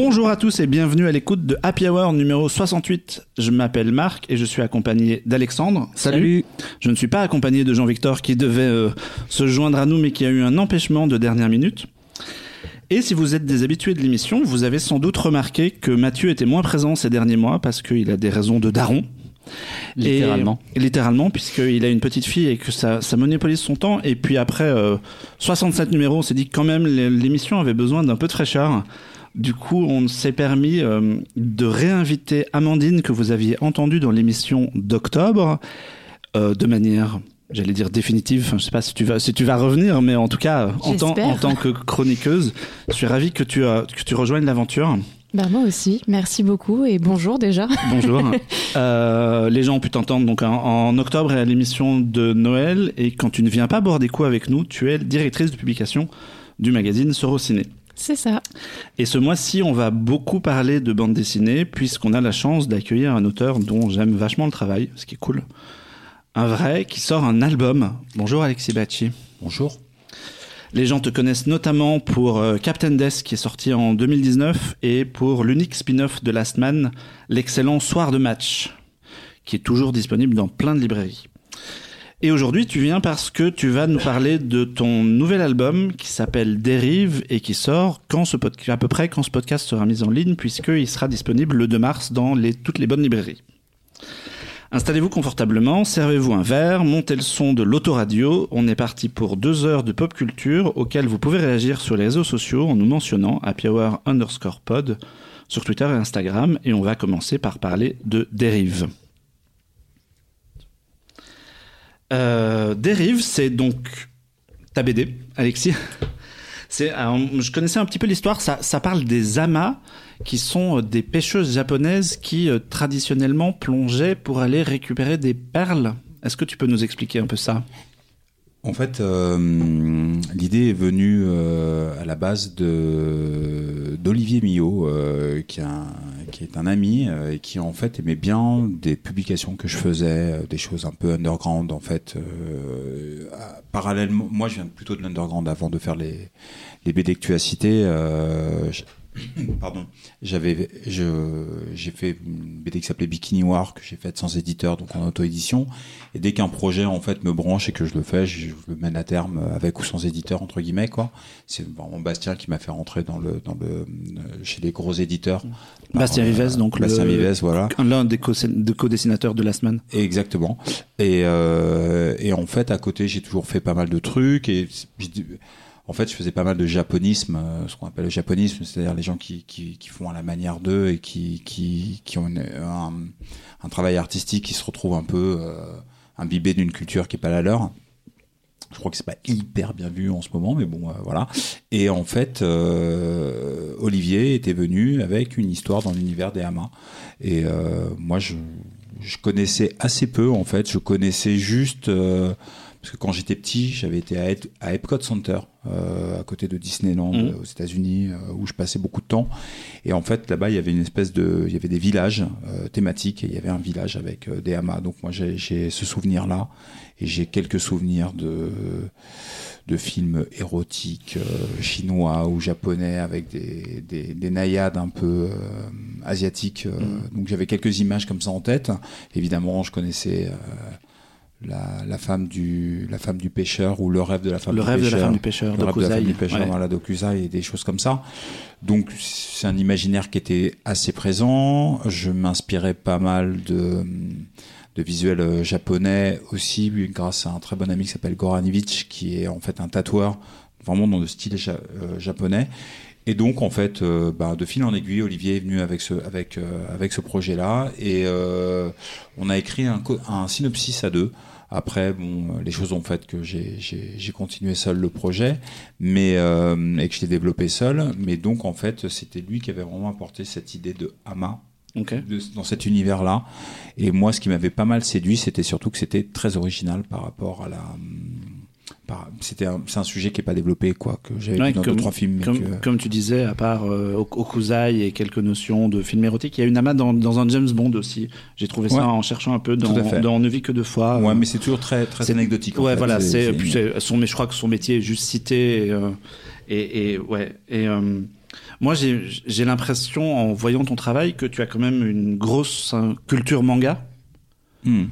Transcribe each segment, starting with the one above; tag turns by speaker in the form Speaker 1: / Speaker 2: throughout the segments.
Speaker 1: Bonjour à tous et bienvenue à l'écoute de Happy Hour numéro 68. Je m'appelle Marc et je suis accompagné d'Alexandre.
Speaker 2: Salut.
Speaker 1: Je ne suis pas accompagné de Jean-Victor qui devait euh, se joindre à nous mais qui a eu un empêchement de dernière minute. Et si vous êtes des habitués de l'émission, vous avez sans doute remarqué que Mathieu était moins présent ces derniers mois parce qu'il a des raisons de daron.
Speaker 2: Littéralement.
Speaker 1: Et, littéralement, puisqu'il a une petite fille et que ça, ça monopolise son temps. Et puis après euh, 67 numéros, on s'est dit que quand même l'émission avait besoin d'un peu de fraîcheur. Du coup, on s'est permis euh, de réinviter Amandine que vous aviez entendue dans l'émission d'octobre euh, de manière j'allais dire définitive. Enfin, je sais pas si tu vas si tu vas revenir, mais en tout cas en tant en tant que chroniqueuse, je suis ravi que tu euh, que tu rejoignes l'aventure.
Speaker 3: Bah moi aussi, merci beaucoup et bonjour déjà.
Speaker 1: Bonjour. euh, les gens ont pu t'entendre donc en, en, octobre à l'émission de Noël et quand tu ne viens pas boire des coups avec nous, tu es directrice de publication du magazine Sorociné.
Speaker 3: C'est ça.
Speaker 1: Et ce mois-ci, on va beaucoup parler de bande dessinée puisqu'on a la chance d'accueillir un auteur dont j'aime vachement le travail, ce qui est cool. Un vrai qui sort un album. Bonjour Alexis Bacci.
Speaker 2: Bonjour.
Speaker 1: Les gens te connaissent notamment pour euh, Captain Death qui est sorti en 2019 et pour l'unique spin-off de Last Man, l'excellent Soir de match, qui est toujours disponible dans plein de librairies. Et aujourd'hui, tu viens parce que tu vas nous parler de ton nouvel album qui s'appelle Dérive et qui sort à peu près quand ce podcast sera mis en ligne puisqu'il sera disponible le 2 mars dans toutes les bonnes librairies. Installez-vous confortablement, servez-vous un verre, montez le son de l'autoradio. On est parti pour deux heures de pop culture auxquelles vous pouvez réagir sur les réseaux sociaux en nous mentionnant Happy Hour underscore pod sur Twitter et Instagram. Et on va commencer par parler de Dérive. Euh, Dérive, c'est donc ta BD, Alexis. C'est, je connaissais un petit peu l'histoire. Ça, ça parle des amas qui sont des pêcheuses japonaises qui euh, traditionnellement plongeaient pour aller récupérer des perles. Est-ce que tu peux nous expliquer un peu ça?
Speaker 2: En fait, euh, l'idée est venue euh, à la base d'Olivier Millot, euh, qui, est un ami et qui en fait aimait bien des publications que je faisais, des choses un peu underground en fait. parallèlement, moi je viens plutôt de l'underground avant de faire les, les BD que tu as cités. pardon, j'avais, je, j'ai fait une BD qui s'appelait Bikini War que j'ai faite sans éditeur, donc en auto-édition. Et dès qu'un projet en fait me branche et que je le fais, je, le mène à terme avec ou sans éditeur entre guillemets quoi. C'est vraiment Bastien qui m'a fait rentrer dans le, dans le, chez les gros éditeurs.
Speaker 1: Bastien
Speaker 2: par,
Speaker 1: Vives, donc
Speaker 2: Bastien
Speaker 1: le,
Speaker 2: Vives, voilà,
Speaker 1: l'un des co-dessinateurs de la semaine.
Speaker 2: Exactement. Et, euh, et en fait, à côté, j'ai toujours fait pas mal de trucs et en fait, je faisais pas mal de japonisme, ce qu'on appelle le japonisme, c'est-à-dire les gens qui, font à la manière d'eux et qui, ont un, travail artistique qui se retrouve un peu euh, imbibé d'une culture qui est pas la leur. Je crois que c'est pas hyper bien vu en ce moment, mais bon, euh, voilà. Et en fait, euh, Olivier était venu avec une histoire dans l'univers des hamas. Et euh, moi, je connaissais assez peu, en fait. Je connaissais juste parce que quand j'étais petit, j'avais été à, à, Epcot Center, euh, à côté de Disneyland mmh. aux États-Unis, euh, où je passais beaucoup de temps. Et en fait, là-bas, il y avait une espèce de, il y avait des villages euh, thématiques, et il y avait un village avec des hamas. Donc moi, j'ai ce souvenir-là, et j'ai quelques souvenirs de de films érotiques chinois ou japonais avec des, des, des naïades un peu asiatiques. Mmh. Donc j'avais quelques images comme ça en tête. Évidemment, je connaissais la, la, femme du la femme du pêcheur ou le rêve de la femme
Speaker 1: le
Speaker 2: du
Speaker 1: rêve
Speaker 2: pêcheur
Speaker 1: de la femme du pêcheur
Speaker 2: le rêve de la femme du
Speaker 1: ouais.
Speaker 2: pêcheur voilà d'Okusai et des choses comme ça. Donc c'est un imaginaire qui était assez présent. Je m'inspirais pas mal de de visuels japonais aussi grâce à un très bon ami qui s'appelle Goranivich qui est en fait un tatoueur vraiment dans le style ja euh, japonais. Et donc en fait, euh, bah, de fil en aiguille, Olivier est venu avec ce avec euh, avec ce projet-là. Et euh, on a écrit un, un synopsis à deux. Après, bon, les choses ont fait que j'ai continué seul le projet, mais euh, et que je l'ai développé seul. Mais donc en fait, c'était lui qui avait vraiment apporté cette idée de hama
Speaker 1: okay.
Speaker 2: de, dans cet univers-là. Et moi, ce qui m'avait pas mal séduit, c'était surtout que c'était très original par rapport à la c'était c'est un sujet qui est pas développé quoi que j'avais
Speaker 1: ouais,
Speaker 2: vu dans
Speaker 1: comme,
Speaker 2: deux trois films
Speaker 1: comme,
Speaker 2: que...
Speaker 1: comme tu disais à part euh, Okuzai et quelques notions de films érotiques il y a une amas dans, dans un James Bond aussi j'ai trouvé ça en cherchant un peu dans, dans Ne vit que deux fois
Speaker 2: ouais euh, mais c'est toujours très très anecdotique
Speaker 1: ouais
Speaker 2: fait.
Speaker 1: voilà c'est, son mais je crois que son métier est juste cité et, euh, et, et ouais et euh, Moi, j'ai l'impression, en voyant ton travail, que tu as quand même une grosse hein, culture manga. Hmm.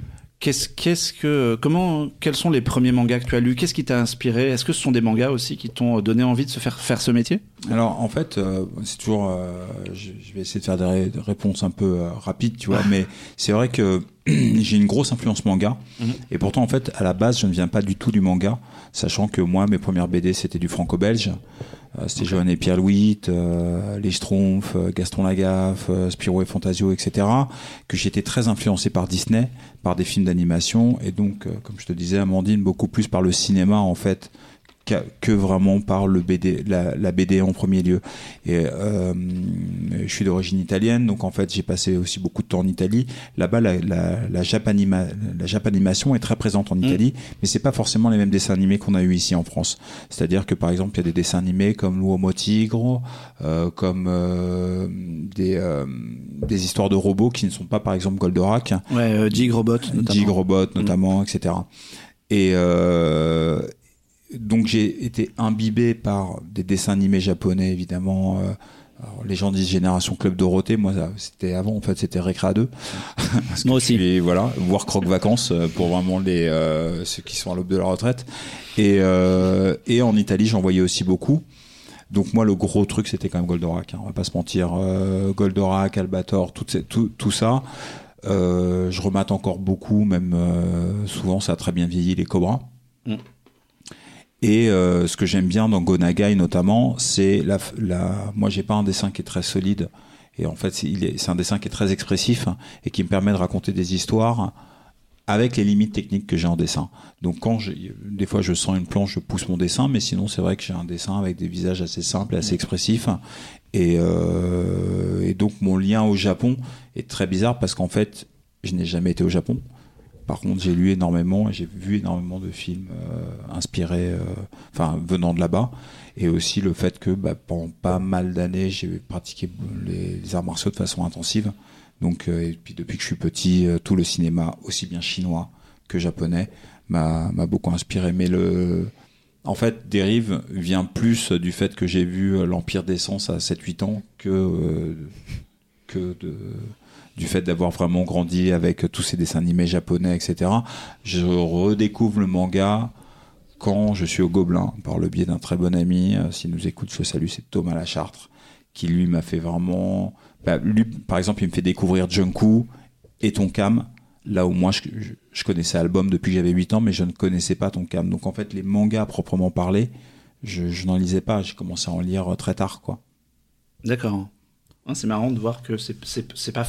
Speaker 1: Qu'est-ce, qu'est-ce que, comment, quels sont les premiers mangas que tu as lus? Qu'est-ce qui t'a inspiré? Est-ce que ce sont des mangas aussi qui t'ont donné envie de se faire faire ce métier?
Speaker 2: Alors, en fait, euh, c'est toujours. Euh, je, vais essayer de faire des, réponses un peu euh, rapides, tu vois, mais c'est vrai que j'ai une grosse influence manga, mhm. et pourtant, en fait, à la base, je ne viens pas du tout du manga, sachant que moi, mes premières BD, c'était du franco-belge. Euh, c'était Johann et Pierre Louis, euh, les Schtroumpfs, euh, Gaston Lagaffe, Spirou et Fantasio, etc. Que j'étais très influencé par Disney, par des films d'animation, et donc, comme je te disais, Amandine, beaucoup plus par le cinéma en fait que vraiment par le BD, la, la, BD en premier lieu. Et euh, je suis d'origine italienne, donc en fait j'ai passé aussi beaucoup de temps en Italie. Là-bas, la, la, la, Japanima, la Japanimation est très présente en mm. Italie, mais c'est pas forcément les mêmes dessins animés qu'on a eu ici en France. C'est-à-dire que par exemple, il y a des dessins animés comme L'Uomo Tigre, euh, comme euh, des, euh, des histoires de robots qui ne sont pas par exemple Goldorak.
Speaker 1: Ouais, euh, Dig Robot notamment.
Speaker 2: Dig Robot notamment, mm. etc. Et, euh, donc j'ai été imbibé par des dessins animés japonais évidemment. Euh, les gens disent génération Club Dorothée, moi c'était avant en fait c'était Récra 2.
Speaker 1: moi aussi.
Speaker 2: Et voilà, voir Croque Vacances euh, pour vraiment les euh, ceux qui sont à l'aube de la retraite. Et et en Italie j'en voyais aussi beaucoup. Donc moi le gros truc c'était quand même Goldorak, hein, on va pas se mentir. Goldorak, Albator, tout, tout, tout ça. je remate encore beaucoup, même souvent ça a très bien vieilli les Cobras. Mm. Et euh, ce que j'aime bien dans Gonagai notamment, c'est la, la. Moi, j'ai pas un dessin qui est très solide. Et en fait, c'est un dessin qui est très expressif et qui me permet de raconter des histoires avec les limites techniques que j'ai en dessin. Donc quand des fois je sens une planche, je pousse mon dessin, mais sinon c'est vrai que j'ai un dessin avec des visages assez simples, assez expressifs. Et, euh, et donc mon lien au Japon est très bizarre parce qu'en fait, je n'ai jamais été au Japon. Par contre, j'ai lu énormément et j'ai vu énormément de films euh, inspirés, euh, enfin venant de là-bas, et aussi le fait que bah, pendant pas mal d'années, j'ai pratiqué les, arts martiaux de façon intensive. Donc, euh, et puis depuis que je suis petit, tout le cinéma, aussi bien chinois que japonais, m'a beaucoup inspiré. Mais le, en fait, Dérive vient plus du fait que j'ai vu l'Empire d'essence à 7-8 ans que que de du fait d'avoir vraiment grandi avec tous ces dessins animés japonais, etc. Je redécouvre le manga quand je suis au Gobelin, par le biais d'un très bon ami. Euh, s'il nous écoute, je salue, c'est Thomas Lachartre, qui lui m'a fait vraiment. Bah, lui, par exemple, il me fait découvrir Junku et Tonkam, là où moi je, connaissais Album depuis que j'avais 8 ans, mais je ne connaissais pas Tonkam. Donc en fait, les mangas proprement parlé, je, je n'en lisais pas. J'ai commencé à en lire très tard, quoi.
Speaker 1: D'accord. Hein, c'est marrant de voir que c'est c'est pas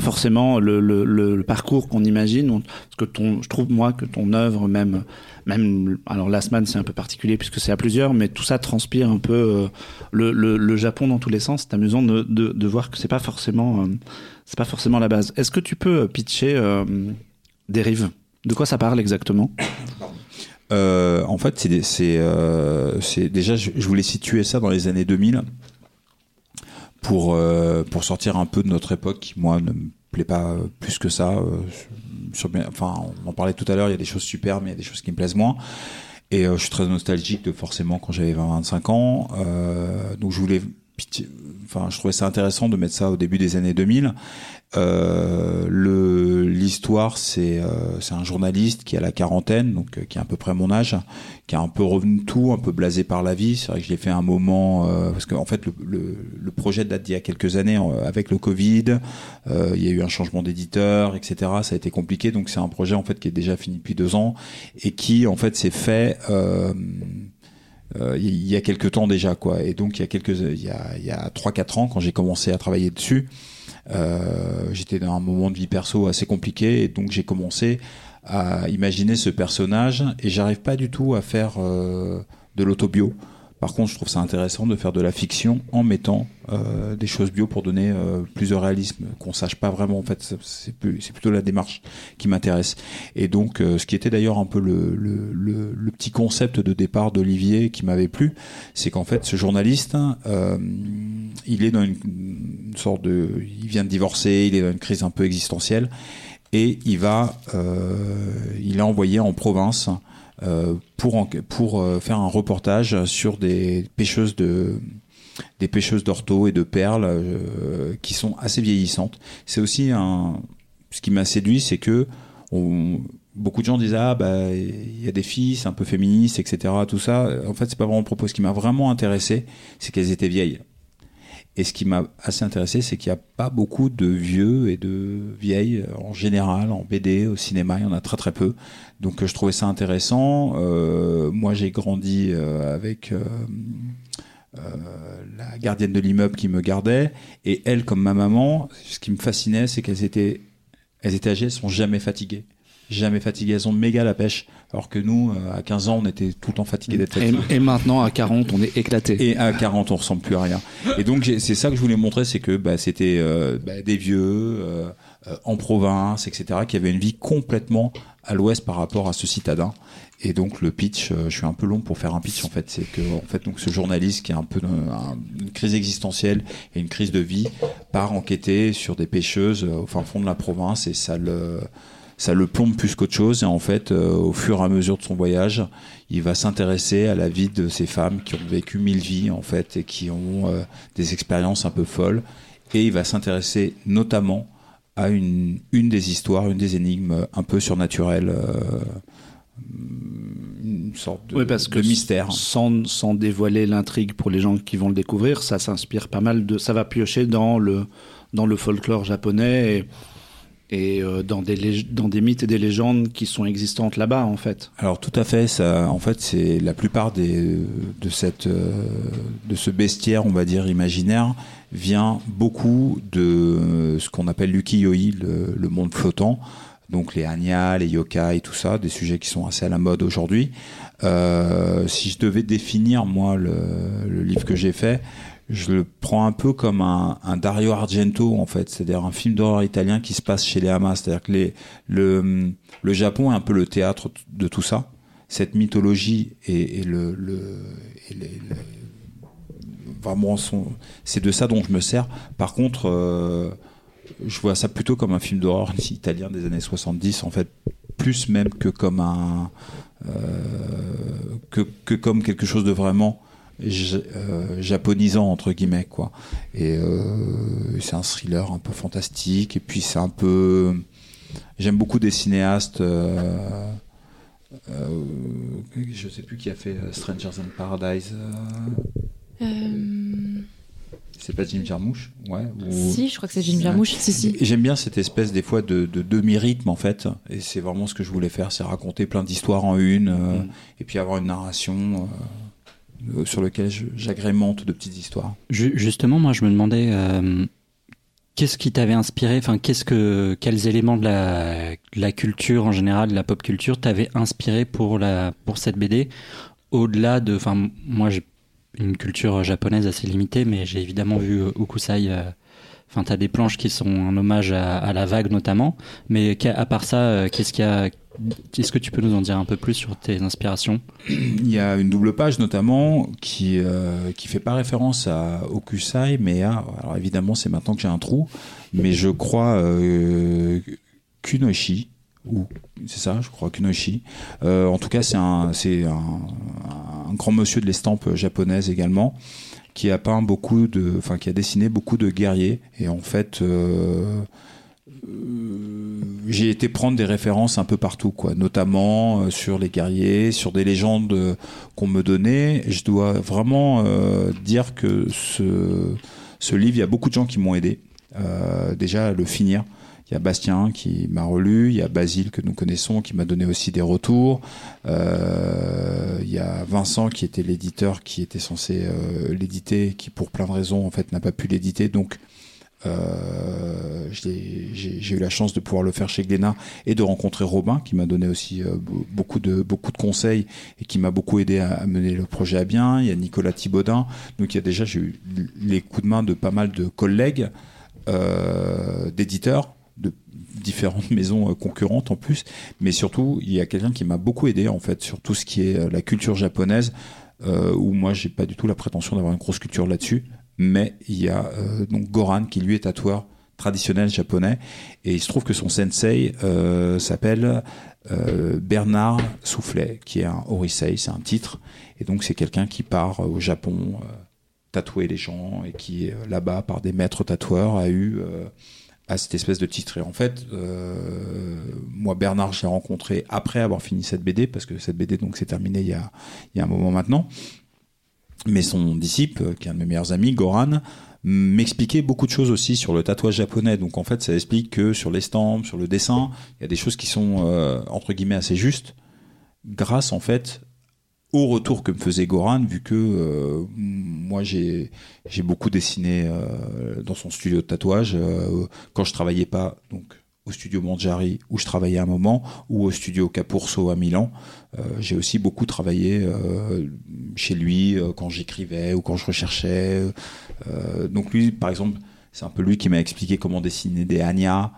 Speaker 1: forcément le, parcours qu'on imagine parce que je trouve moi que ton œuvre même même alors Last Man c'est un peu particulier puisque c'est à plusieurs mais tout ça transpire un peu euh, le, Japon dans tous les sens. C'est amusant de, voir que c'est pas euh, pas forcément la base. Est-ce que tu peux pitcher euh, Dérive de quoi ça parle exactement?
Speaker 2: Euh, en fait c'est euh, déjà je voulais situer ça dans les années 2000 pour euh, pour sortir un peu de notre époque qui moi ne me plaît pas plus que ça euh, sur, enfin on en parlait tout à l'heure il y a des choses super mais il y a des choses qui me plaisent moins. Et euh, je suis très nostalgique de forcément quand j'avais 20 25 ans. Donc je voulais enfin je trouvais ça intéressant de mettre ça au début des années 2000 euh, l'histoire, c'est euh, un journaliste qui a la quarantaine, donc euh, qui a à peu près mon âge, qui a un peu revenu tout, un peu blasé par la vie. C'est vrai que je l'ai fait un moment parce qu'en en fait le, le, le, projet date d'il y a quelques années avec le Covid. il y a eu un changement d'éditeur, etc. Ça a été compliqué, donc c'est un projet en fait qui est déjà fini depuis deux ans et qui en fait s'est fait. Il y a quelques temps déjà quoi. Et donc il y a quelques il y a il y a trois quatre ans quand j'ai commencé à travailler dessus euh, j'étais dans un moment de vie perso assez compliqué. Et donc j'ai commencé à imaginer ce personnage. Et j'arrive pas du tout à faire euh, de l'autobio. Par contre, je trouve ça intéressant de faire de la fiction en mettant euh, des choses bio pour donner euh, plus de réalisme, qu'on sache pas vraiment. En fait, c'est plutôt la démarche qui m'intéresse. Et donc, euh, ce qui était d'ailleurs un peu le, le, le, petit concept de départ d'Olivier qui m'avait plu, c'est qu'en fait, ce journaliste, euh, il est dans une, une, sorte de, il vient de divorcer, il est dans une crise un peu existentielle, et il va, il est envoyé en province euh, pour, pour euh, faire un reportage sur des pêcheuses de, des pêcheuses et de perles euh, qui sont assez vieillissantes. C'est aussi un, ce qui m'a séduit, c'est que on, beaucoup de gens disent ah bah il y a des filles, c'est un peu féministe, etc. Tout ça. En fait, c'est pas vraiment le propos. Ce qui m'a vraiment intéressé, c'est qu'elles étaient vieilles. Et ce qui m'a assez intéressé, c'est qu'il n'y a pas beaucoup de vieux et de vieilles en général, en BD, au cinéma, il y en a très très peu. Donc je trouvais ça intéressant. Euh, moi j'ai grandi euh, avec euh, euh, la gardienne de l'immeuble qui me gardait. Et elle, comme ma maman, ce qui me fascinait, c'est qu'elles étaient, elles étaient âgées, elles sont jamais fatiguées jamais fatiguées. Elles ont méga la pêche. Alors que nous, euh, à 15 ans, on était tout le temps fatigués d'être
Speaker 1: Et, maintenant, à 40, on est éclaté.
Speaker 2: Et à 40, on ressemble plus à rien. Et donc, c'est ça que je voulais montrer, c'est que bah, c'était euh, bah, des vieux euh, euh, en province, etc., qui avaient une vie complètement à l'ouest par rapport à ce citadin. Et donc le pitch, euh, je suis un peu long pour faire un pitch en fait, c'est que en fait donc ce journaliste qui a un peu euh, un- une crise existentielle et une crise de vie part enquêter sur des pêcheuses euh, au fin fond de la province et ça le ça le plombe plus qu'autre chose et en fait euh, au fur et à mesure de son voyage il va s'intéresser à la vie de ces femmes qui ont vécu mille vies en fait et qui ont euh, des expériences un peu folles et il va s'intéresser notamment à une, une des histoires, une des énigmes un peu surnaturelles, euh, une sorte de,
Speaker 1: Oui, parce que
Speaker 2: mystère.
Speaker 1: Sans, sans dévoiler l'intrigue pour les gens qui vont le découvrir, ça s'inspire pas mal de. Ça va piocher dans le, dans le folklore japonais et, et euh, dans, des dans des mythes et des légendes qui sont existantes là-bas, en fait.
Speaker 2: Alors tout à fait, ça, en fait, c'est la plupart des, de cette, euh, de ce bestiaire, on va dire imaginaire, vient beaucoup de ce qu'on appelle l'ukiyo-e, le, le monde flottant. Donc les Anya, les yokai, tout ça, des sujets qui sont assez à la mode aujourd'hui. Euh, si je devais définir moi le, le livre que j'ai fait, je le prends un peu comme un, Dario Argento en fait, c'est-à-dire un film d'horreur italien qui se passe chez les Hamas, c'est-à-dire que le, le Japon est un peu le théâtre de tout ça. Cette mythologie et, le, le, vraiment c'est de ça dont je me sers. Par contre, euh, je vois ça plutôt comme un film d'horreur italien des années 70 en fait, plus même que comme un euh, que, que comme quelque chose de vraiment japonisant entre guillemets quoi et euh, c'est un thriller un peu fantastique et puis c'est un peu j'aime beaucoup des cinéastes euh, euh, je sais plus qui a fait euh, Strangers in Paradise euh,
Speaker 3: Euh,
Speaker 2: c'est pas Jim Jarmusch? Ouais ou-
Speaker 3: Si, je crois que c'est Jim Jarmusch. Si, si.
Speaker 2: J'aime bien cette espèce des fois de, de demi-rythme en fait, et c'est vraiment ce que je voulais faire, c'est raconter plein d'histoires en une, euh,
Speaker 1: Mm.
Speaker 2: et puis avoir une narration euh, sur lequel j'agrémente de petites histoires.
Speaker 4: Ju- Justement, moi, je me demandais euh, qu'est-ce qui t'avait inspiré, enfin, que, quels éléments de la, culture en général, de la pop culture, t'avaient inspiré pour la, pour cette BD, au-delà de, enfin, moi, j'ai une culture japonaise assez limitée, mais j'ai évidemment vu euh, Okusai. euh, Enfin, t'as des planches qui sont un hommage à, à la vague notamment, mais à part ça, euh, qu'est-ce qu'il y a Est-ce que tu peux nous en dire un peu plus sur tes inspirations?
Speaker 2: Il y a une double page notamment qui euh, qui fait pas référence à Okusai, mais à alors évidemment c'est maintenant que j'ai un trou, mais je crois euh, Kunoichi ou c'est ça, je crois Kunoichi. Euh, en tout cas, c'est un un, un grand monsieur de l'estampe japonaise également qui a peint beaucoup de, enfin qui a dessiné beaucoup de guerriers et en fait. Euh, j'ai été prendre des références un peu partout, quoi, notamment euh, sur les guerriers, sur des légendes euh, qu'on me donnait. Je dois vraiment dire que ce, ce livre, il y a beaucoup de gens qui m'ont aidé. Déjà le finir. Il y a Bastien qui m'a relu, il y a Basile que nous connaissons qui m'a donné aussi des retours. Il y a Vincent qui était l'éditeur qui était censé l'éditer, qui pour plein de raisons en fait n'a pas pu l'éditer. Donc euh, j'ai eu la chance de pouvoir le faire chez Glénat et de rencontrer Robin qui m'a donné aussi euh, be- beaucoup de beaucoup de conseils et qui m'a beaucoup aidé à, mener le projet à bien. Il y a Nicolas Thibaudin, donc il y a déjà eu les coups de main de pas mal de collègues, euh, d'éditeurs de différentes maisons concurrentes en plus, mais surtout il y a quelqu'un qui m'a beaucoup aidé en fait sur tout ce qui est la culture japonaise. Où moi j'ai pas du tout la prétention d'avoir une grosse culture là-dessus, mais il y a euh, donc Goran qui lui est tatoueur traditionnel japonais et il se trouve que son sensei euh, s'appelle euh, Bernard Soufflet qui est un Orisei, c'est un titre et donc c'est quelqu'un qui part au Japon tatouer les gens et qui là-bas par des maîtres tatoueurs a eu à cette espèce de titre. Et en fait, moi Bernard, j'ai rencontré après avoir fini cette BD parce que cette BD donc s'est terminée il y a il y a un moment maintenant. Mais son disciple, qui est un de mes meilleurs amis, Goran, m'expliquait beaucoup de choses aussi sur le tatouage japonais. Donc en fait, ça explique que sur l'estampe, sur le dessin, il y a des choses qui sont euh, entre guillemets assez justes grâce en fait au retour que me faisait Goran, vu que euh, moi j'ai j'ai beaucoup dessiné euh, dans son studio de tatouage euh, quand je travaillais pas donc au studio Mangiari où je travaillais un moment ou au studio Capurso à Milan. Euh, j'ai aussi beaucoup travaillé euh, chez lui euh, quand j'écrivais ou quand je recherchais. Donc lui, par exemple, c'est un peu lui qui m'a expliqué comment dessiner des Anya,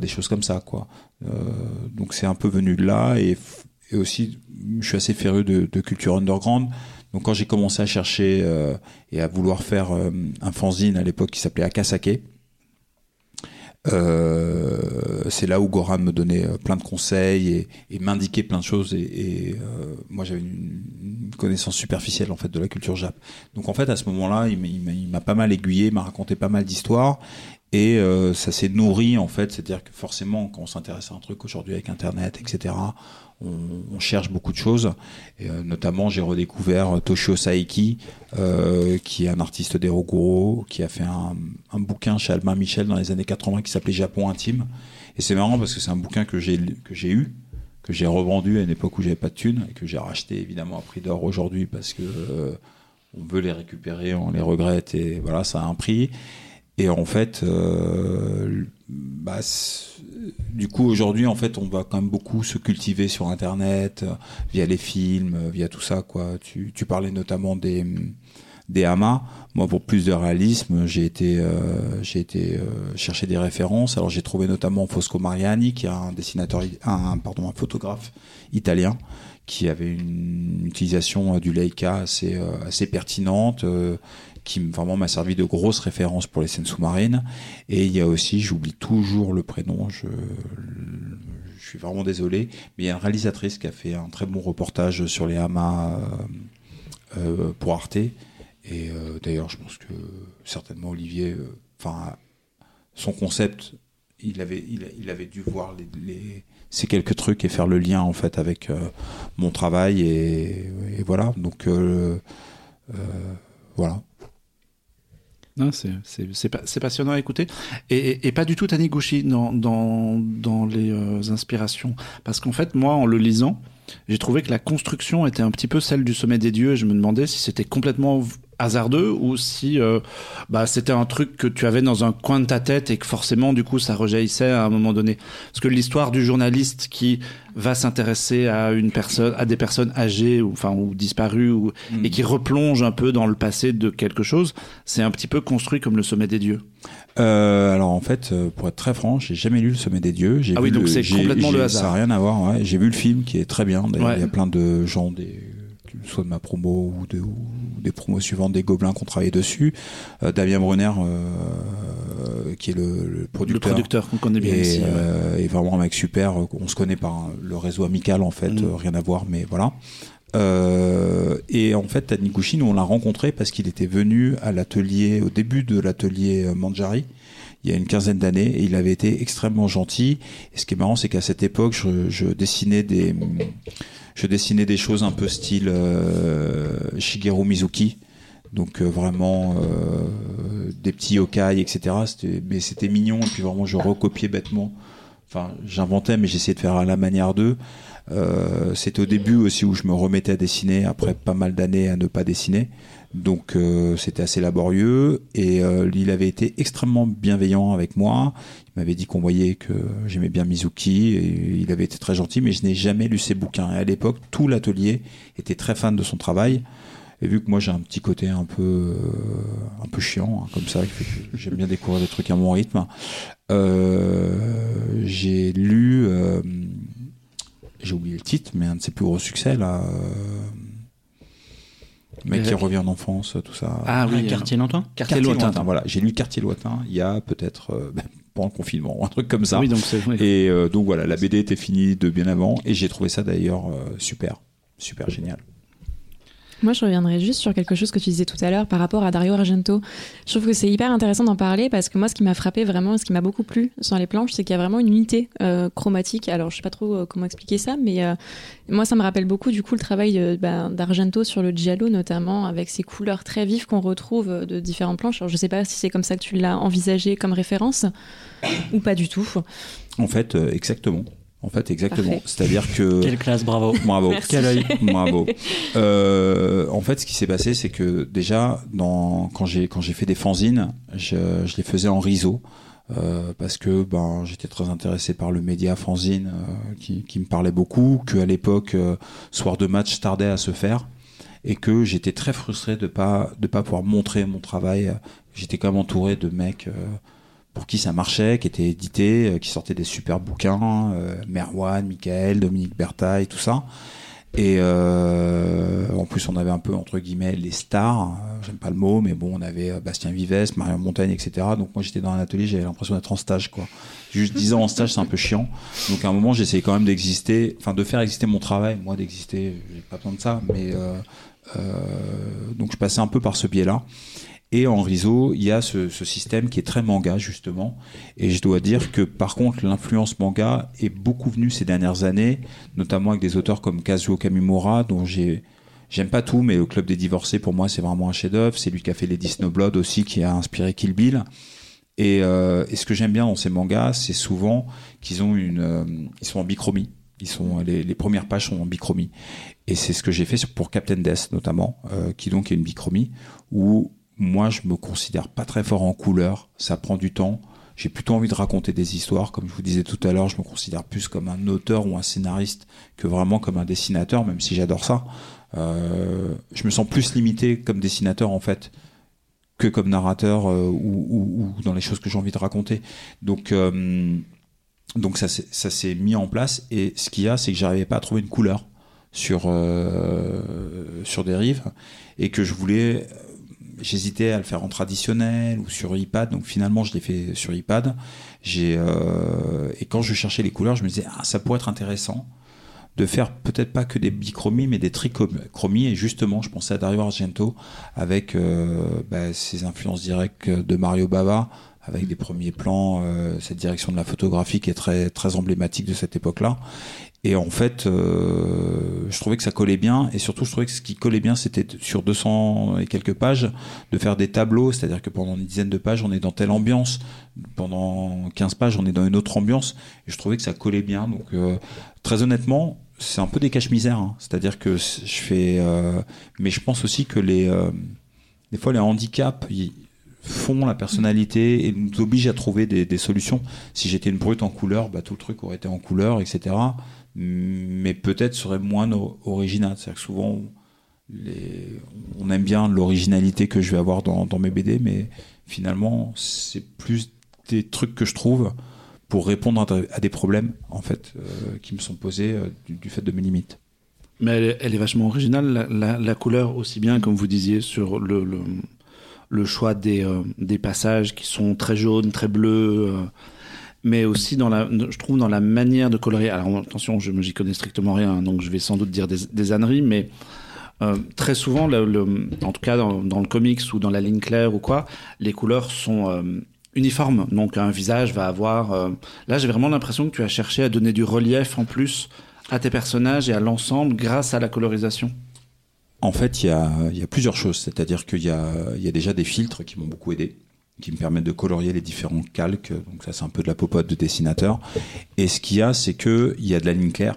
Speaker 2: des choses comme ça, quoi. Donc c'est un peu venu de là et, et aussi je suis assez féru de, de culture underground. Donc quand j'ai commencé à chercher euh, et à vouloir faire un fanzine à l'époque qui s'appelait Akasake, euh, c'est là où Goran me donnait euh, plein de conseils et, m'indiquait plein de choses et, euh, moi j'avais une, connaissance superficielle en fait de la culture jap. Donc en fait à ce moment-là il m'a- pas mal aiguillé, il m'a raconté pas mal d'histoires et euh, ça s'est nourri en fait, c'est-à-dire que forcément quand on s'intéresse à un truc aujourd'hui avec internet etc, on, cherche beaucoup de choses et euh, notamment j'ai redécouvert Toshio Saeki euh, qui est un artiste d'Eroguro, qui a fait un, bouquin chez Albin Michel dans les années 80 qui s'appelait Japon intime. Et c'est marrant parce que c'est un bouquin que j'ai eu, que j'ai revendu à une époque où j'avais pas de thunes et que j'ai racheté évidemment à prix d'or aujourd'hui parce que euh, on veut les récupérer, on les regrette et voilà, ça a un prix. Et en fait, euh, bah, c'est- du coup aujourd'hui en fait on va quand même beaucoup se cultiver sur internet euh, via les films euh, via tout ça quoi. Tu, parlais notamment des des hamas. Moi pour plus de réalisme j'ai été euh, j'ai été euh, chercher des références. Alors j'ai trouvé notamment Fosco Mariani qui est un dessinateur un pardon un photographe italien qui avait une utilisation euh, du Leica assez euh, assez pertinente euh, qui vraiment m'a servi de grosse référence pour les scènes sous-marines. Et il y a aussi j'oublie toujours le prénom je suis vraiment désolé mais il y a une réalisatrice qui a fait un très bon reportage sur les hamas pour Arte. Et d'ailleurs je pense que certainement Olivier son concept il avait il, avait dû voir les ces quelques trucs et faire le lien en fait avec euh, mon travail et, et voilà donc euh, euh, voilà
Speaker 1: Non, c'est c'est- c'est pa- c'est passionnant à écouter. Et, et- pas du tout Taniguchi dans, dans, dans les inspirations. Parce qu'en fait, moi, en le lisant, j'ai trouvé que la construction était un petit peu celle du sommet des dieux. Et je me demandais si c'était complètement hasardeux ou si euh, bah, c'était un truc que tu avais dans un coin de ta tête et que forcément, du coup, ça rejaillissait à un moment donné. Parce que l'histoire du journaliste qui va s'intéresser à une personne, à des personnes âgées ou enfin ou disparues ou et qui replonge un peu dans le passé de quelque chose, c'est un petit peu construit comme le sommet des dieux.
Speaker 2: Euh, alors en fait, euh, pour être très franc, j'ai jamais lu Le Sommet des Dieux. J'ai
Speaker 1: Ah oui,
Speaker 2: vu
Speaker 1: donc c'est complètement le hasard.
Speaker 2: Ça n'a rien à voir. Ouais. J'ai vu le film qui est très bien.
Speaker 1: Ouais.
Speaker 2: il y a plein de gens, des, soit de ma promo ou, de, ou des promos suivantes, des gobelins qui ont travaillé dessus. Euh, Damien Brunner, euh, qui est le, le
Speaker 1: Le
Speaker 2: producteur.
Speaker 1: producteur qu'on connaît bien
Speaker 2: et,
Speaker 1: ici. ouais.
Speaker 2: euh, et vraiment un mec super. On se connaît par le réseau amical en fait,
Speaker 1: Mm.
Speaker 2: euh, rien à voir, mais voilà. Euh, et en fait, Taniguchi, nous on l'a rencontré parce qu'il était venu à l'atelier, au début de l'atelier Manjari, il y a une quinzaine d'années, et il avait été extrêmement gentil. Et ce qui est marrant, c'est qu'à cette époque, je, je dessinais des, je dessinais des choses un peu style euh, Shigeru Mizuki. Donc euh, vraiment euh, des petits yokai, etc. Mais c'était mignon et puis vraiment je recopiais bêtement. Enfin, j'inventais, mais j'essayais de faire à la manière d'eux. Euh, c'était au début aussi où je me remettais à dessiner après pas mal d'années à ne pas dessiner. Donc euh, c'était assez laborieux et euh, il avait été extrêmement bienveillant avec moi. Il m'avait dit qu'on voyait que j'aimais bien Mizuki et il avait été très gentil, mais je n'ai jamais lu ses bouquins. Et à l'époque, tout l'atelier était très fan de son travail. Et vu que moi j'ai un petit côté un peu euh, un peu chiant hein, comme ça, j'aime bien découvrir des trucs à mon rythme, euh, j'ai lu, euh, j'ai oublié le titre, mais un de ses plus gros succès là, euh, mec qui revient en enfance, tout ça.
Speaker 1: Ah oui,
Speaker 4: quartier Nantin
Speaker 1: quartier lointain.
Speaker 2: Voilà, j'ai lu Quartier lointain il y a peut-être euh, ben, pendant le confinement, ou un truc comme ça.
Speaker 1: Oui, donc oui.
Speaker 2: Et euh, donc voilà, la BD était finie de bien avant, et j'ai trouvé ça d'ailleurs euh, super, super génial.
Speaker 3: Moi, je reviendrai juste sur quelque chose que tu disais tout à l'heure par rapport à Dario Argento. Je trouve que c'est hyper intéressant d'en parler parce que moi, ce qui m'a frappé vraiment, ce qui m'a beaucoup plu sur les planches, c'est qu'il y a vraiment une unité euh, chromatique. Alors, je sais pas trop euh, comment expliquer ça, mais euh, moi, ça me rappelle beaucoup du coup le travail ben, d'Argento sur le giallo, notamment avec ces couleurs très vives qu'on retrouve de différentes planches. Alors, je sais pas si c'est comme ça que tu l'as envisagé comme référence ou pas du tout.
Speaker 2: En fait, exactement. En fait, exactement. C'est-à-dire que.
Speaker 4: Quelle classe, bravo.
Speaker 2: Bravo.
Speaker 3: Merci.
Speaker 2: Quel œil. Bravo. Euh, en fait, ce qui s'est passé, c'est que déjà, dans, quand j'ai quand j'ai fait des fanzines, je, je les faisais en riso. Euh, parce que ben j'étais très intéressé par le média fanzine euh, qui, qui me parlait beaucoup, que à l'époque euh, soir de match tardait à se faire et que j'étais très frustré de pas de pas pouvoir montrer mon travail. J'étais quand même entouré de mecs euh, pour qui ça marchait, qui étaient édités, euh, qui sortaient des super bouquins, euh, Merwan, Michael, Dominique Bertaille, tout ça. Et euh, en plus, on avait un peu entre guillemets les stars. euh, J'aime pas le mot, mais bon, on avait Bastien Vives, Marion Montagne, etc. Donc moi, j'étais dans un atelier, j'avais l'impression d'être en stage, quoi. Juste 10 ans en stage, c'est un peu chiant. Donc à un moment, j'essayais quand même d'exister, enfin de faire exister mon travail. Moi, d'exister, j'ai pas besoin de ça, mais euh, euh, donc je passais un peu par ce biais-là. Et en Riso, il y a ce, ce système qui est très manga justement. Et je dois dire que par contre, l'influence manga est beaucoup venue ces dernières années, notamment avec des auteurs comme Kazuo Kamimura, dont j'ai J'aime pas tout, mais le Club des Divorcés, pour moi, c'est vraiment un chef-d'œuvre. C'est lui qui a fait Lady Snowblood aussi, qui a inspiré Kill Bill. Et, euh, et ce que j'aime bien dans ces mangas, c'est souvent qu'ils ont une, euh, ils sont en bichromie. Ils sont les, les premières pages sont en bichromie. Et c'est ce que j'ai fait pour Captain Death notamment, euh, qui donc est une bichromie où moi je me considère pas très fort en couleur. Ça prend du temps. J'ai plutôt envie de raconter des histoires, comme je vous disais tout à l'heure. Je me considère plus comme un auteur ou un scénariste que vraiment comme un dessinateur, même si j'adore ça. Euh, je me sens plus limité comme dessinateur en fait que comme narrateur euh, ou, dans les choses que j'ai envie de raconter. Donc, euh, donc ça, ça s'est mis en place et ce qu'il y a, c'est que j'arrivais pas à trouver une couleur sur sur Dérive et que je voulais, j'hésitais à le faire en traditionnel ou sur iPad. Donc finalement, je l'ai fait sur iPad. J'ai euh, et quand je cherchais les couleurs, je me disais ah ça pourrait être intéressant de faire peut-être pas que des bichromies mais des trichromies et justement je pensais à Dario Argento avec euh, bah, ses influences directes de Mario Bava avec des premiers plans euh, cette direction de la photographie qui est très très emblématique de cette époque-là et en fait euh, je trouvais que ça collait bien et surtout je trouvais que ce qui collait bien c'était sur 200 et quelques pages de faire des tableaux c'est-à-dire que pendant une dizaine de pages on est dans telle ambiance pendant 15 pages on est dans une autre ambiance et je trouvais que ça collait bien donc euh, très honnêtement, c'est un peu des caches-misères. hein. C'est-à-dire que je fais, euh, mais je pense aussi que les, euh, des fois les handicaps font la personnalité et nous obligent à trouver des, des solutions. Si j'étais une brute en couleur, bah, tout le truc aurait été en couleur, etc. Mais peut-être serait moins original. C'est-à-dire que souvent, on aime bien l'originalité que je vais avoir dans, mes BD, mais finalement, c'est plus des trucs que je trouve pour répondre à des- problèmes en fait euh, qui me sont posés euh, du, fait de mes limites.
Speaker 1: Mais elle est, vachement originale, la, couleur aussi bien, comme vous disiez, sur le, choix des, euh, des passages qui sont très jaunes, très bleus, mais aussi dans la, je trouve dans la manière de colorier. Alors attention, je j'y connais strictement rien, donc je vais sans doute dire des, des âneries, mais euh, très souvent, le, le- en tout cas dans, le comics ou dans la ligne claire ou quoi, les couleurs sont euh, uniformes. Donc un visage va avoir. euh, Là, j'ai vraiment l'impression que tu as cherché à donner du relief en plus à tes personnages et à l'ensemble grâce à la colorisation.
Speaker 2: En fait, il y a, y a plusieurs choses. C'est-à-dire qu'il y y a déjà des filtres qui m'ont beaucoup aidé, qui me permettent de colorier les différents calques. Donc ça, c'est un peu de la popote de dessinateur. Et ce qu'il y a, c'est que il y a de la ligne claire.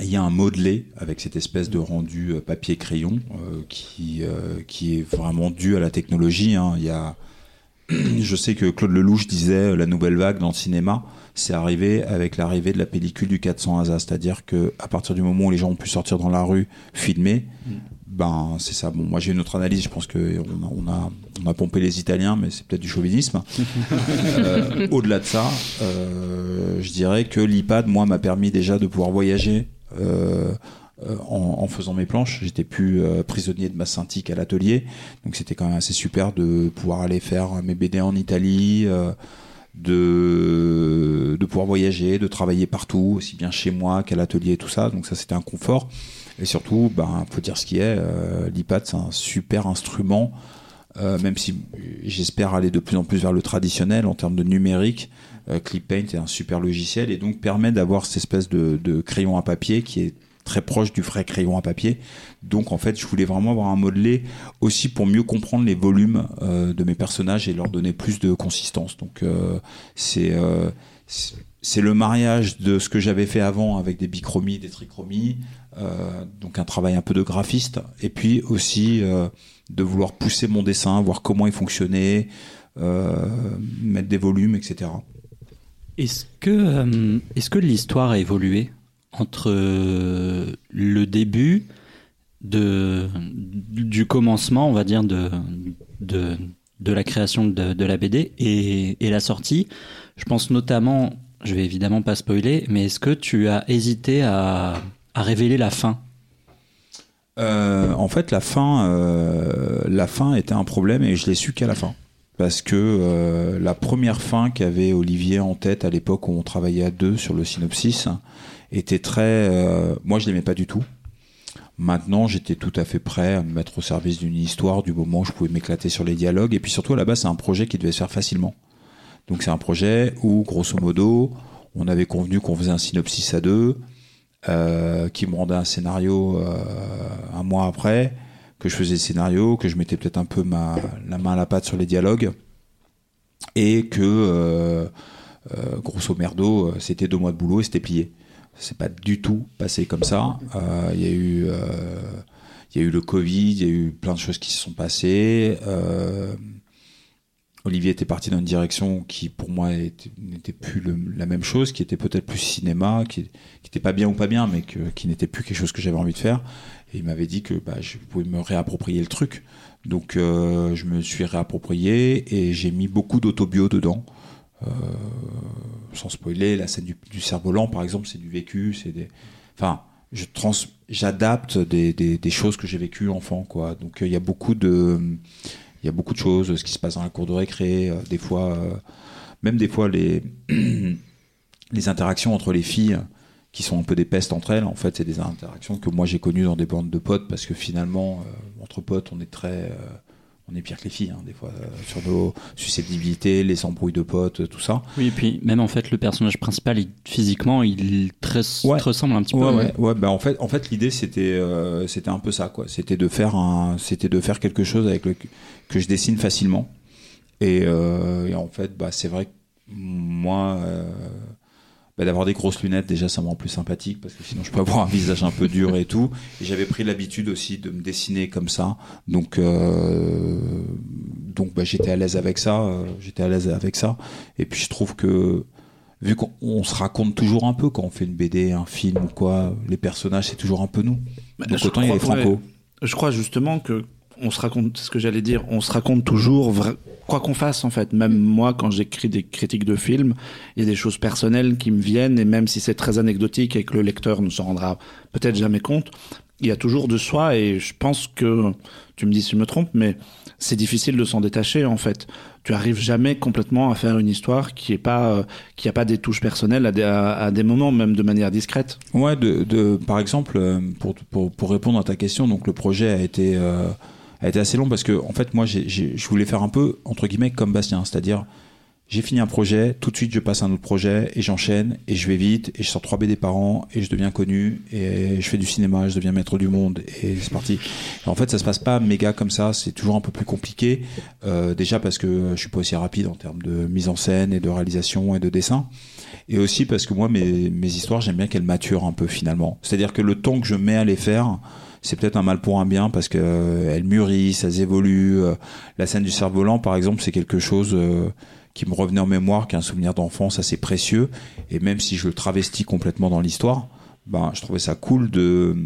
Speaker 2: Il y a un modelé avec cette espèce de rendu euh, papier-crayon euh, qui, euh, qui est vraiment dû à la technologie. hein. Il y a, je sais que Claude Lelouch disait la nouvelle vague dans le cinéma, c'est arrivé avec l'arrivée de la pellicule du 400 ASA, c'est-à-dire que à partir du moment où les gens ont pu sortir dans la rue, filmer, ben c'est ça. Bon, moi j'ai une autre analyse, je pense que on a, on a, on a pompé les Italiens, mais c'est peut-être du chauvinisme. Euh, Au-delà de ça, euh, je dirais que l'iPad, moi, m'a permis déjà de pouvoir voyager. euh, euh, en, en faisant mes planches, j'étais plus prisonnier de ma synthique à l'atelier, donc c'était quand même assez super de pouvoir aller faire mes BD en Italie, euh, de, de pouvoir voyager, de travailler partout, aussi bien chez moi qu'à l'atelier et tout ça. Donc ça, c'était un confort. Et surtout, ben, faut dire ce qui est, euh, l'iPad, c'est un super instrument, euh, même si j'espère aller de plus en plus vers le traditionnel en termes de numérique. Euh, ClipPaint est un super logiciel et donc permet d'avoir cette espèce de, crayon à papier qui est très proche du vrai crayon à papier. Donc en fait, je voulais vraiment avoir un modelé aussi pour mieux comprendre les volumes euh, de mes personnages et leur donner plus de consistance. Donc c'est c'est le mariage de ce que j'avais fait avant avec des bichromies, des trichromies, euh, donc un travail un peu de graphiste, et puis aussi euh, de vouloir pousser mon dessin, voir comment il fonctionnait, euh, mettre des volumes, etc.
Speaker 4: Est-ce que, l'histoire a évolué entre le début du commencement, on va dire, de, de, la création de, la BD et la sortie? Je pense notamment, je vais évidemment pas spoiler, mais est-ce que tu as hésité à, révéler la fin?
Speaker 2: Euh, en fait, la fin, euh, la fin était un problème et je l'ai su qu'à la fin. Parce que euh, la première fin qu'avait Olivier en tête à l'époque où on travaillait à deux sur le synopsis était très. moi, je l'aimais pas du tout. Maintenant, j'étais tout à fait prêt à me mettre au service d'une histoire du moment où je pouvais m'éclater sur les dialogues. Et puis surtout, à la base, c'est un projet qui devait se faire facilement. Donc, c'est un projet où, grosso modo, on avait convenu qu'on faisait un synopsis à deux, euh, qui me rendait un scénario euh, un mois après, que je faisais le scénario, que je mettais peut-être un peu ma, la main à la pâte sur les dialogues, et que, euh, euh, grosso merdo, euh, c'était deux mois de boulot et c'était plié. C'est pas du tout passé comme ça. Euh, Il y a eu, il y a eu le Covid, il y a eu plein de choses qui se sont passées. Euh, Olivier était parti dans une direction qui, pour moi, était- n'était plus la même chose, qui était peut-être plus cinéma, qui n'était pas bien ou pas bien, mais qui n'était plus quelque chose que j'avais envie de faire. Et il m'avait dit que bah, je pouvais me réapproprier le truc. Donc, euh, je me suis réapproprié et j'ai mis beaucoup d'autobio dedans. Euh, sans spoiler, la scène du, du cerf-volant, par exemple, c'est du vécu, c'est des. Enfin, j'adapte des, choses que j'ai vécues enfant. Donc, euh, il y a beaucoup de il y a beaucoup de choses, ce qui se passe dans la cour de récré, euh, des fois, euh, même des fois les, les interactions entre les filles qui sont un peu des pestes entre elles, en fait, c'est des interactions que moi j'ai connues dans des bandes de potes parce que finalement, euh, entre potes, on est très. On est pire que les filles, hein, des fois, euh, sur nos susceptibilités, les embrouilles de potes, tout ça.
Speaker 4: Oui, et puis même en fait, le personnage principal, il- physiquement, il te,
Speaker 2: Ouais.
Speaker 4: te ressemble un petit peu.
Speaker 2: Ouais, ouais, ouais. Bah en fait, en fait, l'idée c'était, euh, c'était un peu ça, quoi. C'était de faire un, c'était de faire quelque chose avec le que je dessine facilement. Et, euh, et en fait, bah c'est vrai que moi, euh, bah, d'avoir des grosses lunettes déjà, ça me rend plus sympathique parce que sinon je peux avoir un visage un peu dur et tout. Et j'avais pris l'habitude aussi de me dessiner comme ça, donc euh, donc bah, j'étais à l'aise avec ça. euh, j'étais à l'aise avec ça. Et puis je trouve que vu qu'on on se raconte toujours un peu quand on fait une BD, un film ou quoi, les personnages c'est toujours un peu nous.
Speaker 1: Bah,
Speaker 2: Donc autant il y a les franco.
Speaker 1: ouais. Je crois justement que on se raconte, c'est ce que j'allais dire, on se raconte toujours, vra- quoi qu'on fasse en fait. Même moi, quand j'écris des critiques de films, il y a des choses personnelles qui me viennent et même si c'est très anecdotique et que le lecteur ne s'en rendra peut-être jamais compte, il y a toujours de soi et je pense que, tu me dis si je me trompe, mais c'est difficile de s'en détacher en fait. Tu arrives jamais complètement à faire une histoire qui est pas, euh, qui a pas des touches personnelles à des, à, à des moments, même de manière discrète.
Speaker 2: Ouais, de, de, par exemple, euh, pour, pour, pour répondre à ta question, donc le projet a été, euh, a été assez long parce que, en fait, moi, je voulais faire un peu, entre guillemets, comme Bastien, c'est-à-dire, j'ai fini un projet, tout de suite, je passe à un autre projet et j'enchaîne et je vais vite et je sors trois BD par an et je deviens connu et je fais du cinéma, je deviens maître du monde et c'est parti. En fait, ça se passe pas méga comme ça, c'est toujours un peu plus compliqué, euh, déjà parce que je suis pas aussi rapide en termes de mise en scène et de réalisation et de dessin. Et aussi parce que moi, mes, mes histoires, j'aime bien qu'elles maturent un peu finalement. C'est-à-dire que le temps que je mets à les faire, c'est peut-être un mal pour un bien parce que euh, elles mûrissent, elles évoluent. Euh, La scène du cerf-volant, par exemple, c'est quelque chose euh, qui me revenait en mémoire, qui est un souvenir d'enfance assez précieux. Et même si je le travestis complètement dans l'histoire, ben, je trouvais ça cool de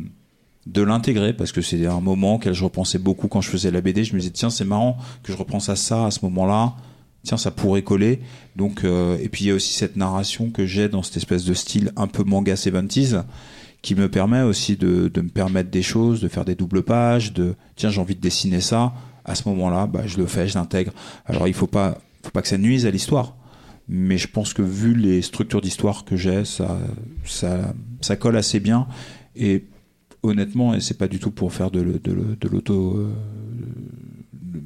Speaker 2: de l'intégrer parce que c'est un moment auquel je repensais beaucoup quand je faisais la BD. Je me disais tiens c'est marrant que je repense à ça à ce moment-là. Tiens ça pourrait coller. Donc euh, et puis il y a aussi cette narration que j'ai dans cette espèce de style un peu manga 70s qui me permet aussi de, me permettre des choses, de faire des doubles pages, de tiens j'ai envie de dessiner ça. À ce moment-là, bah, je le fais, je l'intègre. Alors il faut pas, faut pas que ça nuise à l'histoire, mais je pense que vu les structures d'histoire que j'ai, ça, ça, ça colle assez bien. Et honnêtement, et c'est pas du tout pour faire de l'auto. euh,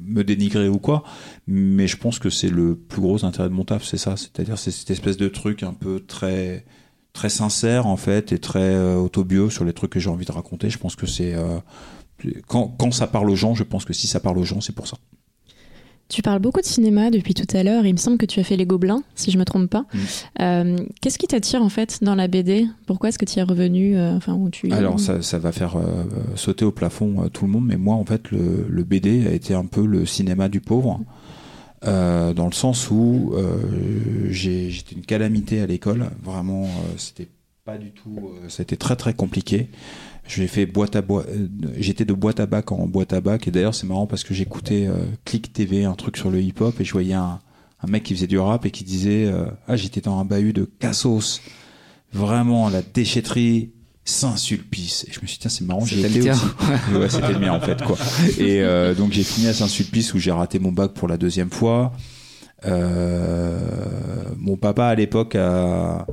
Speaker 2: me dénigrer ou quoi, mais je pense que c'est le plus gros intérêt de mon taf, c'est ça. C'est-à-dire, c'est cette espèce de truc un peu très très sincère en fait et très euh, autobio sur les trucs que j'ai envie de raconter. Je pense que c'est euh, quand, quand ça parle aux gens, je pense que si ça parle aux gens, c'est pour ça.
Speaker 3: Tu parles beaucoup de cinéma depuis tout à l'heure. Il me semble que tu as fait Les Gobelins, si je me trompe pas.
Speaker 2: Mm.
Speaker 3: Euh, Qu'est-ce qui t'attire en fait dans la BD Pourquoi est-ce que tu y es revenu euh, Enfin, où tu
Speaker 2: Alors ça, ça va faire euh, sauter au plafond euh, tout le monde, mais moi en fait le, le BD a été un peu le cinéma du pauvre, euh, dans le sens où euh, j'étais une calamité à l'école, vraiment euh, c'était pas du tout, euh, a été très très compliqué. J'ai fait boîte à boîte, euh, j'étais de boîte à bac en boîte à bac, et d'ailleurs c'est marrant parce que j'écoutais euh, Click TV, un truc sur le hip hop, et je voyais un, un mec qui faisait du rap et qui disait euh, ah j'étais dans un bahut de cassos. Vraiment la déchetterie Saint-Sulpice. Et je me suis dit, tiens, c'est marrant, j'y étais aussi. ouais, c'était le mien, en fait, quoi. Et euh, donc, j'ai fini à Saint-Sulpice où j'ai raté mon bac pour la deuxième fois. Euh, mon papa, à l'époque, a...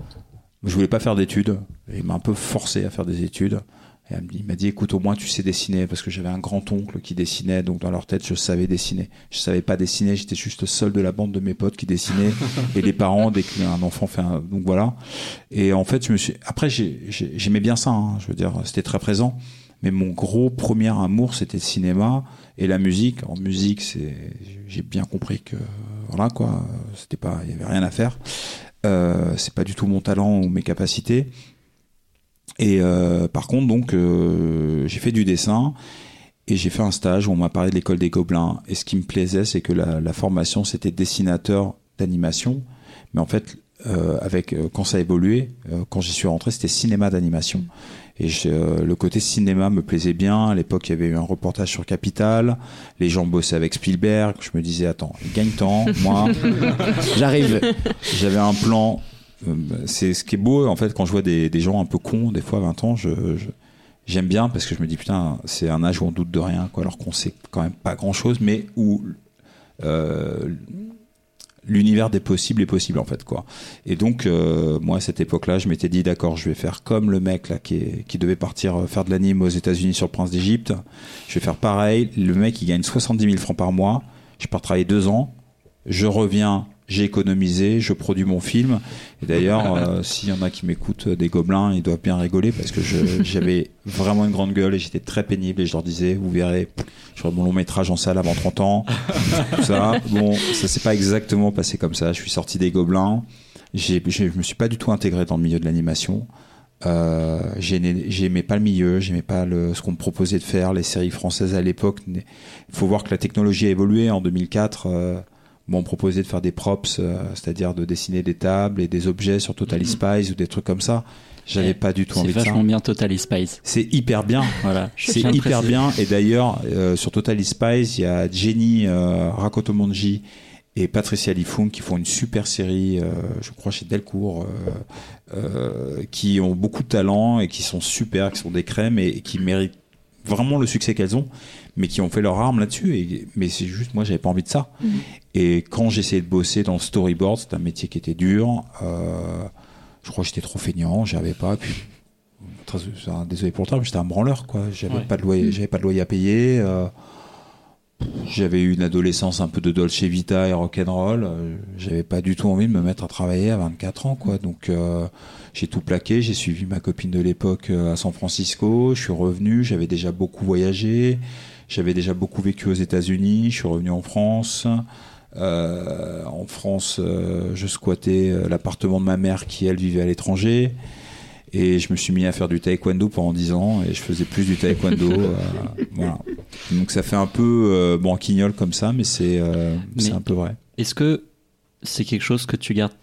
Speaker 2: je voulais pas faire d'études. Il m'a un peu forcé à faire des études. Et il m'a dit, écoute, au moins tu sais dessiner, parce que j'avais un grand-oncle qui dessinait, donc dans leur tête, je savais dessiner. Je savais pas dessiner, j'étais juste le seul de la bande de mes potes qui dessinait, et les parents, dès qu'un enfant fait un... Donc voilà. Et en fait, je me suis... Après, j'ai- j'ai- j'aimais bien ça, hein, je veux dire, c'était très présent. Mais mon gros premier amour, c'était le cinéma et la musique. En musique, c'est, j'ai bien compris que, voilà, quoi, c'était pas, il y avait rien à faire. Euh, c'est pas du tout mon talent ou mes capacités. Et euh, par contre, donc, euh, j'ai fait du dessin et j'ai fait un stage où on m'a parlé de l'école des Gobelins. Et ce qui me plaisait, c'est que la, la formation, c'était dessinateur d'animation. Mais en fait, euh, avec euh, quand ça a évolué, euh, quand j'y suis rentré, c'était cinéma d'animation. Et je- euh, le côté cinéma me plaisait bien. À l'époque, il y avait eu un reportage sur Capital. Les gens bossaient avec Spielberg. Je me disais, attends, gagne temps. Moi, j'arrive. J'avais un plan. Euh, C'est ce qui est beau, en fait, quand je vois des, gens un peu cons, des fois, à 20 ans, j'aime bien parce que je me dis, putain, c'est un âge où on doute de rien, quoi, alors qu'on sait quand même pas grand chose, mais où euh, l'univers des possibles est possible, en fait, quoi. Et donc, euh, moi, à cette époque-là, je m'étais dit, d'accord, je vais faire comme le mec là qui, qui devait partir faire de l'anime aux États-Unis sur le Prince d'Égypte. Je vais faire pareil. Le mec, il gagne 70 000 francs par mois. Je pars travailler deux ans. Je reviens. J'ai économisé, je produis mon film. Et d'ailleurs, euh, s'il y en a qui m'écoutent euh, des gobelins, ils doivent bien rigoler parce que je- j'avais vraiment une grande gueule et j'étais très pénible et je leur disais, vous verrez, j'aurai mon long métrage en salle avant 30 ans. Tout ça. Bon, ça s'est pas exactement passé comme ça. Je suis sorti des gobelins. J'ai, j'ai- je me suis pas du tout intégré dans le milieu de l'animation. Euh, j'aimais j'aimais pas le milieu, j'aimais pas le, ce qu'on me proposait de faire. Les séries françaises à l'époque, il faut voir que la technologie a évolué. En 2004, euh, moi, on me proposait de faire des props, euh, c'est-à-dire de dessiner des tables et des objets sur Totally Spies ou des trucs comme ça. J'avais
Speaker 4: Ouais.
Speaker 2: pas du tout
Speaker 4: C'est
Speaker 2: envie de ça.
Speaker 4: vachement bien Total Spice.
Speaker 2: C'est hyper bien.
Speaker 4: Voilà.
Speaker 2: C'est hyper
Speaker 4: préciser.
Speaker 2: bien. Et d'ailleurs, euh, sur Total Spies, il y a Jenny euh, Rakotomonji et Patricia Lifoun qui font une super série, euh, je crois chez Delcourt, qui ont beaucoup de talent et qui sont super, qui sont des crèmes et, et qui méritent vraiment le succès qu'elles ont, mais qui ont fait leur arme là-dessus. Et, mais c'est juste, moi, j'avais pas envie de ça.
Speaker 3: Mhm.
Speaker 2: Et quand j'essayais de bosser dans le storyboard, c'est un métier qui était dur. Euh, je crois que j'étais trop feignant, j'avais pas. Puis, très- enfin, désolé pour le terme, j'étais un branleur, quoi. J'avais
Speaker 4: Ouais.
Speaker 2: pas de loyer, j'avais pas de loyer à payer. euh, j'avais eu une adolescence un peu de Dolce Vita et rock'n'roll. euh, J'avais pas du tout envie de me mettre à travailler à 24 ans, quoi. Donc, euh, j'ai tout plaqué. J'ai suivi ma copine de l'époque à San Francisco. Je suis revenu. J'avais déjà beaucoup voyagé. J'avais déjà beaucoup vécu aux États-Unis. Je suis revenu en France. Euh, en France, euh, je squattais euh, l'appartement de ma mère qui, elle, vivait à l'étranger. Et je me suis mis à faire du taekwondo pendant 10 ans et je faisais plus du taekwondo. euh, voilà. Donc ça fait un peu euh, banquignol comme ça, mais c'est euh, un peu vrai.
Speaker 4: Est-ce que c'est quelque chose que tu gardes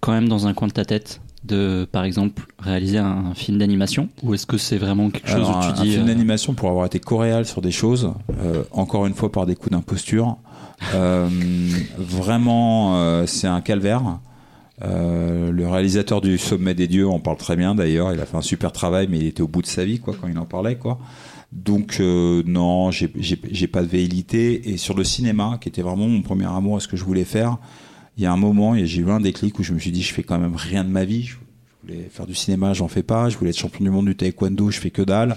Speaker 4: quand même dans un coin de ta tête? De, par exemple, réaliser un, un film d'animation Ou est-ce que c'est vraiment quelque chose
Speaker 2: Alors,
Speaker 4: où
Speaker 2: un,
Speaker 4: tu
Speaker 2: un
Speaker 4: dis.
Speaker 2: film
Speaker 4: euh,
Speaker 2: d'animation pour avoir été coréal sur des choses, euh, encore une fois par des coups d'imposture, euh, vraiment c'est un calvaire. Le réalisateur du Sommet des Dieux en parle très bien d'ailleurs. Il a fait un super travail, mais il était au bout de sa vie quoi quand il en parlait quoi. Donc euh, non, j'ai- pas de véhilité. Et sur le cinéma, qui était vraiment mon premier amour, ce que je voulais faire, il y a un moment, j'ai eu un déclic où je me suis dit, je fais quand même rien de ma vie. Je je voulais faire du cinéma, j'en fais pas. Je voulais être champion du monde du taekwondo, je fais que dalle.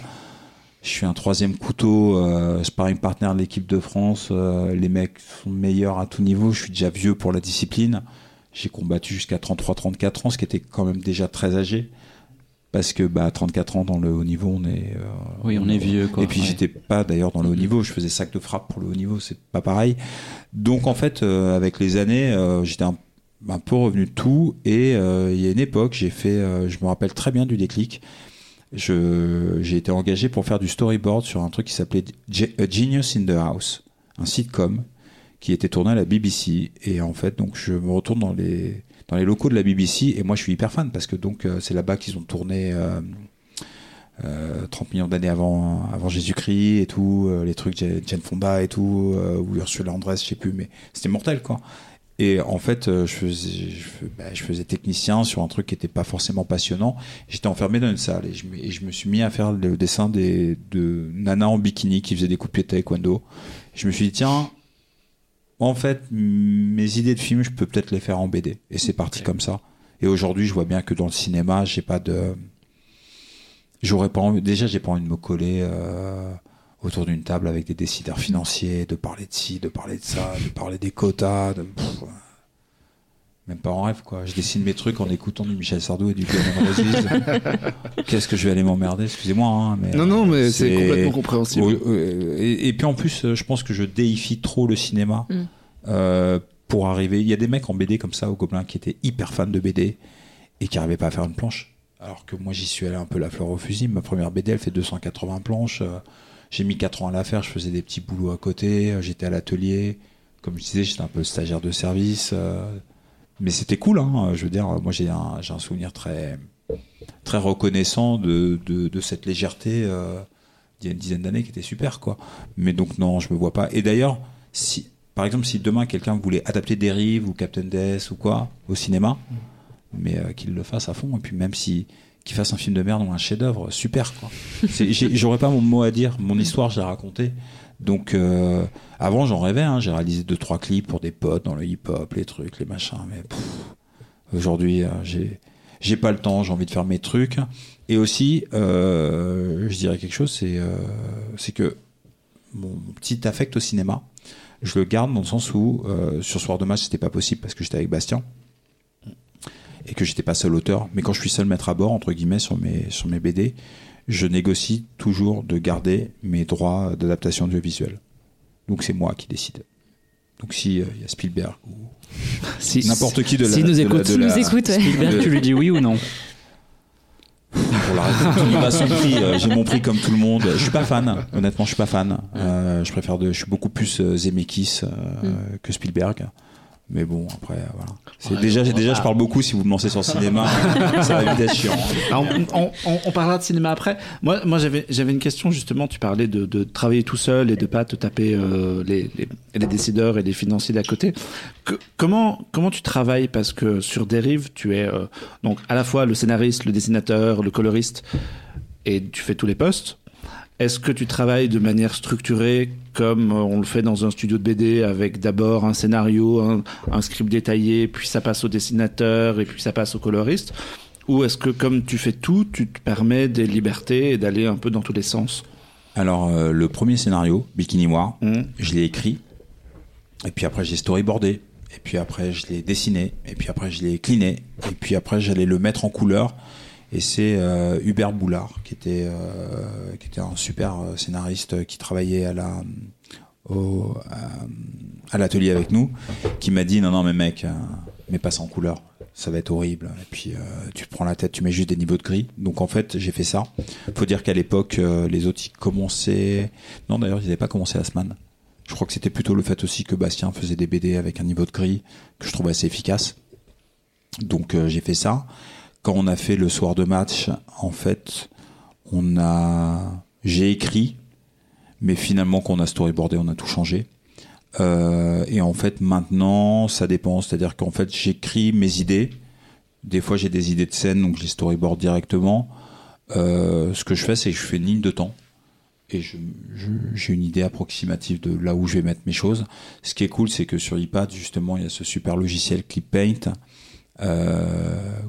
Speaker 2: Je suis un troisième couteau, euh, sparring partner de l'équipe de France. euh, les mecs sont meilleurs à tout niveau. Je suis déjà vieux pour la discipline. J'ai combattu jusqu'à 33-34 ans, ce qui était quand même déjà très âgé. Parce que bah, à 34 ans, dans le haut niveau, on est... euh,
Speaker 4: Oui, on est vieux, quoi.
Speaker 2: et puis
Speaker 4: Ouais.
Speaker 2: j'étais pas d'ailleurs dans le haut niveau, je faisais sac de frappe pour le haut niveau, c'est pas pareil. Donc en fait, euh, avec les années, euh, j'étais un, un peu revenu de tout. Et il y a une époque, j'ai fait, je me rappelle très bien du déclic. Je, j'ai été engagé pour faire du storyboard sur un truc qui s'appelait Genius in the House, un sitcom qui était tourné à la BBC. Et en fait, donc je me retourne dans les dans les locaux de la BBC et moi je suis hyper fan parce que donc euh, c'est là-bas qu'ils ont tourné. euh, euh, 30 millions d'années avant, avant Jésus-Christ et tout, euh, les trucs Jane Jane Fonda et tout, euh, ou Ursula Andress, je sais plus, mais c'était mortel quoi. Et en fait, euh, bah, je faisais technicien sur un truc qui était pas forcément passionnant. J'étais enfermé dans une salle et je, me- suis mis à faire le dessin des, de Nana en bikini qui faisait des coups de pied de taekwondo. Je me suis dit, tiens, en fait, mes idées de film, je peux peut-être les faire en BD. Et c'est parti comme ça. Et aujourd'hui, je vois bien que dans le cinéma, j'ai pas de, j'aurais pas envie, déjà, j'ai pas envie de me coller, euh, autour d'une table avec des décideurs financiers, de parler de ci, de parler de ça, de parler des quotas, de, pff. Même pas en rêve, quoi. Je dessine mes trucs en écoutant du Michel Sardou et du. Qu'est-ce que je vais aller m'emmerder, excusez-moi, hein, mais.
Speaker 1: Non, non, mais c'est complètement compréhensible.
Speaker 2: Et, et puis en plus, euh, je pense que je déifie trop le cinéma
Speaker 3: Mm.
Speaker 2: euh, pour arriver. Il y a des mecs en BD comme ça au Gobelin qui étaient hyper fans de BD et qui n'arrivaient pas à faire une planche. Alors que moi, j'y suis allé un peu la fleur au fusil. Ma première BD, elle fait 280 planches. Euh, J'ai mis 4 ans à la faire. Je faisais des petits boulots à côté. J'étais à l'atelier. Comme je disais, j'étais un peu stagiaire de service. euh, mais c'était cool. Hein. Je veux dire, moi, j'ai un, un souvenir très, très reconnaissant de, de, cette légèreté. euh, y a une dizaine d'années qui était super quoi. Mais donc non, je me vois pas. Et d'ailleurs, si par exemple si demain quelqu'un voulait adapter Dérive ou Captain Death ou quoi au cinéma, mais euh, qu'il le fasse à fond et puis même si qu'il fasse un film de merde ou un chef-d'œuvre, super quoi. J'aurais pas mon mot à dire, mon histoire je l'ai racontée. Donc euh, avant j'en rêvais, hein, j'ai réalisé deux trois clips pour des potes dans le hip-hop, les trucs, les machins, mais aujourd'hui euh, j'ai pas le temps, j'ai envie de faire mes trucs. Et aussi, euh, je dirais quelque chose, c'est que mon petit affect au cinéma, je le garde dans le sens où sur soir de match c'était pas possible parce que j'étais avec Bastien et que j'étais pas seul auteur. Mais quand je suis seul maître à bord entre guillemets sur mes BD, je négocie toujours de garder mes droits d'adaptation audiovisuelle. Donc c'est moi qui décide. Donc si euh, il y a Spielberg ou
Speaker 1: Si,
Speaker 2: n'importe qui de la
Speaker 1: s'il nous
Speaker 2: de la-
Speaker 1: écoute.
Speaker 2: de la-
Speaker 3: nous écoute, ouais.
Speaker 4: Spielberg, tu lui dis oui ou non?
Speaker 2: Pour la a son prix euh, j'ai mon prix comme tout le monde je suis pas fan honnêtement je suis pas fan Euh, je préfère de je suis beaucoup plus euh, Zemeckis euh, que Spielberg mais bon après euh, voilà c'est
Speaker 1: Ouais,
Speaker 2: déjà déjà
Speaker 1: pas-
Speaker 2: je parle beaucoup si vous me lancez sur le cinéma ça va vite être chiant
Speaker 1: Alors, on, on- on- on parlera de cinéma après. Moi, moi j'avais, j'avais une question justement. Tu parlais de, de travailler tout seul et de pas te taper euh, les, les, les décideurs et les financiers d'à côté. Que- comment, comment tu travailles? Parce que sur Dérive, tu es euh, donc à la fois le scénariste, le dessinateur, le coloriste, et tu fais tous les postes. Est-ce que tu travailles de manière structurée comme euh, on le fait dans un studio de BD avec d'abord un scénario, un, un script détaillé, puis ça passe au dessinateur et puis ça passe au coloriste? Ou est-ce que comme tu fais tout, tu te permets des libertés et d'aller un peu dans tous les sens?
Speaker 2: Alors euh, le premier scénario Bikini Noir
Speaker 1: Hum,
Speaker 2: je l'ai écrit et puis après j'ai storyboardé et puis après je l'ai dessiné et puis après je l'ai cliné et puis après j'allais le mettre en couleur et c'est euh, Hubert Boulard qui était euh, qui était un super euh, scénariste qui travaillait à la au, à, l'atelier avec nous qui m'a dit non non mais mec mets pas en couleur ça va être horrible et puis tu te prends la tête tu mets juste des niveaux de gris donc en fait j'ai fait ça faut dire qu'à l'époque les autres ils commençaient non d'ailleurs ils n'avaient pas commencé à Sman je crois que c'était plutôt le fait aussi que Bastien faisait des BD avec un niveau de gris que je trouvais assez efficace. Donc j'ai fait ça. Quand on a fait le soir de match, en fait, on a, j'ai écrit, mais finalement quand on a storyboardé, on a tout changé. Euh, et en fait maintenant, ça dépend. C'est-à-dire qu'en fait, j'écris mes idées. Des fois, j'ai des idées de scène, donc je les storyboard directement. Euh, ce que je fais, c'est que je fais une ligne de temps et j'ai une idée approximative de là où je vais mettre mes choses. Ce qui est cool, c'est que sur iPad, justement, il y a ce super logiciel Clip Paint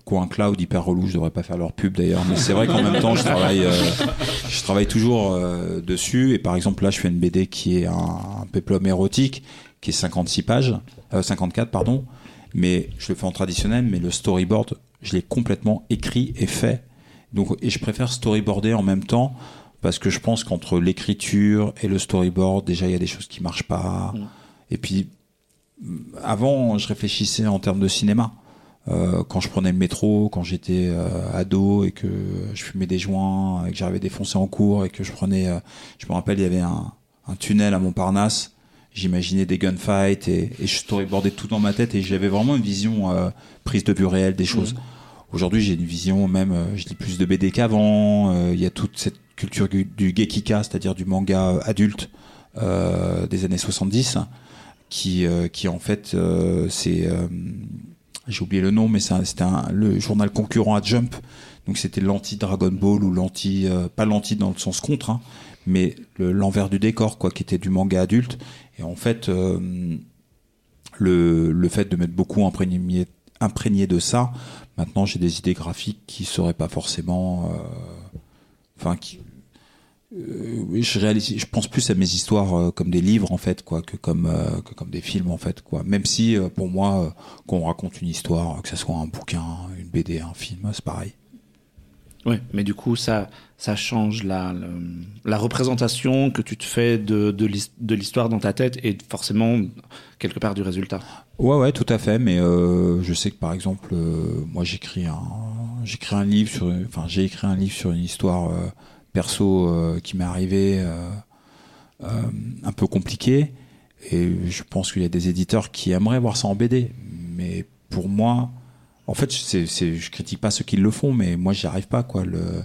Speaker 2: Coin Cloud hyper relou, je devrais pas faire leur pub d'ailleurs, mais c'est vrai qu'en même temps je travaille, euh, je travaille toujours euh, dessus. Et par exemple là, je fais une BD qui est un, un péplum érotique, qui est 56 pages, euh, 54 pardon. Mais je le fais en traditionnel, mais le storyboard, je l'ai complètement écrit et fait. Donc et je préfère storyboarder en même temps parce que je pense qu'entre l'écriture et le storyboard, déjà il y a des choses qui marchent pas.
Speaker 1: Mm.
Speaker 2: Et puis avant, je réfléchissais en termes de cinéma. Euh, quand je prenais le métro, quand j'étais euh, ado et que je fumais des joints et que j'arrivais défoncer en cours et que je prenais, euh, je me rappelle, il y avait un, un tunnel à Montparnasse. J'imaginais des gunfights et, et je storyboardais tout dans ma tête et j'avais vraiment une vision euh, prise de vue réelle des choses. Aujourd'hui, j'ai une vision même, euh, je lis plus de BD qu'avant. euh, Il y a toute cette culture du, du gekika, c'est-à-dire du manga adulte euh, des années 70, qui, euh, qui en fait, euh, c'est, euh, j'ai oublié le nom, mais c'était un- le journal concurrent à Jump. Donc c'était l'anti Dragon Ball ou l'anti, euh, pas l'anti dans le sens contre, hein, mais le- l'envers du décor, quoi, qui était du manga adulte. Et en fait, euh, le, le fait de mettre beaucoup imprégné, imprégné de ça, maintenant j'ai des idées graphiques qui seraient pas forcément, euh, enfin qui je réalise, je pense plus à mes histoires euh, comme des livres en fait, quoi, que comme euh, que comme des films en fait, quoi. Même si euh, pour moi, euh, quand on raconte une histoire, que ce soit un bouquin, une BD, un film, c'est pareil.
Speaker 1: Ouais, mais du coup, ça, ça change la, la représentation que tu te fais de, de l'his- de l'histoire dans ta tête et forcément, quelque part, du résultat.
Speaker 2: Ouais, ouais, tout à fait. Mais euh, je sais que par exemple, euh, moi j'écris un, j'écris un livre sur, enfin j'ai écrit un livre sur une histoire euh, perso euh, qui m'est arrivée euh, euh, un peu compliquée. Et je pense qu'il y a des éditeurs qui aimeraient voir ça en BD. Mais pour moi, en fait, je critique pas ceux qui le font, mais moi j'y arrive pas quoi. Le,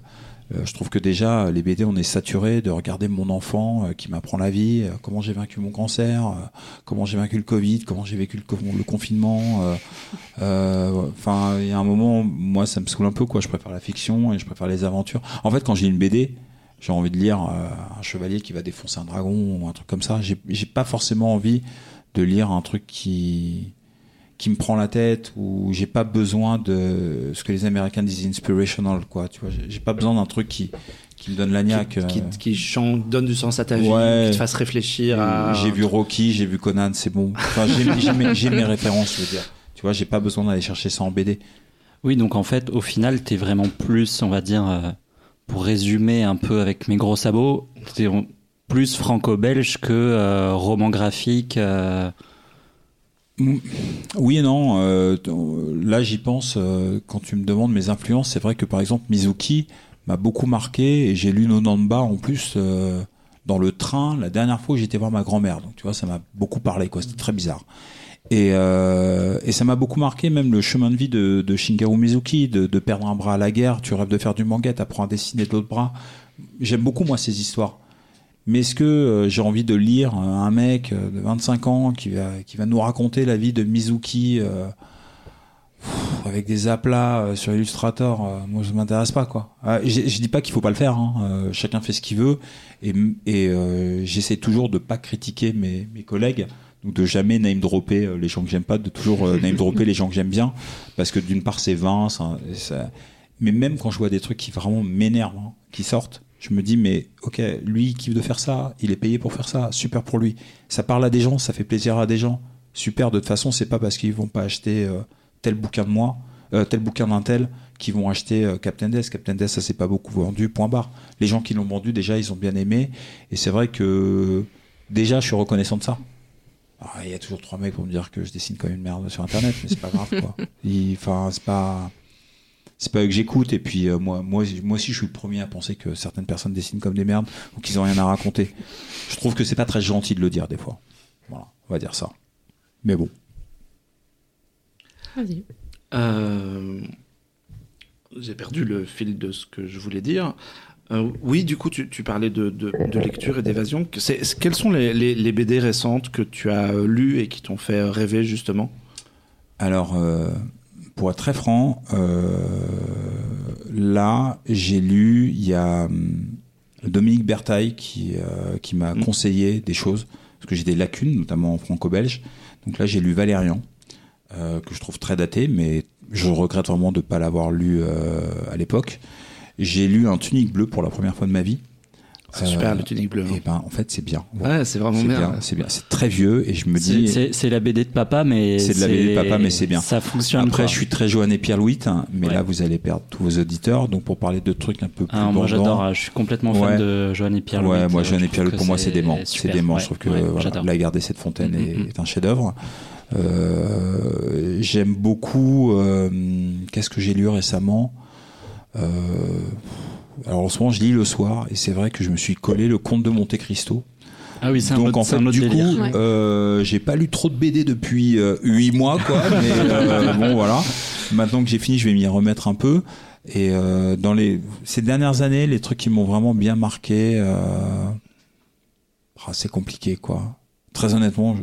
Speaker 2: euh, je trouve que déjà les BD, on est saturé de regarder mon enfant euh, qui m'apprend la vie, euh, comment j'ai vaincu mon cancer. comment j'ai vaincu le Covid, comment j'ai vécu le, co- le confinement. Enfin, il y a un moment, moi, ça me saoule un peu, quoi. Je préfère la fiction et je préfère les aventures. En fait, quand j'ai une BD, j'ai envie de lire un chevalier qui va défoncer un dragon ou un truc comme ça. J'ai pas forcément envie de lire un truc qui qui me prend la tête ou j'ai pas besoin de ce que les Américains disent inspirational, quoi. Tu vois, j'ai pas besoin d'un truc qui qui me donne la niaque.
Speaker 1: qui, qui,
Speaker 2: euh.
Speaker 1: qui donne du sens à ta vie,
Speaker 2: Ouais.
Speaker 1: qui te fasse réfléchir à.
Speaker 2: J'ai vu Rocky, j'ai vu Conan, c'est bon. Enfin, j'ai j'ai mes, j'ai mes références, je veux dire. Tu vois, j'ai pas besoin d'aller chercher ça en BD.
Speaker 4: Oui, donc en fait, au final, t'es vraiment plus, on va dire, euh, pour résumer un peu avec mes gros sabots, t'es plus franco-belge que euh, roman graphique. euh,
Speaker 2: Oui et non. euh, euh, là, j'y pense euh, quand tu me demandes mes influences. C'est vrai que par exemple, Mizuki m'a beaucoup marqué et j'ai lu Nonamba en plus euh, dans le train la dernière fois que j'étais voir ma grand-mère. Donc tu vois, ça m'a beaucoup parlé. quoi. C'était très bizarre. Et, euh, et ça m'a beaucoup marqué même le chemin de vie de, de Shigeru Mizuki, de, de perdre un bras à la guerre. Tu rêves de faire du manga, t'apprends à dessiner de l'autre bras. J'aime beaucoup moi ces histoires. Mais est-ce que euh, j'ai envie de lire euh, un mec euh, de 25 ans qui va, qui va nous raconter la vie de Mizuki avec des aplats sur Illustrator Moi, ça m'intéresse pas, quoi. Euh, je, dis pas qu'il faut pas le faire. Hein, chacun fait ce qu'il veut. Et, j'essaie toujours de pas critiquer mes, mes collègues. Donc de jamais name dropper les gens que j'aime pas, de toujours name dropper les gens que j'aime bien, parce que d'une part c'est vain, mais même quand je vois des trucs qui vraiment m'énervent, hein, qui sortent, je me dis mais ok, lui il kiffe de faire ça, il est payé pour faire ça, super pour lui. Ça parle à des gens, ça fait plaisir à des gens, super. De toute façon, c'est pas parce qu'ils vont pas acheter euh, tel bouquin de moi, euh, tel bouquin d'un tel, qu'ils vont acheter euh, Captain Death. Captain Death, ça s'est pas beaucoup vendu, point barre. Les gens qui l'ont vendu déjà, ils ont bien aimé, et c'est vrai que déjà, je suis reconnaissant de ça. Ah, Il y a toujours trois mecs pour me dire que je dessine comme une merde sur internet, mais c'est pas grave quoi. Enfin, c'est pas c'est pas eux que j'écoute et puis euh, moi moi moi aussi je suis le premier à penser que certaines personnes dessinent comme des merdes ou qu'ils ont rien à raconter. Je trouve que c'est pas très gentil de le dire des fois. Voilà, on va dire ça. Mais bon.
Speaker 3: Vas-y.
Speaker 1: Euh, J'ai perdu le fil de ce que je voulais dire. Euh, oui, du coup, tu, tu parlais de, de, de lecture et d'évasion. Quelles sont les, les, les BD récentes que tu as lues et qui t'ont fait rêver, justement?
Speaker 2: Alors, euh, pour être très franc, euh, là, j'ai lu, il y a hum, Dominique Bertaille qui, euh, qui m'a
Speaker 1: Mm.
Speaker 2: conseillé des choses, parce que j'ai des lacunes, notamment en franco-belge. Donc là, j'ai lu Valérian, euh, que je trouve très daté, mais je regrette vraiment de ne pas l'avoir lu à l'époque. J'ai lu un tunique bleu pour la première fois de ma vie.
Speaker 1: C'est super le tunique bleu.
Speaker 2: Et hein. ben en fait c'est bien.
Speaker 1: Ouais, c'est vraiment bien.
Speaker 2: C'est bien. C'est très vieux et je me dis.
Speaker 4: C'est la BD de papa, mais
Speaker 2: c'est de la BD de papa, mais c'est bien.
Speaker 4: Ça fonctionne.
Speaker 2: Après, je suis très Joanne et Pierre Louis, hein, mais là vous allez perdre tous vos auditeurs. Donc pour parler de trucs un peu plus. Ah,
Speaker 4: moi j'adore. Je suis complètement fan de Joanne et Pierre Louis.
Speaker 2: Ouais, moi Joanne et Pierre Louis pour moi c'est dément. C'est dément. Je trouve que la garder cette fontaine mm, mm, mm. est un chef-d'œuvre. Euh, J'aime beaucoup. Euh, qu'est-ce que j'ai lu récemment? Euh, alors en ce moment, je lis le soir et c'est vrai que je me suis collé le Comte de Monte Cristo.
Speaker 4: Ah oui, c'est
Speaker 2: Donc
Speaker 4: en
Speaker 2: fait, du coup, euh, j'ai pas lu trop de BD depuis euh, 8 mois, quoi. mais euh, bon, voilà. Maintenant que j'ai fini, je vais m'y remettre un peu. Et euh, dans les ces dernières années, les trucs qui m'ont vraiment bien marqué, euh, ah, c'est compliqué, quoi. Très honnêtement, je,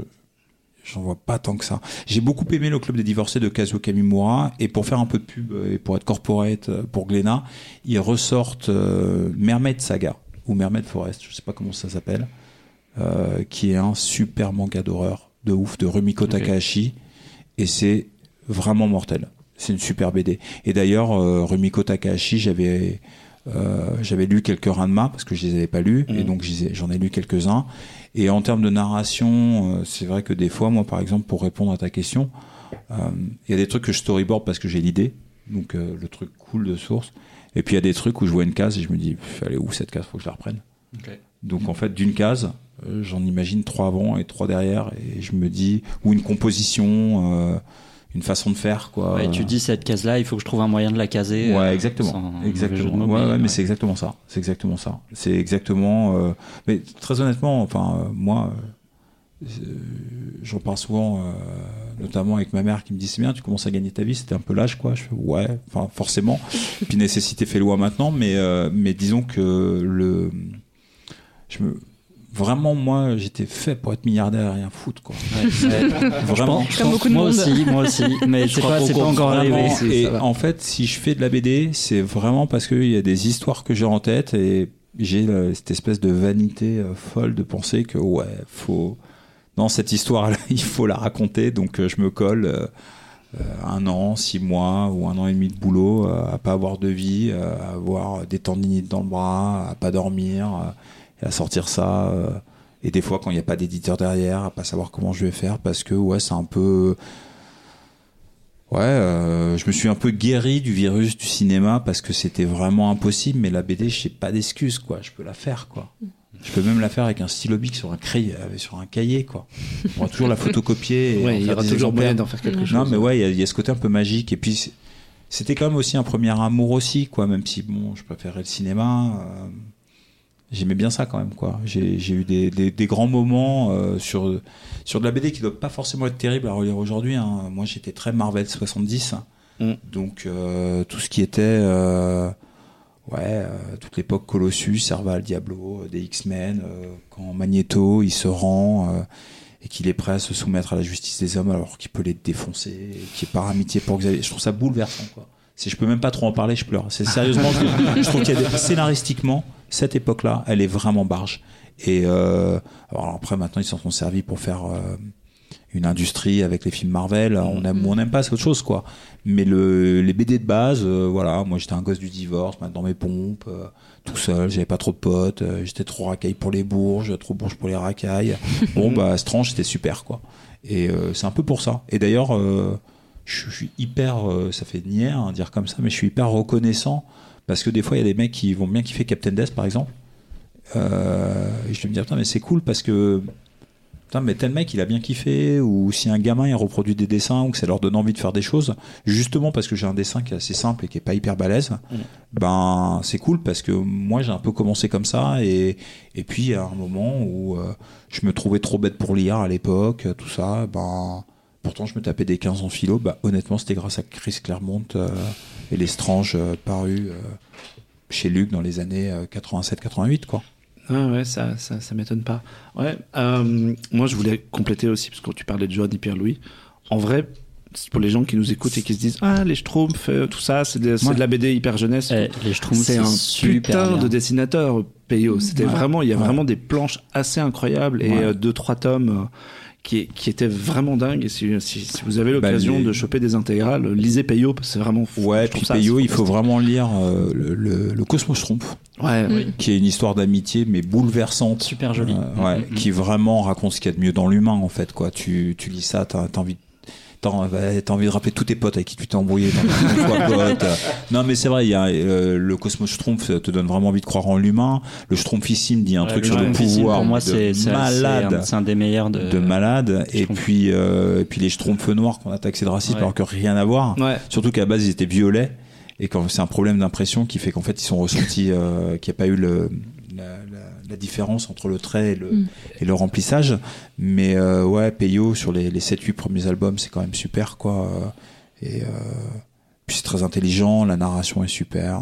Speaker 2: J'en vois pas tant que ça. J'ai beaucoup aimé le club des divorcés de Kazuo Kamimura et pour faire un peu de pub euh, et pour être corporate euh, pour Glénat, ils ressortent euh, Mermaid Saga ou Mermaid Forest, je sais pas comment ça s'appelle, euh, qui est un super manga d'horreur de ouf de Rumiko Takahashi et c'est vraiment mortel. C'est une super BD. Et d'ailleurs, Rumiko Takahashi, j'avais euh, j'avais lu quelques Ranma parce que je les avais pas lus et mm. donc j'en ai lu quelques-uns. Et en termes de narration, euh, c'est vrai que des fois, moi par exemple, pour répondre à ta question, euh, il y a des trucs que je storyboard parce que j'ai l'idée, donc le truc cool de source. Et puis il y a des trucs où je vois une case et je me dis, allez où cette case, faut que je la reprenne. Donc en fait, d'une case, j'en imagine trois avant et trois derrière, et je me dis, ou une composition une façon de faire quoi.
Speaker 4: Ouais, tu dis cette case là, il faut que je trouve un moyen de la caser.
Speaker 2: Ouais, exactement. exactement. ouais, ouais, mais c'est exactement ça. C'est exactement ça. C'est exactement euh... mais très honnêtement, enfin euh, moi euh, j'en parle souvent euh, notamment avec ma mère qui me dit c'est bien, tu commences à gagner ta vie, c'était un peu l'âge quoi. Je fais ouais, enfin forcément. Puis nécessité fait loi maintenant, mais mais disons que le je me vraiment moi j'étais fait pour être milliardaire et rien foutre quoi.
Speaker 3: Vraiment. Comme beaucoup de
Speaker 4: moi
Speaker 3: monde.
Speaker 4: aussi moi aussi. Mais c'est pas, pas encore arrivé
Speaker 2: et en fait si je fais de la BD c'est vraiment parce qu'il y a des histoires que j'ai en tête et j'ai cette espèce de vanité euh, folle de penser que ouais faut non cette histoire là il faut la raconter. Donc euh, je me colle euh, un an, six mois ou un an et demi de boulot, à pas avoir de vie, à avoir des tendinites dans le bras, à pas dormir, et à sortir ça. Euh, et des fois, quand il n'y a pas d'éditeur derrière, à pas savoir comment je vais faire parce que ouais, c'est un peu. Ouais, euh, je me suis un peu guéri du virus du cinéma parce que c'était vraiment impossible. Mais la BD, je n'ai pas d'excuse, quoi. Je peux la faire, quoi. Je peux même la faire avec un stylo bic sur un crayon, euh, sur un cahier, quoi. On va toujours la photocopier.
Speaker 1: Il y aura toujours moyen d'en faire quelque chose. Non,
Speaker 2: mais ouais, il y, a ce côté un peu magique. Et puis, c'était quand même aussi un premier amour aussi, quoi. Même si, bon, je préférais le cinéma. Euh, j'aimais bien ça quand même quoi. J'ai eu des, des, des, grands moments euh, sur sur de la BD qui doit pas forcément être terrible à relire aujourd'hui hein. moi j'étais très Marvel 70 mm. donc euh, tout ce qui était euh, ouais toute l'époque Colossus Serval Diablo des X-Men quand Magneto il se rend et qu'il est prêt à se soumettre à la justice des hommes alors qu'il peut les défoncer qui est par amitié pour Xavier. Je trouve ça bouleversant quoi. Si je peux même pas trop en parler je pleure. C'est sérieusement je trouve qu'il y a des, scénaristiquement cette époque-là, elle est vraiment barge. Et euh, alors après, maintenant, ils s'en sont servis pour faire euh, une industrie avec les films Marvel. On aime ou on n'aime pas, c'est autre chose, quoi. Mais le, les BD de base, euh, voilà, moi j'étais un gosse du divorce, dans mes pompes, tout seul, j'avais pas trop de potes, j'étais trop racaille pour les bourges, trop bourge pour les racailles. bon, bah, Strange, c'était super, quoi. Et c'est un peu pour ça. Et d'ailleurs, je suis hyper, ça fait nier, hein, dire comme ça, mais je suis hyper reconnaissant parce que des fois, il y a des mecs qui vont bien kiffer Captain Death, par exemple. Euh, et je vais me dire, putain, mais c'est cool parce que. Putain, mais tel mec, il a bien kiffé. Ou si un gamin, il reproduit des dessins ou que ça leur donne envie de faire des choses, justement parce que j'ai un dessin qui est assez simple et qui est pas hyper balèze, ben, c'est cool parce que moi, j'ai un peu commencé comme ça. Et, et puis, à un moment où euh, je me trouvais trop bête pour lire à l'époque, tout ça, ben pourtant je me tapais des 15 en philo, bah honnêtement c'était grâce à Chris Claremont euh, et les Stranges euh, parus euh, chez Luc dans les années 87-88 quoi.
Speaker 1: Ah ouais, ça, ça, ça m'étonne pas. Ouais, moi je voulais compléter aussi, parce que tu parlais de Johan et Pierre-Louis. En vrai, pour les gens qui nous écoutent et qui se disent Ah, les Schtroumpfs, tout ça, c'est de, de, la BD hyper jeunesse.
Speaker 4: Eh, les Schtroumpfs,
Speaker 1: c'est un putain de dessinateur, Peyo. C'était vraiment, il y a vraiment des planches assez incroyables et deux, trois tomes qui, est- qui était vraiment dingue. Et si, si, si vous avez
Speaker 2: Bah,
Speaker 1: l'occasion
Speaker 2: les-
Speaker 1: de choper des intégrales, lisez Peyo, parce que c'est vraiment fou.
Speaker 2: Ouais, puis Peyo, il faut vraiment lire euh, le, le, le Cosmos Trompe,
Speaker 1: Ouais,
Speaker 3: Mm.
Speaker 2: qui est une histoire d'amitié mais bouleversante.
Speaker 4: Super joli.
Speaker 2: Euh, ouais,
Speaker 4: Mm, mm,
Speaker 2: qui vraiment raconte ce qu'il y a de mieux dans l'humain en fait quoi. Tu, tu lis ça, t'as as envie ouais, t'as envie de rappeler tous tes potes avec qui tu t'es embrouillé. Non mais c'est vrai, il y a euh, le Cosmos Schtroumpf te donne vraiment envie de croire en l'humain. Le Schtroumpfissime dit un
Speaker 4: Ouais,
Speaker 2: truc
Speaker 4: le
Speaker 2: sur le
Speaker 4: Schtroumpfissime,
Speaker 2: pouvoir
Speaker 4: pour moi,
Speaker 2: de
Speaker 4: c'est c'est-
Speaker 2: malade.
Speaker 4: c'est un, des meilleurs de.
Speaker 2: de malade et
Speaker 4: Schtroumpf.
Speaker 2: puis euh, et puis les Schtroumpfs noirs qu'on a taxés de racisme
Speaker 4: Ouais.
Speaker 2: alors que rien à voir
Speaker 1: ouais.
Speaker 2: surtout qu'à la base ils étaient violets et quand c'est un problème d'impression qui fait qu'en fait ils sont ressentis euh, qu'il n'y a pas eu le la, différence entre le trait et le,
Speaker 3: Mm.
Speaker 2: et le remplissage mais euh, ouais Peyo sur les, les 7-8 premiers albums c'est quand même super quoi euh, et euh, puis c'est très intelligent la narration est super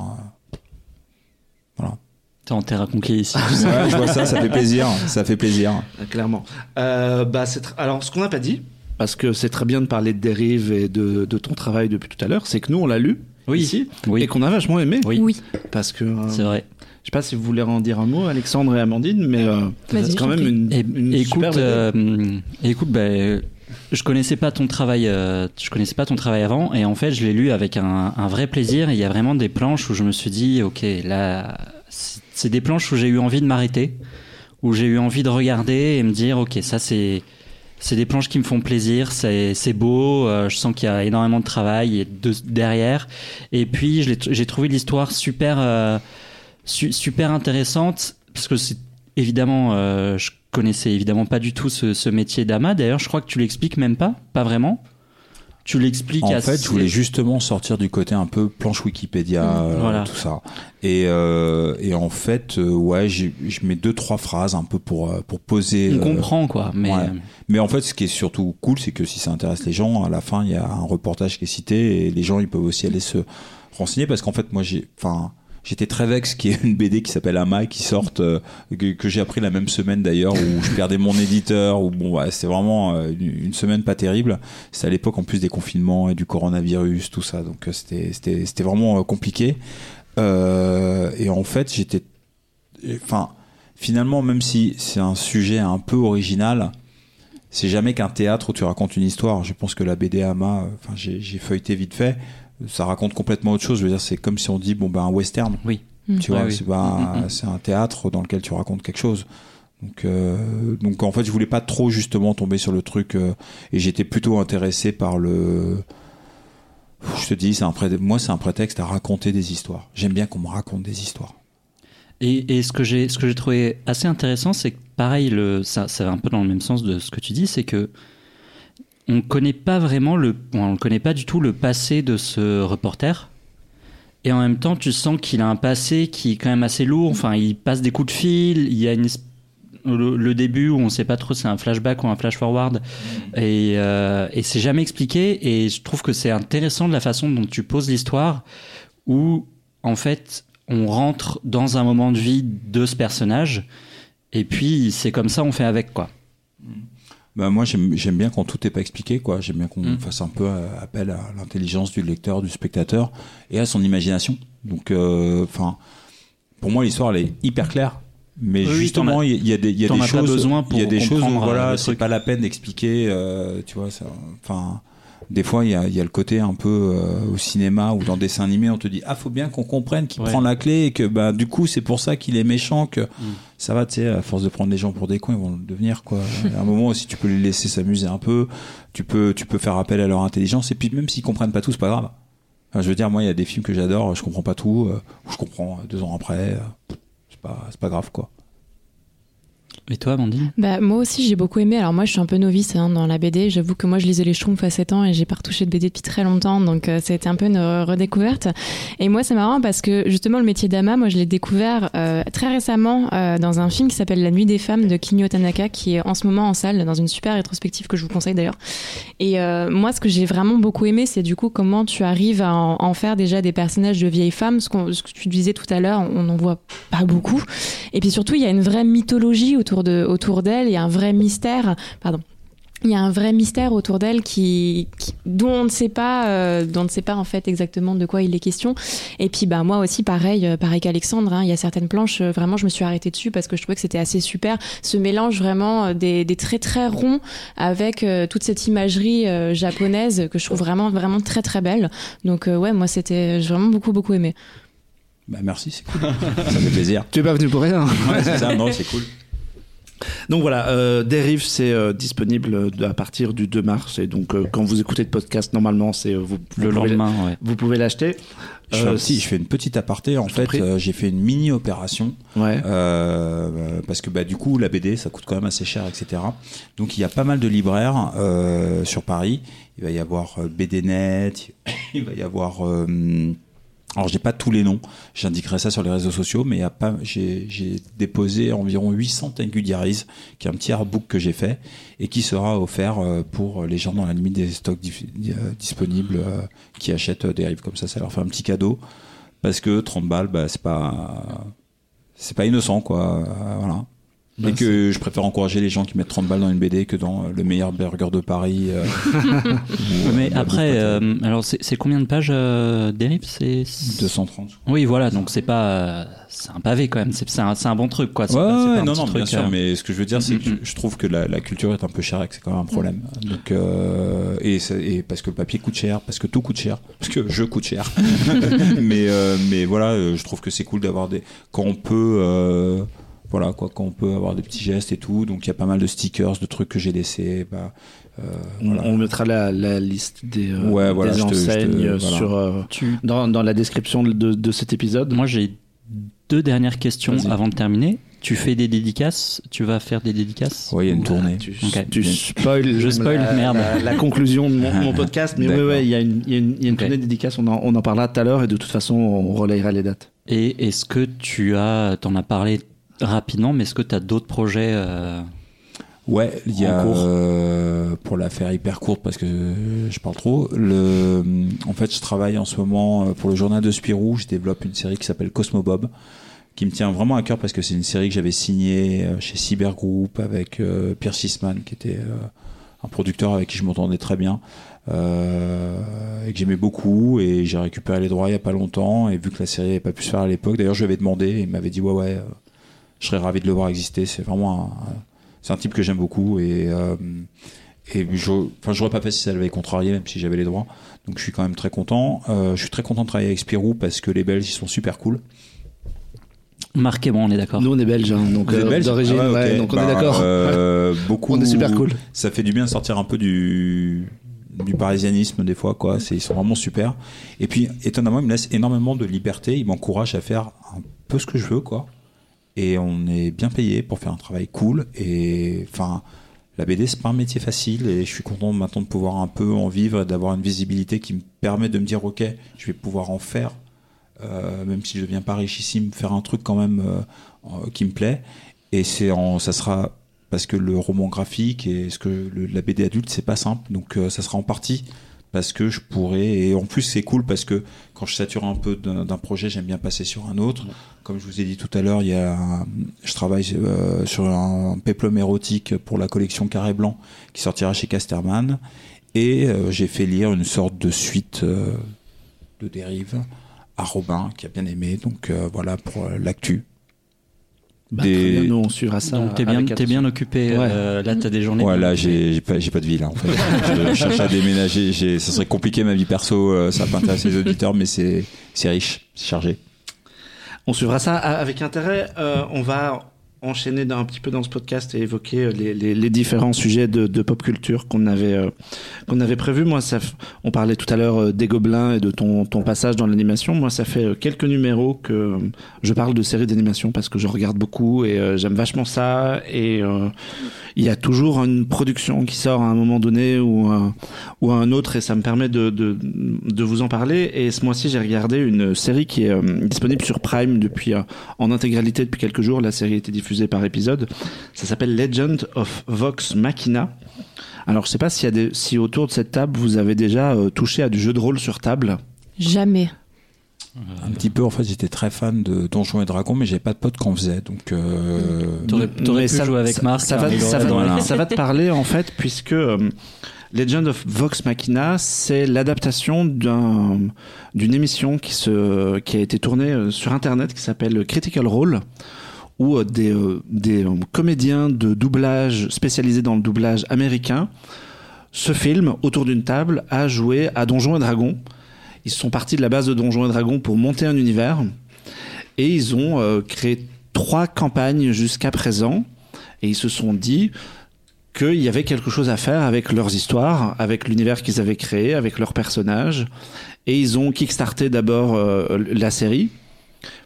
Speaker 2: voilà
Speaker 4: T'es en terre conquis ici.
Speaker 2: ouais, je vois ça ça fait plaisir ça fait plaisir
Speaker 1: Euh, Clairement. Euh, bah, c'est tr- Alors, ce qu'on n'a pas dit, parce que c'est très bien de parler de dérive et de, de ton travail depuis tout à l'heure, c'est que nous, on l'a lu
Speaker 4: Oui.
Speaker 1: ici
Speaker 4: Oui.
Speaker 1: et qu'on a vachement aimé.
Speaker 4: Oui.
Speaker 3: Oui.
Speaker 1: Parce que. euh,
Speaker 4: C'est vrai.
Speaker 1: je sais pas si vous voulez en dire un mot, Alexandre et Amandine, mais euh, c'est quand même une,
Speaker 4: Et,
Speaker 1: une
Speaker 4: écoute,
Speaker 1: super
Speaker 4: euh, écoute, bah, je connaissais pas ton travail, euh, je connaissais pas ton travail avant, et en fait, je l'ai lu avec un, un vrai plaisir. Il y a vraiment des planches où je me suis dit, ok, là, c'est des planches où j'ai eu envie de m'arrêter, où j'ai eu envie de regarder et me dire, ok, ça c'est c'est des planches qui me font plaisir, c'est beau, euh, je sens qu'il y a énormément de travail derrière. Et puis j'ai trouvé l'histoire super euh, su- super intéressante parce que évidemment euh, je connaissais évidemment pas du tout ce, ce métier d'ama. D'ailleurs, je crois que tu l'expliques même pas, pas vraiment. Tu l'expliques
Speaker 2: En fait, je voulais justement sortir du côté un peu planche Wikipédia,
Speaker 3: Mmh.
Speaker 2: euh,
Speaker 4: Voilà.
Speaker 2: tout ça. Et, euh, et en fait, euh, ouais, je mets deux trois phrases un peu pour euh, pour poser.
Speaker 4: On
Speaker 2: euh,
Speaker 4: comprend quoi, mais
Speaker 2: ouais. Mais en fait, ce qui est surtout cool, c'est que si ça intéresse les gens, à la fin, il y a un reportage qui est cité et les gens, ils peuvent aussi aller se renseigner parce qu'en fait, moi, j'ai, enfin. J'étais très vexe qu'il y ait une BD qui s'appelle Ama qui sorte, euh, que, j'ai appris la même semaine d'ailleurs, où je perdais mon éditeur, où bon, c'était vraiment euh, une, semaine pas terrible. C'était à l'époque en plus des confinements et du coronavirus, tout ça, donc euh, c'était c'était c'était vraiment compliqué. Et en fait, j'étais, enfin, finalement, même si c'est un sujet un peu original, c'est jamais qu'un théâtre où tu racontes une histoire. Je pense que la BD Ama, enfin, j'ai feuilleté vite fait, ça raconte complètement autre chose. Je veux dire, c'est comme si on dit bon ben un western.
Speaker 4: Oui.
Speaker 3: Mm.
Speaker 2: Tu vois,
Speaker 4: Ouais,
Speaker 2: c'est
Speaker 4: Mm, mm,
Speaker 2: c'est un théâtre dans lequel tu racontes quelque chose. Donc, euh, donc en fait, je voulais pas trop justement tomber sur le truc, euh, et j'étais plutôt intéressé par le. Je te dis, c'est un pré- moi, c'est un prétexte à raconter des histoires. J'aime bien qu'on me raconte des histoires.
Speaker 4: Et, et ce que j'ai ce que j'ai trouvé assez intéressant, c'est que pareil, le, ça, ça va un peu dans le même sens de ce que tu dis, c'est que on connaît pas vraiment le, on ne connaît pas du tout le passé de ce reporter. Et en même temps, tu sens qu'il a un passé qui est quand même assez lourd. Enfin, il passe des coups de fil. Il y a le, début où on sait pas trop si c'est un flashback ou un flash forward. Et, euh, et c'est jamais expliqué. Et je trouve que c'est intéressant de la façon dont tu poses l'histoire, où en fait on rentre dans un moment de vie de ce personnage. Et puis c'est comme ça on fait avec quoi.
Speaker 2: Bah moi j'aime bien quand tout est pas expliqué quoi. J'aime bien qu'on
Speaker 4: Mm.
Speaker 2: fasse un peu euh, appel à l'intelligence du lecteur, du spectateur et à son imagination. Donc enfin pour moi l'histoire elle est hyper claire. Mais
Speaker 4: Oui,
Speaker 2: justement il y, a- il y a des y a des choses il y a des choses où
Speaker 4: euh,
Speaker 2: voilà
Speaker 4: le
Speaker 2: c'est pas la peine d'expliquer. euh, tu vois. Enfin des fois il y a, y a le côté un peu euh, au cinéma ou dans dessin animé on te dit ah faut bien qu'on comprenne qu'il
Speaker 4: Ouais.
Speaker 2: prend la clé et que bah du coup c'est pour ça qu'il est méchant que
Speaker 4: Mm.
Speaker 2: ça va tu sais à force de prendre les gens pour des cons ils vont le devenir quoi à un moment aussi tu peux les laisser s'amuser un peu tu peux tu peux faire appel à leur intelligence et puis même s'ils comprennent pas tout c'est pas grave Enfin, je veux dire moi il y a des films que j'adore je comprends pas tout euh, ou je comprends euh, deux ans après euh, c'est pas c'est pas grave quoi
Speaker 4: Et toi, Amandine
Speaker 3: Bah, moi aussi, j'ai beaucoup aimé. Alors, moi, je suis un peu novice hein, dans la BD. J'avoue que moi, je lisais les Schtroumpfs à 7 ans et j'ai pas retouché de BD depuis très longtemps. Donc, euh, un peu une redécouverte. Et moi, c'est marrant parce que justement, le métier d'Ama, moi, je l'ai découvert euh, très récemment euh, dans un film qui s'appelle La Nuit des femmes de Kinyo Tanaka, qui est en ce moment en salle, dans une super rétrospective que je vous conseille d'ailleurs. Et euh, moi, ce que j'ai vraiment beaucoup aimé, c'est du coup comment tu arrives à en, faire déjà des personnages de vieilles femmes. Ce, que tu disais tout à l'heure, on n'en voit pas beaucoup. Et puis surtout, il y a une vraie mythologie autour de autour d'elle, il y a un vrai mystère. Pardon. il y a un vrai mystère autour d'elle qui, qui- dont on ne sait pas euh, dont on ne sait pas en fait exactement de quoi il est question et puis bah moi aussi pareil euh, pareil qu'Alexandre hein, il y a certaines planches euh, vraiment je me suis arrêtée dessus parce que je trouvais que c'était assez super ce mélange vraiment des, des traits très ronds avec euh, toute cette imagerie euh, japonaise que je trouve vraiment vraiment très très belle donc euh, ouais moi c'était j'ai vraiment beaucoup beaucoup aimé
Speaker 2: Bah, merci, c'est cool. ça fait plaisir.
Speaker 1: Tu es pas venu pour rien.
Speaker 2: Ouais, c'est ça, non, c'est cool.
Speaker 1: Donc voilà, euh, Dérive, c'est euh, disponible de- à partir du 2 mars. Et donc, euh, quand vous écoutez le podcast, normalement, c'est euh, vous,
Speaker 4: Le
Speaker 1: vous pouvez-
Speaker 4: lendemain, ouais.
Speaker 1: Vous pouvez l'acheter. Euh,
Speaker 2: petit- je fais une petite aparté. En fait, euh, j'ai fait une mini opération
Speaker 1: Ouais.
Speaker 2: euh, parce que bah, du coup, la BD, ça coûte quand même assez cher, etc. Donc, il y a pas mal de libraires euh, sur Paris. Il va y avoir euh, BDNet, il va y avoir. Alors, j'ai pas tous les noms. J'indiquerai ça sur les réseaux sociaux, mais y a pas. J'ai déposé environ 800 Thank You Diaries, qui est un petit artbook que j'ai fait et qui sera offert euh, pour les gens dans la limite des stocks euh, disponibles euh, qui achètent des livres comme ça. Ça leur fait un petit cadeau parce que 30 balles, bah, c'est pas c'est pas innocent quoi. Voilà. Et que je préfère encourager les gens qui mettent 30 balles dans une BD que dans euh, le meilleur burger de Paris. euh, ou,
Speaker 4: Mais
Speaker 2: euh,
Speaker 4: après, euh, alors c'est combien de pages euh, Dérive C'est
Speaker 2: 230.
Speaker 4: Oui, voilà, donc c'est pas, euh, c'est un pavé quand même. C'est un, c'est un bon truc, quoi. C'est
Speaker 2: Ouais,
Speaker 4: pas- c'est
Speaker 2: ouais,
Speaker 4: pas un
Speaker 2: non,
Speaker 4: petit
Speaker 2: non, bien
Speaker 4: truc,
Speaker 2: sûr,
Speaker 4: euh,
Speaker 2: mais ce que je veux dire, c'est que je, je trouve que la, la culture est un peu chère et que c'est quand même un problème. Donc, euh, et, et parce que le papier coûte cher, parce que tout coûte cher, parce que je coûte cher. mais, euh, mais voilà, euh, je trouve que c'est cool d'avoir des. Quand on peut. Voilà, quoi, quand on peut avoir des petits gestes et tout. Donc, il y a pas mal de stickers, de trucs que j'ai laissés. Bah, euh,
Speaker 1: On,
Speaker 2: voilà.
Speaker 1: on mettra la, la liste des, euh,
Speaker 2: Ouais, voilà,
Speaker 1: des
Speaker 2: je te- je te-
Speaker 1: enseignes
Speaker 2: voilà.
Speaker 1: sur, euh,
Speaker 4: Tu,
Speaker 1: dans, dans la description de, de cet épisode.
Speaker 4: moi, j'ai deux dernières questions
Speaker 2: Vas-y.
Speaker 4: avant de terminer. Tu fais des dédicaces? Tu vas faire des dédicaces?
Speaker 2: Ouais, il y a une tournée.
Speaker 1: Tu, spoil,
Speaker 4: Je spoil,
Speaker 1: la,
Speaker 4: merde.
Speaker 1: La, la conclusion de mon, mon podcast, mais oui, ouais, il y a une, il y a une, il y a une tournée dédicace, on en, on en parlera tout à l'heure et de toute façon, on relayera les dates.
Speaker 4: Et est-ce que tu as, t'en as parlé rapidement, mais est-ce que tu as d'autres projets euh,
Speaker 2: Ouais, il y a euh, pour la faire hyper courte parce que je parle trop. Le, en fait, je travaille en ce moment euh, pour le journal de Spirou. Je développe une série qui s'appelle Cosmo Bob, qui me tient vraiment à cœur parce que c'est une série que j'avais signée euh, chez Cyber Group avec euh, Pierre Sisman, qui était un producteur avec qui je m'entendais très bien euh, et que j'aimais beaucoup. Et j'ai récupéré les droits il y a pas longtemps. Et vu que la série n'avait pas pu se faire à l'époque, d'ailleurs, je lui avais demandé et il m'avait dit ouais ouais, je serais ravi de le voir exister. C'est vraiment un, c'est un type que j'aime beaucoup et euh, et je, enfin j'aurais pas fait si ça l'avait contrarié même si j'avais les droits donc je suis quand même très content Euh, je suis très content de travailler avec Spirou parce que les Belges ils sont super cool
Speaker 4: Marc et moi, on est d'accord.
Speaker 1: Nous, on est belges, hein, donc euh,
Speaker 2: Belges
Speaker 1: d'origine,
Speaker 2: Ah ouais,
Speaker 1: ouais,
Speaker 2: ok.
Speaker 1: donc on
Speaker 2: Bah,
Speaker 1: est d'accord.
Speaker 2: euh, beaucoup
Speaker 1: On est super cool.
Speaker 2: ça fait du bien de sortir un peu du du parisianisme des fois quoi c'est ils sont vraiment super et puis étonnamment ils me laissent énormément de liberté ils m'encouragent à faire un peu ce que je veux quoi et on est bien payé pour faire un travail cool. Et enfin la BD c'est pas un métier facile. Et je suis content maintenant de pouvoir un peu en vivre d'avoir une visibilité qui me permet de me dire ok je vais pouvoir en faire euh, même si je deviens pas richissime faire un truc quand même euh, qui me plaît. Et c'est ça sera parce que le roman graphique et ce que la BD adulte c'est pas simple. Donc euh, ça sera en partie parce que je pourrais et en plus c'est cool parce que quand je sature un peu d'un projet j'aime bien passer sur un autre. Comme je vous ai dit tout à l'heure il y a je travaille euh, sur un péplum érotique pour la collection Carré Blanc qui sortira chez Casterman. Et euh, j'ai fait lire une sorte de suite euh, de dérive à Robin qui a bien aimé. Donc voilà pour l'actu
Speaker 1: Bah,
Speaker 2: des-
Speaker 1: très bien, nous, on suivra ça.
Speaker 4: Donc t'es bien,
Speaker 1: attention.
Speaker 4: bien occupé.
Speaker 1: Ouais.
Speaker 4: euh, là, t'as des journées.
Speaker 2: Ouais, là, j'ai j'ai pas, j'ai pas de vie, là, en fait. je cherche à déménager. j'ai- Ça serait compliqué, ma vie perso. euh, Ça va pas intéresser les auditeurs, mais c'est c'est riche, c'est chargé.
Speaker 1: On suivra ça avec intérêt. Euh, on va enchaîner un petit peu dans ce podcast et évoquer euh, les, différents sujets de, pop culture qu'on avait euh, qu'on avait prévu. Moi, on parlait tout à l'heure euh, des Gobelins et de ton, ton passage dans l'animation. Moi, ça fait quelques numéros que je parle de séries d'animation parce que je regarde beaucoup et j'aime vachement ça. Et il y a toujours une production qui sort à un moment donné ou ou à un autre et ça me permet de, de, vous en parler. Et ce mois-ci, j'ai regardé une série qui est disponible sur Prime depuis en intégralité depuis quelques jours. La série a été diffusée par épisode. Ça s'appelle Legend of Vox Machina. Alors, je sais pas s'il y a des, si autour de cette table vous avez déjà euh, touché à du jeu de rôle sur table.
Speaker 3: Jamais.
Speaker 2: Un petit peu, en fait, j'étais très fan de Donjons et Dragons, mais j'avais pas de potes qu'on faisait, donc. Euh...
Speaker 4: T'aurais pu
Speaker 1: ça-
Speaker 4: jouer avec
Speaker 1: ça-
Speaker 4: Marc.
Speaker 1: Ça va,
Speaker 4: hein,
Speaker 1: ça va-
Speaker 2: Voilà.
Speaker 1: ça va te parler en fait, puisque euh, Legend of Vox Machina, c'est l'adaptation d'un d'une émission qui se qui a été tournée sur internet qui s'appelle Critical Role où euh, des euh, euh, comédiens de doublage spécialisés dans le doublage américain se filment autour d'une table à jouer à Donjons et Dragons. Ils sont partis de la base de Donjons et Dragons pour monter un univers et ils ont créé trois campagnes jusqu'à présent et ils se sont dit qu'il y avait quelque chose à faire avec leurs histoires, avec l'univers qu'ils avaient créé, avec leurs personnages. Et ils ont kickstarté d'abord la série.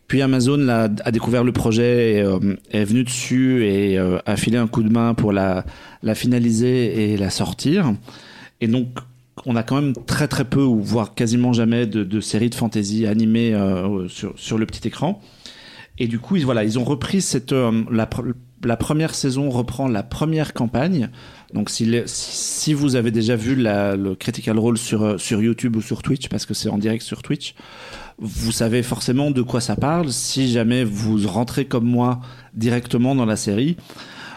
Speaker 1: Puis Amazon l'a- a découvert le projet et euh, est venu dessus et euh, a filé un coup de main pour la, la finaliser et la sortir. Et donc, on a quand même très très peu, ou voire quasiment jamais, de, de séries de fantasy animées euh, sur, sur le petit écran. Et du coup, ils, voilà, ils ont repris cette euh, la, pr- la première saison reprend la première campagne. Donc, si, si vous avez déjà vu la, le Critical Role sur sur YouTube ou sur Twitch, parce que c'est en direct sur Twitch, vous savez forcément de quoi ça parle. Si jamais vous rentrez comme moi directement dans la série,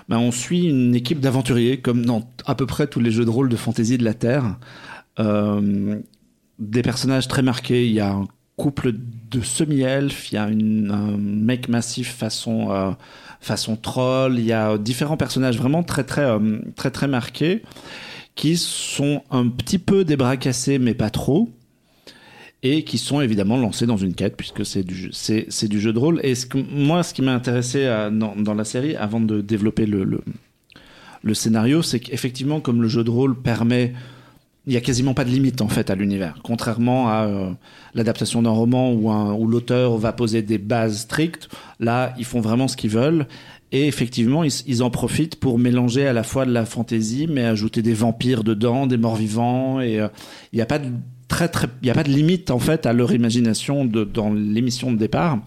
Speaker 1: ben on suit une équipe d'aventuriers comme dans à peu près tous les jeux de rôle de fantasy de la Terre. Euh, des personnages très marqués. Il y a un couple de semi-elfes, il y a une- un mec massif façon euh, façon troll. Il y a différents personnages vraiment très très euh, très très marqués qui sont un petit peu des bras cassés mais pas trop et qui sont évidemment lancés dans une quête puisque c'est du c'est, c'est du jeu de rôle. Et moi ce qui m'a intéressé dans, la série avant de développer le, le, scénario c'est qu'effectivement comme le jeu de rôle permet il y a quasiment pas de limite en fait à l'univers. Contrairement à euh, l'adaptation d'un roman où, l'auteur va poser des bases strictes là ils font vraiment ce qu'ils veulent. Et effectivement, ils, en profitent pour mélanger à la fois de la fantaisie, mais ajouter des vampires dedans, des morts-vivants, et euh, il n'y a pas de il y a pas de limite en fait à leur imagination dans l'émission de départ,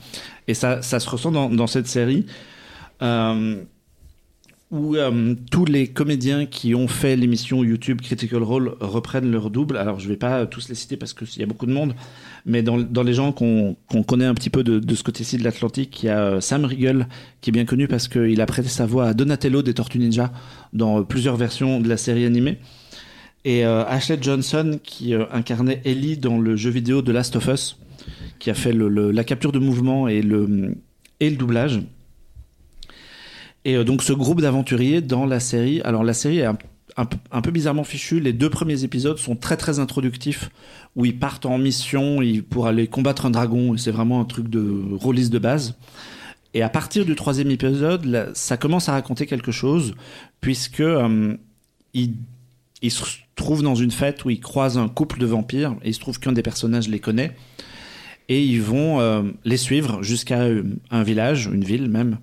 Speaker 1: et ça, se ressent dans, cette série. Euh, où euh, tous les comédiens qui ont fait l'émission YouTube Critical Role reprennent leur double. Alors je vais pas tous les citer parce qu'il y a beaucoup de monde, mais dans, les gens qu'on connaît un petit peu de, de ce côté-ci de l'Atlantique, il y a euh, Sam Riegel qui est bien connu parce qu'il a prêté sa voix à Donatello des Tortues Ninja dans plusieurs versions de la série animée. Et euh, Ashley Johnson qui euh, incarnait Ellie dans le jeu vidéo de Last of Us, qui a fait la capture de mouvement et le, et le doublage. Et euh, donc ce groupe d'aventuriers dans la série, alors la série est un, peu- bizarrement fichue, les deux premiers épisodes sont très très introductifs, où ils partent en mission pour aller combattre un dragon, c'est vraiment un truc de rôliste de base. Et à partir du troisième épisode, ça commence à raconter quelque chose, puisque ils, ils se trouvent dans une fête où ils croisent un couple de vampires, et il se trouve qu'un des personnages les connaît, et ils vont euh, les suivre jusqu'à euh, un village, une ville même.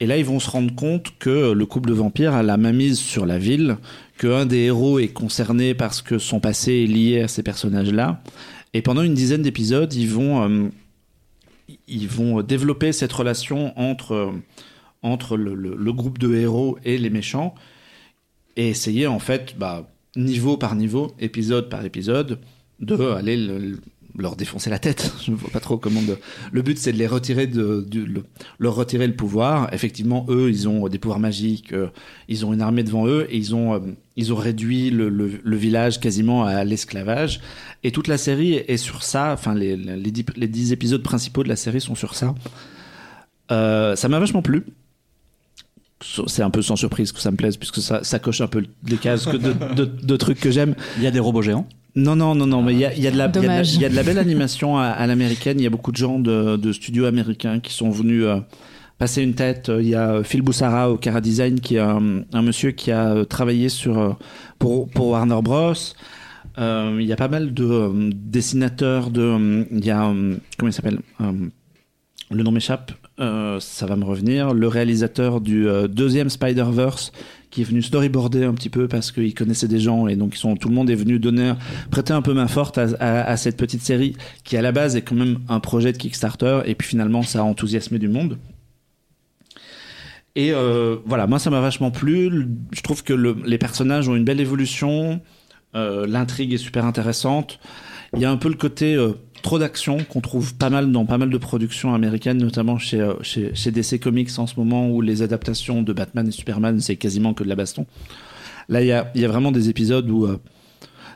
Speaker 1: Et là, ils vont se rendre compte que le couple de vampires a la mainmise sur la ville, qu'un des héros est concerné parce que son passé est lié à ces personnages-là. Et pendant une dizaine d'épisodes, ils vont, euh, ils vont développer cette relation entre, entre le groupe de héros et les méchants et essayer, en fait, bah, niveau par niveau, épisode par épisode, de aller le- leur défoncer la tête. Je ne vois pas trop comment. Le but, c'est de les retirer de, leur retirer le pouvoir. Effectivement, eux, ils ont des pouvoirs magiques, euh, ils ont une armée devant eux et ils ont, euh, ils ont réduit le village quasiment à l'esclavage. Et toute la série est sur ça. Enfin, les, les, dix, les dix épisodes principaux de la série sont sur ça. Euh, ça m'a vachement plu. C'est un peu sans surprise que ça me plaise, puisque ça, ça coche un peu les cases que de, de- de trucs que j'aime.
Speaker 4: Il y a des robots géants.
Speaker 1: Non, non, non, non, mais il y a, il y, a de la- il y a de la-
Speaker 3: Dommage.
Speaker 1: il y a de la belle animation à, à l'américaine. Il y a beaucoup de gens de, de studios américains qui sont venus euh, passer une tête. Il y a euh, Phil Boussara au Cara Design, qui est un, un monsieur qui a euh, travaillé sur, euh, pour, pour Warner Bros. Euh, il y a pas mal de euh, dessinateurs. De, euh, il y a, euh, comment il s'appelle Euh, Le nom m'échappe. Euh, ça va me revenir. Le réalisateur du euh, deuxième Spider-Verse qui est venu storyboarder un petit peu parce qu'il connaissait des gens et donc tout le monde est venu donner, prêter un peu main forte à, cette petite série qui à la base est quand même un projet de Kickstarter et puis finalement ça a enthousiasmé du monde. Et euh, voilà, moi ça m'a vachement plu. Je trouve que le- les personnages ont une belle évolution. L'intrigue est super intéressante. Il y a un peu le côté trop d'action qu'on trouve pas mal dans pas mal de productions américaines, notamment chez, euh, chez, DC Comics en ce moment où les adaptations de Batman et Superman c'est quasiment que de la baston. Là, il y a, y a vraiment des épisodes où euh,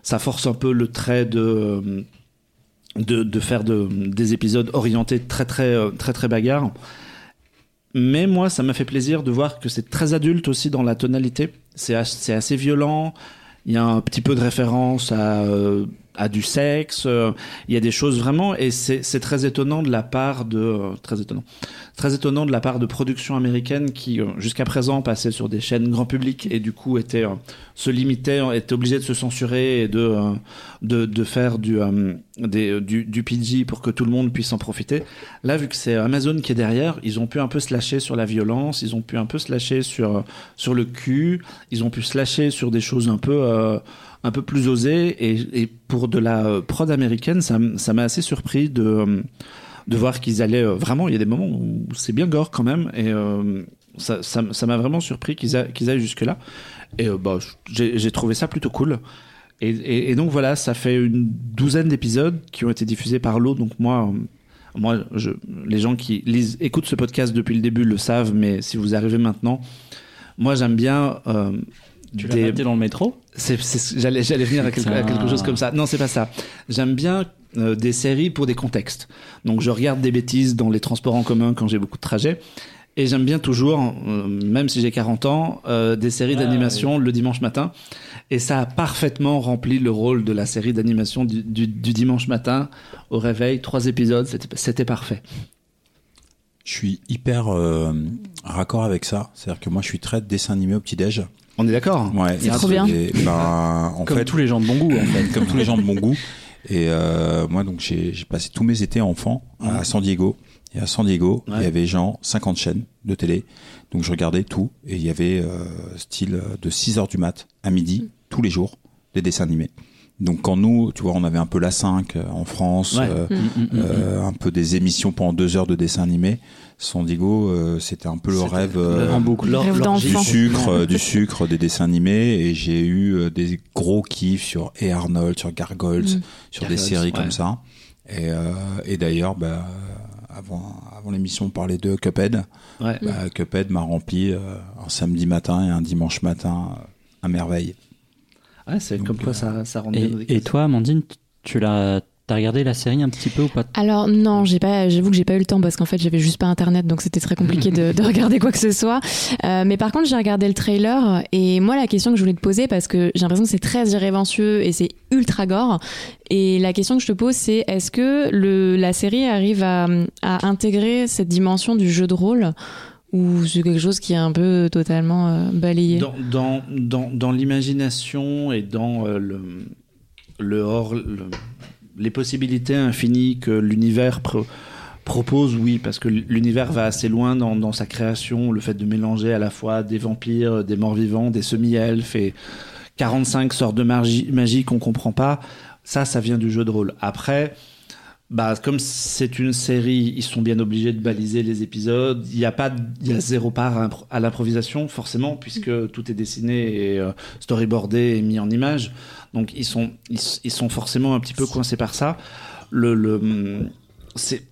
Speaker 1: ça force un peu le trait de euh, de, faire de, des épisodes orientés très très très très bagarre. Mais moi, ça m'a fait plaisir de voir que c'est très adulte aussi dans la tonalité. C'est as- c'est assez violent. Il y a un petit peu de référence à, à du sexe. euh, Il y a des choses vraiment, et c'est très étonnant de la part de très étonnant, très étonnant de la part de productions américaines qui euh, jusqu'à présent passaient sur des chaînes grand public et du coup étaient euh, se limitaient, étaient obligés de se censurer et de de, de faire du, du du PG pour que tout le monde puisse en profiter. Là, vu que c'est Amazon qui est derrière, ils ont pu un peu se lâcher sur la violence, ils ont pu un peu se lâcher sur sur le cul, ils ont pu se lâcher sur des choses un peu euh, un peu plus osées et, pour de la prod américaine, ça m'a assez surpris de euh, de voir qu'ils allaient euh, vraiment. Il y a des moments où c'est bien gore quand même et euh, ça m'a vraiment surpris qu'ils aillent jusque là. Et bah j'ai trouvé ça plutôt cool. Et, donc voilà, ça fait une douzaine d'épisodes qui ont été diffusés par l'eau. Donc moi, moi, les gens qui lisent, écoutent ce podcast depuis le début le savent, mais si vous arrivez maintenant, moi j'aime bien.
Speaker 4: Tu l'as
Speaker 1: des-
Speaker 4: dans le métro
Speaker 1: j'allais, venir à quelque, à quelque chose comme ça. Non, c'est pas ça. J'aime bien euh, des séries pour des contextes. Donc, je regarde des bêtises dans les transports en commun quand j'ai beaucoup de trajets. Et j'aime bien toujours, euh, même si j'ai 40 ans, euh, des séries
Speaker 4: Ah,
Speaker 1: d'animation le dimanche matin. Et ça a parfaitement rempli le rôle de la série d'animation du, du, du dimanche matin au réveil. Trois épisodes, c'était, c'était parfait.
Speaker 2: Je suis hyper euh, raccord avec ça. C'est-à-dire que moi, je suis très dessin animé au petit-déj.
Speaker 1: On est d'accord
Speaker 2: Ouais.
Speaker 3: C'est trop bien.
Speaker 2: Et, ben, en
Speaker 4: Comme
Speaker 2: fait,
Speaker 4: tous les gens de bon goût, en fait.
Speaker 2: comme tous les gens de bon goût. Et euh, moi, donc, j'ai j'ai passé tous mes étés enfant à San Diego. Et à San Diego,
Speaker 1: Ouais.
Speaker 2: il y avait genre 50 chaînes de télé. Donc, je regardais tout. Et il y avait euh, style de 6 heures du mat à midi, tous les jours, des dessins animés. Donc, quand nous, tu vois, on avait un peu la 5 euh, en France,
Speaker 1: Ouais.
Speaker 2: euh,
Speaker 4: Mm, mm, mm,
Speaker 2: euh, un peu des émissions pendant deux heures de dessins animés. San Diego, euh, c'était un peu le rêve.
Speaker 1: le-
Speaker 2: euh,
Speaker 4: En boucle.
Speaker 3: Rêve
Speaker 2: du sucre, euh, du sucre, des dessins animés, et j'ai eu euh, des gros kiffs sur et Arnold, sur Gargoyles,
Speaker 3: Mm.
Speaker 2: sur
Speaker 1: Gargoyles,
Speaker 2: des séries
Speaker 1: ouais.
Speaker 2: comme ça. Et, euh, et d'ailleurs, bah, avant, avant l'émission, on parlait de Cuphead.
Speaker 1: Ouais.
Speaker 2: Bah, Cuphead m'a rempli euh, un samedi matin et un dimanche matin à merveille.
Speaker 1: Ouais, c'est comme quoi
Speaker 2: euh,
Speaker 1: ça, ça rend bien nos
Speaker 4: Et, et toi, Amandine, tu l'as, t'as regardé la série un petit peu ou pas?
Speaker 3: Alors non, j'ai pas, j'avoue que j'ai pas eu le temps parce qu'en fait j'avais juste pas internet donc c'était très compliqué de, de regarder quoi que ce soit. Euh, mais par contre j'ai regardé le trailer et moi la question que je voulais te poser parce que j'ai l'impression que c'est très irrévérencieux et c'est ultra gore et la question que je te pose c'est est-ce que le, la série arrive à, à intégrer cette dimension du jeu de rôle ou c'est quelque chose qui est un peu totalement euh, balayé?
Speaker 1: Dans, dans, dans, dans l'imagination et dans euh, le, le hors, le- les possibilités infinies que l'univers pro- propose, oui, parce que l'univers va assez loin dans, dans sa création, le fait de mélanger à la fois des vampires, des morts-vivants, des semi-elfes et 45 sortes de magie, magie qu'on comprend pas, ça, ça vient du jeu de rôle. Après, bah, comme c'est une série, ils sont bien obligés de baliser les épisodes. Il y a pas, il y a zéro part à, impro- à l'improvisation, forcément, puisque tout est dessiné et euh, storyboardé et mis en image. Donc ils sont, ils, ils sont forcément un petit peu coincés par ça. Le, le, c'est,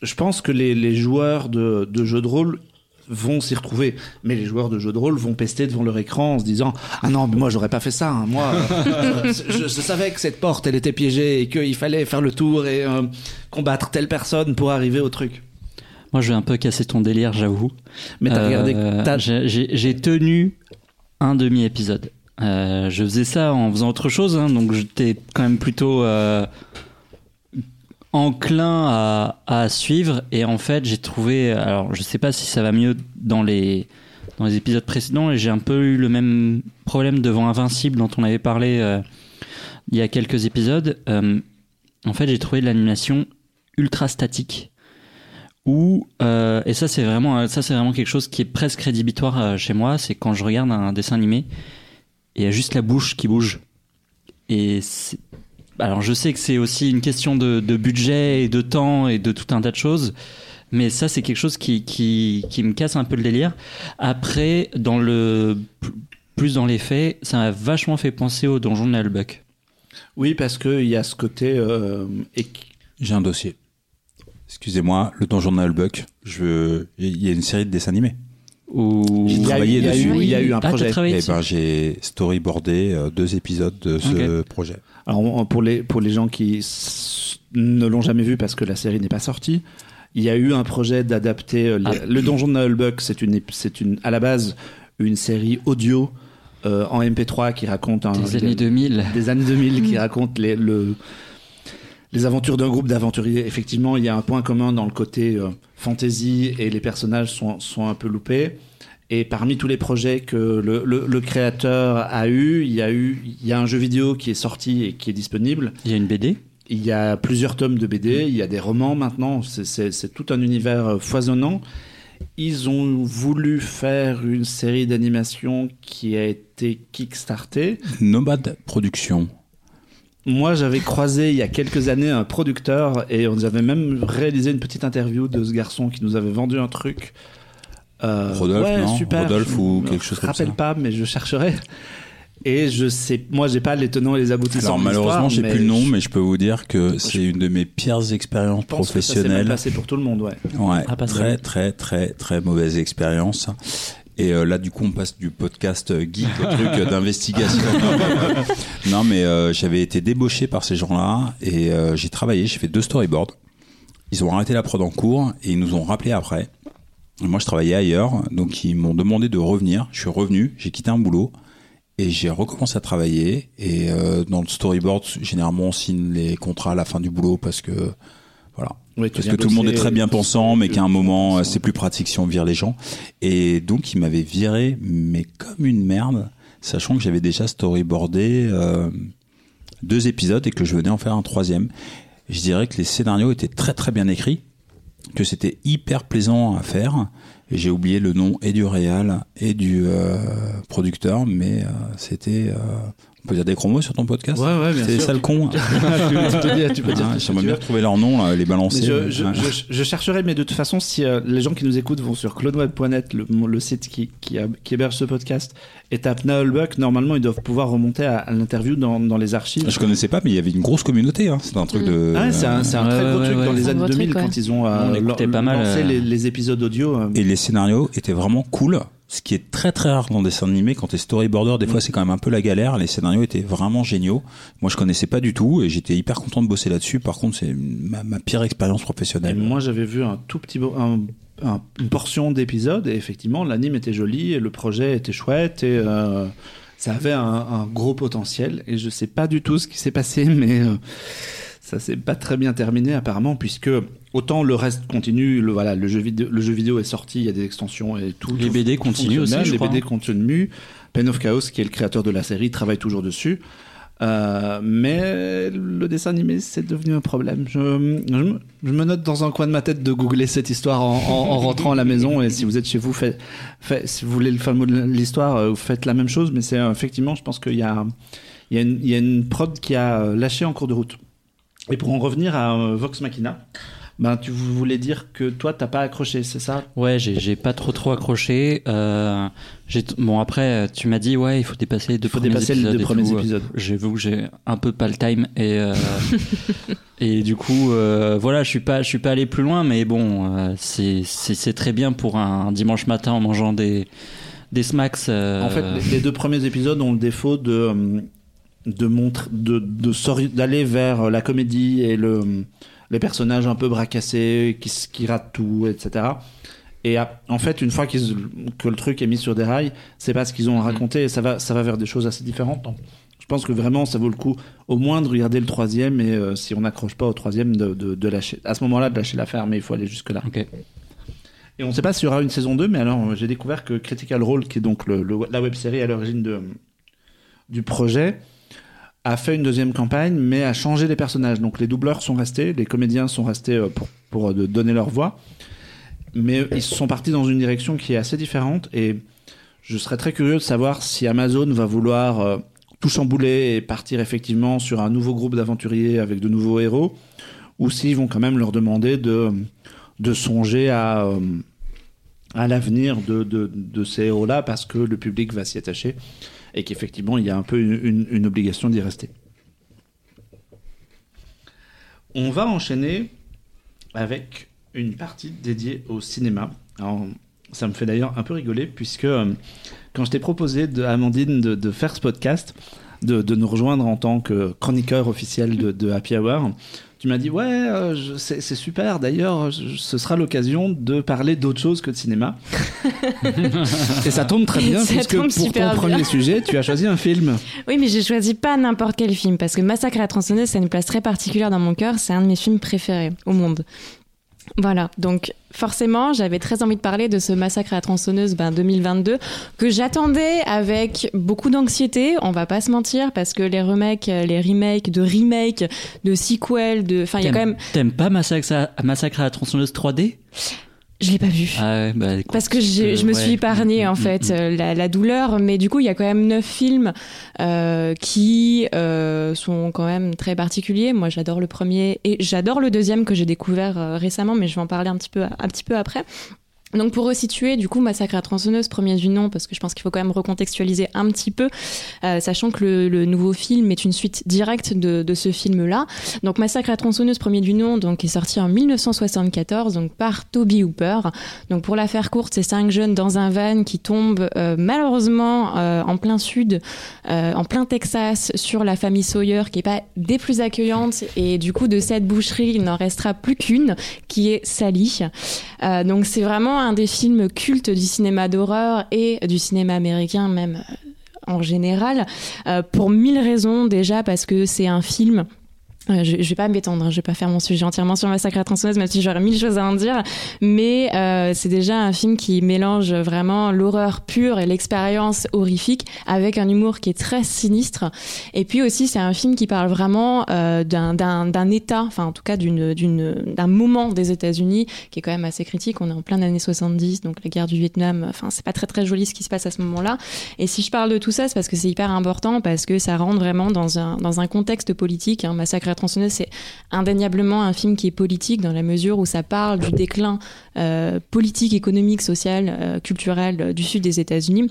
Speaker 1: je pense que les, les joueurs de, de jeux de rôle vont s'y retrouver, mais les joueurs de jeux de rôle vont pester devant leur écran en se disant ah non mais moi j'aurais pas fait ça, hein. moi euh, je, je savais que cette porte elle était piégée et qu'il fallait faire le tour et euh, combattre telle personne pour arriver au truc.
Speaker 4: Moi, je vais un peu casser ton délire, j'avoue.
Speaker 1: Mais t'as
Speaker 4: Euh,
Speaker 1: regardé,
Speaker 4: j'ai- tenu un demi-épisode. Je faisais ça en faisant autre chose, hein, donc j'étais quand même plutôt enclin à, suivre. Et en fait, j'ai trouvé. Alors, je sais pas si ça va mieux dans les dans les épisodes précédents. Et j'ai un peu eu le même problème devant Invincible dont on avait parlé euh, il y a quelques épisodes. Euh, en fait, j'ai trouvé l'animation ultra statique où euh, et ça c'est vraiment ça c'est vraiment quelque chose qui est presque rédhibitoire chez moi c'est quand je regarde un dessin animé et il y a juste la bouche qui bouge et c'est- alors je sais que c'est aussi une question de, de budget et de temps et de tout un tas de choses mais ça c'est quelque chose qui, qui, qui me casse un peu le délire après dans le plus dans les faits ça m'a vachement fait penser au donjon de Nullbuck
Speaker 1: Oui, parce qu'il y a ce côté. euh,
Speaker 2: J'ai un dossier. Excusez-moi, le Donjon de. Je, il y a une série de dessins animés.
Speaker 4: Ou...
Speaker 2: J'ai
Speaker 1: il y a eu-
Speaker 2: travaillé
Speaker 1: il y a
Speaker 2: dessus.
Speaker 1: eu- il y a eu un
Speaker 4: Ah,
Speaker 1: projet.
Speaker 4: dessus.
Speaker 2: ben, j'ai storyboardé euh, deux épisodes de ce projet.
Speaker 1: Alors, pour les, pour les gens qui ne l'ont jamais vu parce que la série n'est pas sortie, il y a eu un projet d'adapter euh,
Speaker 4: Ah.
Speaker 1: le Donjon de Nullbuck. C'est une, c'est une, à la base une série audio euh, en MP3 qui raconte un,
Speaker 4: Des années 2000.
Speaker 1: des années 2000 qui raconte les, le, les aventures d'un groupe d'aventuriers. Effectivement, il y a un point commun dans le côté euh, fantasy et les personnages sont, sont un peu loupés. Et parmi tous les projets que le, le, le créateur a eu, il y a eu, il y a un jeu vidéo qui est sorti et qui est disponible.
Speaker 4: Il y a une BD.
Speaker 1: Il y a plusieurs tomes de BD, il y a des romans maintenant, c'est tout un univers euh, foisonnant. Ils ont voulu faire une série d'animation qui a été kickstartée.
Speaker 2: Nomad Productions.
Speaker 1: Moi, j'avais croisé il y a quelques années un producteur et on nous avait même réalisé une petite interview de ce garçon qui nous avait vendu un truc. Euh,
Speaker 2: Rodolphe,
Speaker 1: ouais,
Speaker 2: non
Speaker 1: super.
Speaker 2: Rodolphe
Speaker 1: Je
Speaker 2: ou
Speaker 1: me
Speaker 2: quelque chose comme
Speaker 1: rappelle
Speaker 2: ça.
Speaker 1: pas, mais je chercherai. Et je sais, moi, j'ai pas les tenants et les aboutissants.
Speaker 2: Alors malheureusement, j'ai plus le nom,
Speaker 1: je
Speaker 2: mais je peux vous dire que c'est une de mes pires expériences
Speaker 1: pense que ça s'est mal
Speaker 2: professionnelles.
Speaker 1: passé pour tout le monde, ouais.
Speaker 4: Ah,
Speaker 2: très
Speaker 4: très,
Speaker 2: très, très mauvaise expérience. Et euh, là, du coup, on passe du podcast euh, geek au truc euh, d'investigation. non, mais euh, j'avais été débauché par ces gens-là et euh, j'ai travaillé, j'ai fait deux storyboards. Ils ont arrêté la prod en cours et ils nous ont rappelé après. Et moi, je travaillais ailleurs, donc ils m'ont demandé de revenir. Je suis revenu, j'ai quitté un boulot et j'ai recommencé à travailler. Et euh, dans le storyboard, généralement, on signe les contrats à la fin du boulot parce que Parce que tout le monde est très bien pensant, mais qu'à un moment,
Speaker 1: tu-
Speaker 2: c'est plus pratique si on vire les gens. Et donc, il m'avait viré, mais comme une merde, sachant que j'avais déjà storyboardé euh, deux épisodes et que je venais en faire un troisième. Je dirais que les scénarios étaient très très bien écrits, que c'était hyper plaisant à faire. J'ai oublié le nom et du réal et du euh, producteur, mais euh, c'était... euh, on peut dire des chromos sur ton podcast
Speaker 1: Ouais, ouais, bien
Speaker 2: C'est
Speaker 1: sûr.
Speaker 2: ça le con
Speaker 1: tu, peux dire, tu peux dire
Speaker 2: Ah, J'aimerais bien
Speaker 1: veux.
Speaker 2: retrouver leur nom, là, les balancer.
Speaker 1: je, je,
Speaker 2: Ouais.
Speaker 1: je, je chercherai, mais de toute façon, si euh, les gens qui nous écoutent vont sur cloneweb.net, le, le site qui, qui, a- qui héberge ce podcast, et tapent Nullbuck, normalement, ils doivent pouvoir remonter à, à l'interview dans, dans les archives.
Speaker 2: Je connaissais pas, mais il y avait une grosse communauté. Hein. C'était un truc de.
Speaker 1: Ah ouais, c'est un, c'est très gros
Speaker 4: ouais,
Speaker 1: truc
Speaker 4: ouais,
Speaker 1: dans
Speaker 4: ouais.
Speaker 1: les
Speaker 3: C'est
Speaker 1: années
Speaker 3: gros
Speaker 1: 2000
Speaker 3: truc, ouais.
Speaker 1: quand ils ont euh,
Speaker 4: On pas mal,
Speaker 1: lancé
Speaker 4: euh,
Speaker 1: les, les épisodes audio. euh.
Speaker 2: Et les scénarios étaient vraiment cool. Ce qui est très très rare dans des dessins animés, quand t'es storyboarder, des fois c'est quand même un peu la galère. Les scénarios étaient vraiment géniaux. Moi je connaissais pas du tout et j'étais hyper content de bosser là-dessus. Par contre, c'est ma, ma pire expérience
Speaker 1: Et
Speaker 2: professionnelle.
Speaker 1: moi, j'avais vu un tout petit, bo- un- un- une portion d'épisode, et effectivement, l'anime était joli, et le projet était chouette, et euh, ça avait un, un gros potentiel. Et je sais pas du tout ce qui s'est passé, mais euh, ça s'est pas très bien terminé apparemment, puisque autant le reste continue, le, voilà, le, jeu vidéo, le jeu vidéo est sorti, il y a des extensions et tout.
Speaker 4: Les BD continuent aussi, je
Speaker 1: Les
Speaker 4: crois.
Speaker 1: BD continuent. Pen of Chaos, qui est le créateur de la série, travaille toujours dessus. Euh, mais le dessin animé, c'est devenu un problème. Je, je, me- je me note dans un coin de ma tête de googler cette histoire en, en- en rentrant à la maison. Et si vous êtes chez vous, faites, faites- si vous voulez le fameux de l'histoire, euh, vous faites la même chose. Mais c'est euh, effectivement, je pense qu'il y a, il y, a une, il y a une prod qui a lâché en cours de route. Et pour en revenir à euh, Vox Machina, ben, tu voulais dire que toi, t'as pas accroché, c'est ça?
Speaker 4: Ouais, j'ai pas trop trop accroché. Euh, bon après, tu m'as dit ouais, il faut dépasser les deux
Speaker 1: faut
Speaker 4: premiers
Speaker 1: dépasser les
Speaker 4: épisodes
Speaker 1: deux
Speaker 4: et
Speaker 1: premiers
Speaker 4: tout.
Speaker 1: épisodes.
Speaker 4: J'avoue que j'ai un peu pas le time et euh, et du coup euh, voilà, je suis pas je suis pas allé plus loin, mais bon, euh, c'est c'est c'est très bien pour un dimanche matin en mangeant des des smacks. euh,
Speaker 1: En fait, les- les deux premiers épisodes ont le défaut de euh, de montrer, de d'aller vers la comédie et le les personnages un peu bracassés qui qui ratent tout, etc. Et à- en fait, une fois que le truc est mis sur des rails, c'est pas ce qu'ils ont à raconter et ça va ça va vers des choses assez différentes. Je pense que vraiment, ça vaut le coup au moins de regarder le troisième et euh, si on n'accroche pas au troisième, de, de, de lâcher. À ce moment-là, de lâcher l'affaire, mais il faut aller jusque là. Et on ne sait pas s'il y aura une saison 2, mais alors euh, j'ai découvert que Critical Role, qui est donc le, le- la web série à l'origine de, du projet, a fait une deuxième campagne, mais a changé les personnages. Donc les doubleurs sont restés, les comédiens sont restés euh, pour, pour euh, donner leur voix, mais ils sont partis dans une direction qui est assez différente. Et je serais très curieux de savoir si Amazon va vouloir euh, tout chambouler et partir effectivement sur un nouveau groupe d'aventuriers avec de nouveaux héros, ou s'ils vont quand même leur demander de, de songer à, à l'avenir de, de, de ces héros-là parce que le public va s'y attacher et qu'effectivement, il y a un peu une, obligation d'y rester. On va enchaîner avec une partie dédiée au cinéma. Alors, ça me fait d'ailleurs un peu rigoler, puisque euh, quand je t'ai proposé à Amandine de, faire ce podcast, de, nous rejoindre en tant que chroniqueur officiel de Happy Hour, tu m'as dit ouais euh, c'est super d'ailleurs ce sera l'occasion de parler d'autre chose que de cinéma et ça tombe très bien
Speaker 3: Ça
Speaker 1: puisque pour ton
Speaker 3: bien.
Speaker 1: premier sujet tu as choisi un film
Speaker 3: Oui, mais j'ai choisi pas n'importe quel film parce que Massacre à la tronçonneuse, ça a une place très particulière dans mon cœur. C'est un de mes films préférés au monde. Voilà, donc forcément, j'avais très envie de parler de ce Massacre à la tronçonneuse ben, 2022 que j'attendais avec beaucoup d'anxiété, on va pas se mentir, parce que les remakes, euh, les remakes de remakes, de sequels, de... Enfin, il y a quand même...
Speaker 4: T'aimes pas Massacre à, Massacre à la tronçonneuse 3D
Speaker 3: Je l'ai pas vu.
Speaker 4: Ah bah, écoute,
Speaker 3: Parce que j'ai- je me
Speaker 4: ouais.
Speaker 3: suis épargnée en
Speaker 4: Mm,
Speaker 3: fait
Speaker 4: mm, mm.
Speaker 3: euh, la, la douleur, mais du coup il y a quand même neuf films euh, qui euh, sont quand même très particuliers. Moi j'adore le premier et j'adore le deuxième que j'ai découvert euh, récemment, mais je vais en parler un petit peu un petit peu après. Donc pour resituer, du coup, Massacre à tronçonneuse, premier du nom, parce que je pense qu'il faut quand même recontextualiser un petit peu, euh, sachant que le, le nouveau film est une suite directe de, de ce film-là. Donc Massacre à tronçonneuse, premier du nom, donc est sorti en 1974, donc par Toby Hooper. Donc pour la faire courte, c'est cinq jeunes dans un van qui tombent euh, malheureusement euh, en plein sud, euh, en plein Texas, sur la famille Sawyer, qui est pas des plus accueillantes, et du coup de cette boucherie, il n'en restera plus qu'une, qui est Sally. Euh, donc c'est vraiment un des films cultes du cinéma d'horreur et du cinéma américain même euh, en général, euh, pour mille raisons déjà parce que c'est un film euh, je, je vais pas m'étendre, hein, je vais pas faire mon sujet entièrement sur Massacre à la tronçonneuse, même si j'aurais mille choses à en dire. Mais euh, c'est déjà un film qui mélange vraiment l'horreur pure et l'expérience horrifique avec un humour qui est très sinistre. Et puis aussi, c'est un film qui parle vraiment euh, d'un- d'un état, enfin en tout cas d'une- d'une- d'un moment des États-Unis qui est quand même assez critique. On est en plein années 70, donc la guerre du Vietnam. Enfin, c'est pas très très joli ce qui se passe à ce moment-là. Et si je parle de tout ça, c'est parce que c'est hyper important, parce que ça rentre vraiment dans un, dans un contexte politique. Hein. Massacre à la c'est indéniablement un film qui est politique dans la mesure où ça parle du déclin euh, politique, économique, social, euh, culturel euh, du sud des États-Unis.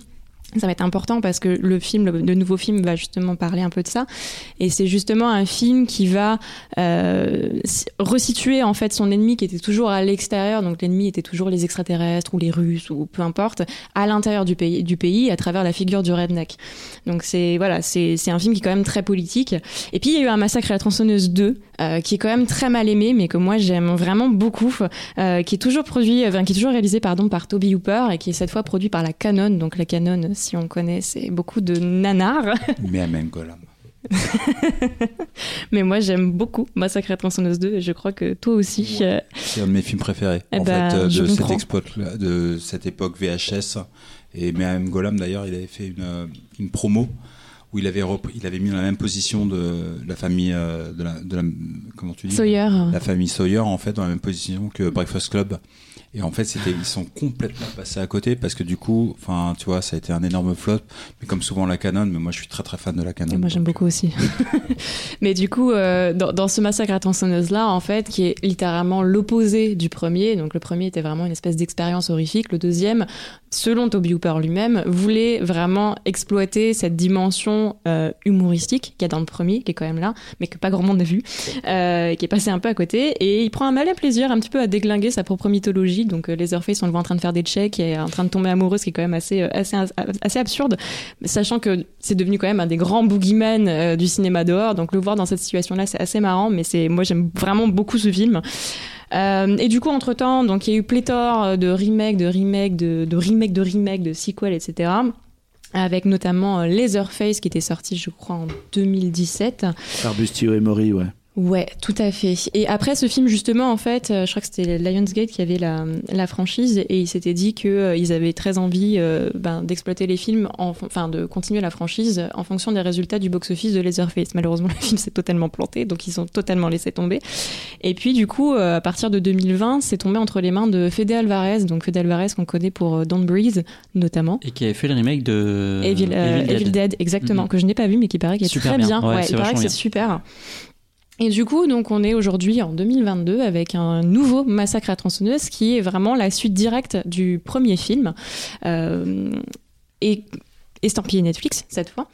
Speaker 3: Ça va être important parce que le film, le, nouveau film va justement parler un peu de ça. Et c'est justement un film qui va euh, si- resituer en fait son ennemi qui était toujours à l'extérieur. Donc l'ennemi était toujours les extraterrestres ou les Russes ou peu importe, à l'intérieur du pays, du pays à travers la figure du redneck. Donc c'est voilà, c'est un film qui est quand même très politique. Et puis il y a eu un massacre à la tronçonneuse 2 euh, qui est quand même très mal aimé, mais que moi j'aime vraiment beaucoup, euh, qui est toujours produit, qui est toujours réalisé pardon par Toby Hooper et qui est cette fois produit par la Canon. Donc la Canon, si on connaît, c'est beaucoup de nanars.
Speaker 2: Mais Amen Golam.
Speaker 3: mais moi j'aime beaucoup Massacre à tronçonneuse 2 et je crois que toi aussi. euh,
Speaker 2: C'est un de mes films préférés.
Speaker 3: Eh
Speaker 2: en
Speaker 3: ben,
Speaker 2: fait, euh,
Speaker 3: je
Speaker 2: de cette, de époque VHS. Et Mehem Golam, d'ailleurs, il avait fait une, euh, une promo où il avait, repris, il avait mis dans la même position de la famille euh, de la, de la- comment tu dis?
Speaker 3: Sawyer.
Speaker 2: la famille Sawyer en fait dans la même position que Breakfast Club et en fait c'était ils sont complètement passés à côté parce que du coup enfin tu vois ça a été un énorme flop mais comme souvent la Canon mais moi je suis très très fan de la Canon
Speaker 3: Et moi j'aime beaucoup aussi. Mais du coup, euh, dans, dans ce massacre à tronçonneuse là, en fait, qui est littéralement l'opposé du premier, donc le premier était vraiment une espèce d'expérience horrifique, le deuxième, selon Toby Hooper lui-même, voulait vraiment exploiter cette dimension euh, humoristique qu'il y a dans le premier, qui est quand même là, mais que pas grand monde n'a vu, euh, qui est passé un peu à côté, et il prend un malin plaisir un petit peu à déglinguer sa propre mythologie, donc euh, Leatherface, on le voit en train de faire des checks et en train de tomber amoureux, ce qui est quand même assez, euh, assez, assez absurde, sachant que c'est devenu quand même un des grands boogeymen euh, du cinéma dehors, donc le voir dans cette situation-là, c'est assez marrant, mais c'est moi j'aime vraiment beaucoup ce film. Et du coup, entre temps, donc il y a eu pléthore de remakes, de remakes, de, remakes, de remakes, de sequels, etc. Avec notamment Laserface qui était sorti, je crois, en 2017.
Speaker 1: par Bustio et Mori ouais
Speaker 3: Ouais, tout à fait. Et après ce film, justement, en fait, euh, je crois que c'était Lionsgate qui avait la, la franchise et ils s'étaient dit que euh, ils avaient très envie euh, ben, d'exploiter les films, en, enfin de continuer la franchise en fonction des résultats du box-office de Laserface. Malheureusement, le film s'est totalement planté, donc ils ont totalement laissé tomber. Et puis, du coup, euh, à partir de 2020, c'est tombé entre les mains de Fede Alvarez, donc Fede Alvarez qu'on connaît pour euh, Don't Breathe, notamment.
Speaker 4: Et qui avait fait le remake de
Speaker 3: Evil, euh, Evil Dead. exactement,
Speaker 4: Mhm.
Speaker 3: que je n'ai pas vu, mais qui paraît qu'il est
Speaker 4: Super
Speaker 3: très
Speaker 4: bien.
Speaker 3: bien.
Speaker 4: Ouais,
Speaker 3: il paraît que c'est super. Et du coup, donc, on est aujourd'hui en 2022 avec un nouveau Massacre à tronçonneuse qui est vraiment la suite directe du premier film. Euh, et estampillé Netflix cette fois.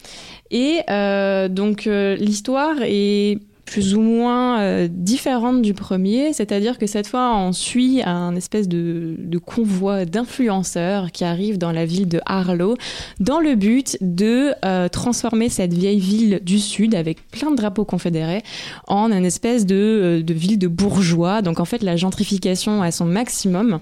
Speaker 3: Et euh, donc euh, l'histoire est plus ou moins euh, différente du premier, c'est-à-dire que cette fois on suit un espèce de, convoi d'influenceurs qui arrivent dans la ville de Harlow dans le but de euh, transformer cette vieille ville du sud avec plein de drapeaux confédérés en une espèce de, euh, de ville de bourgeois. Donc en fait la gentrification à son maximum.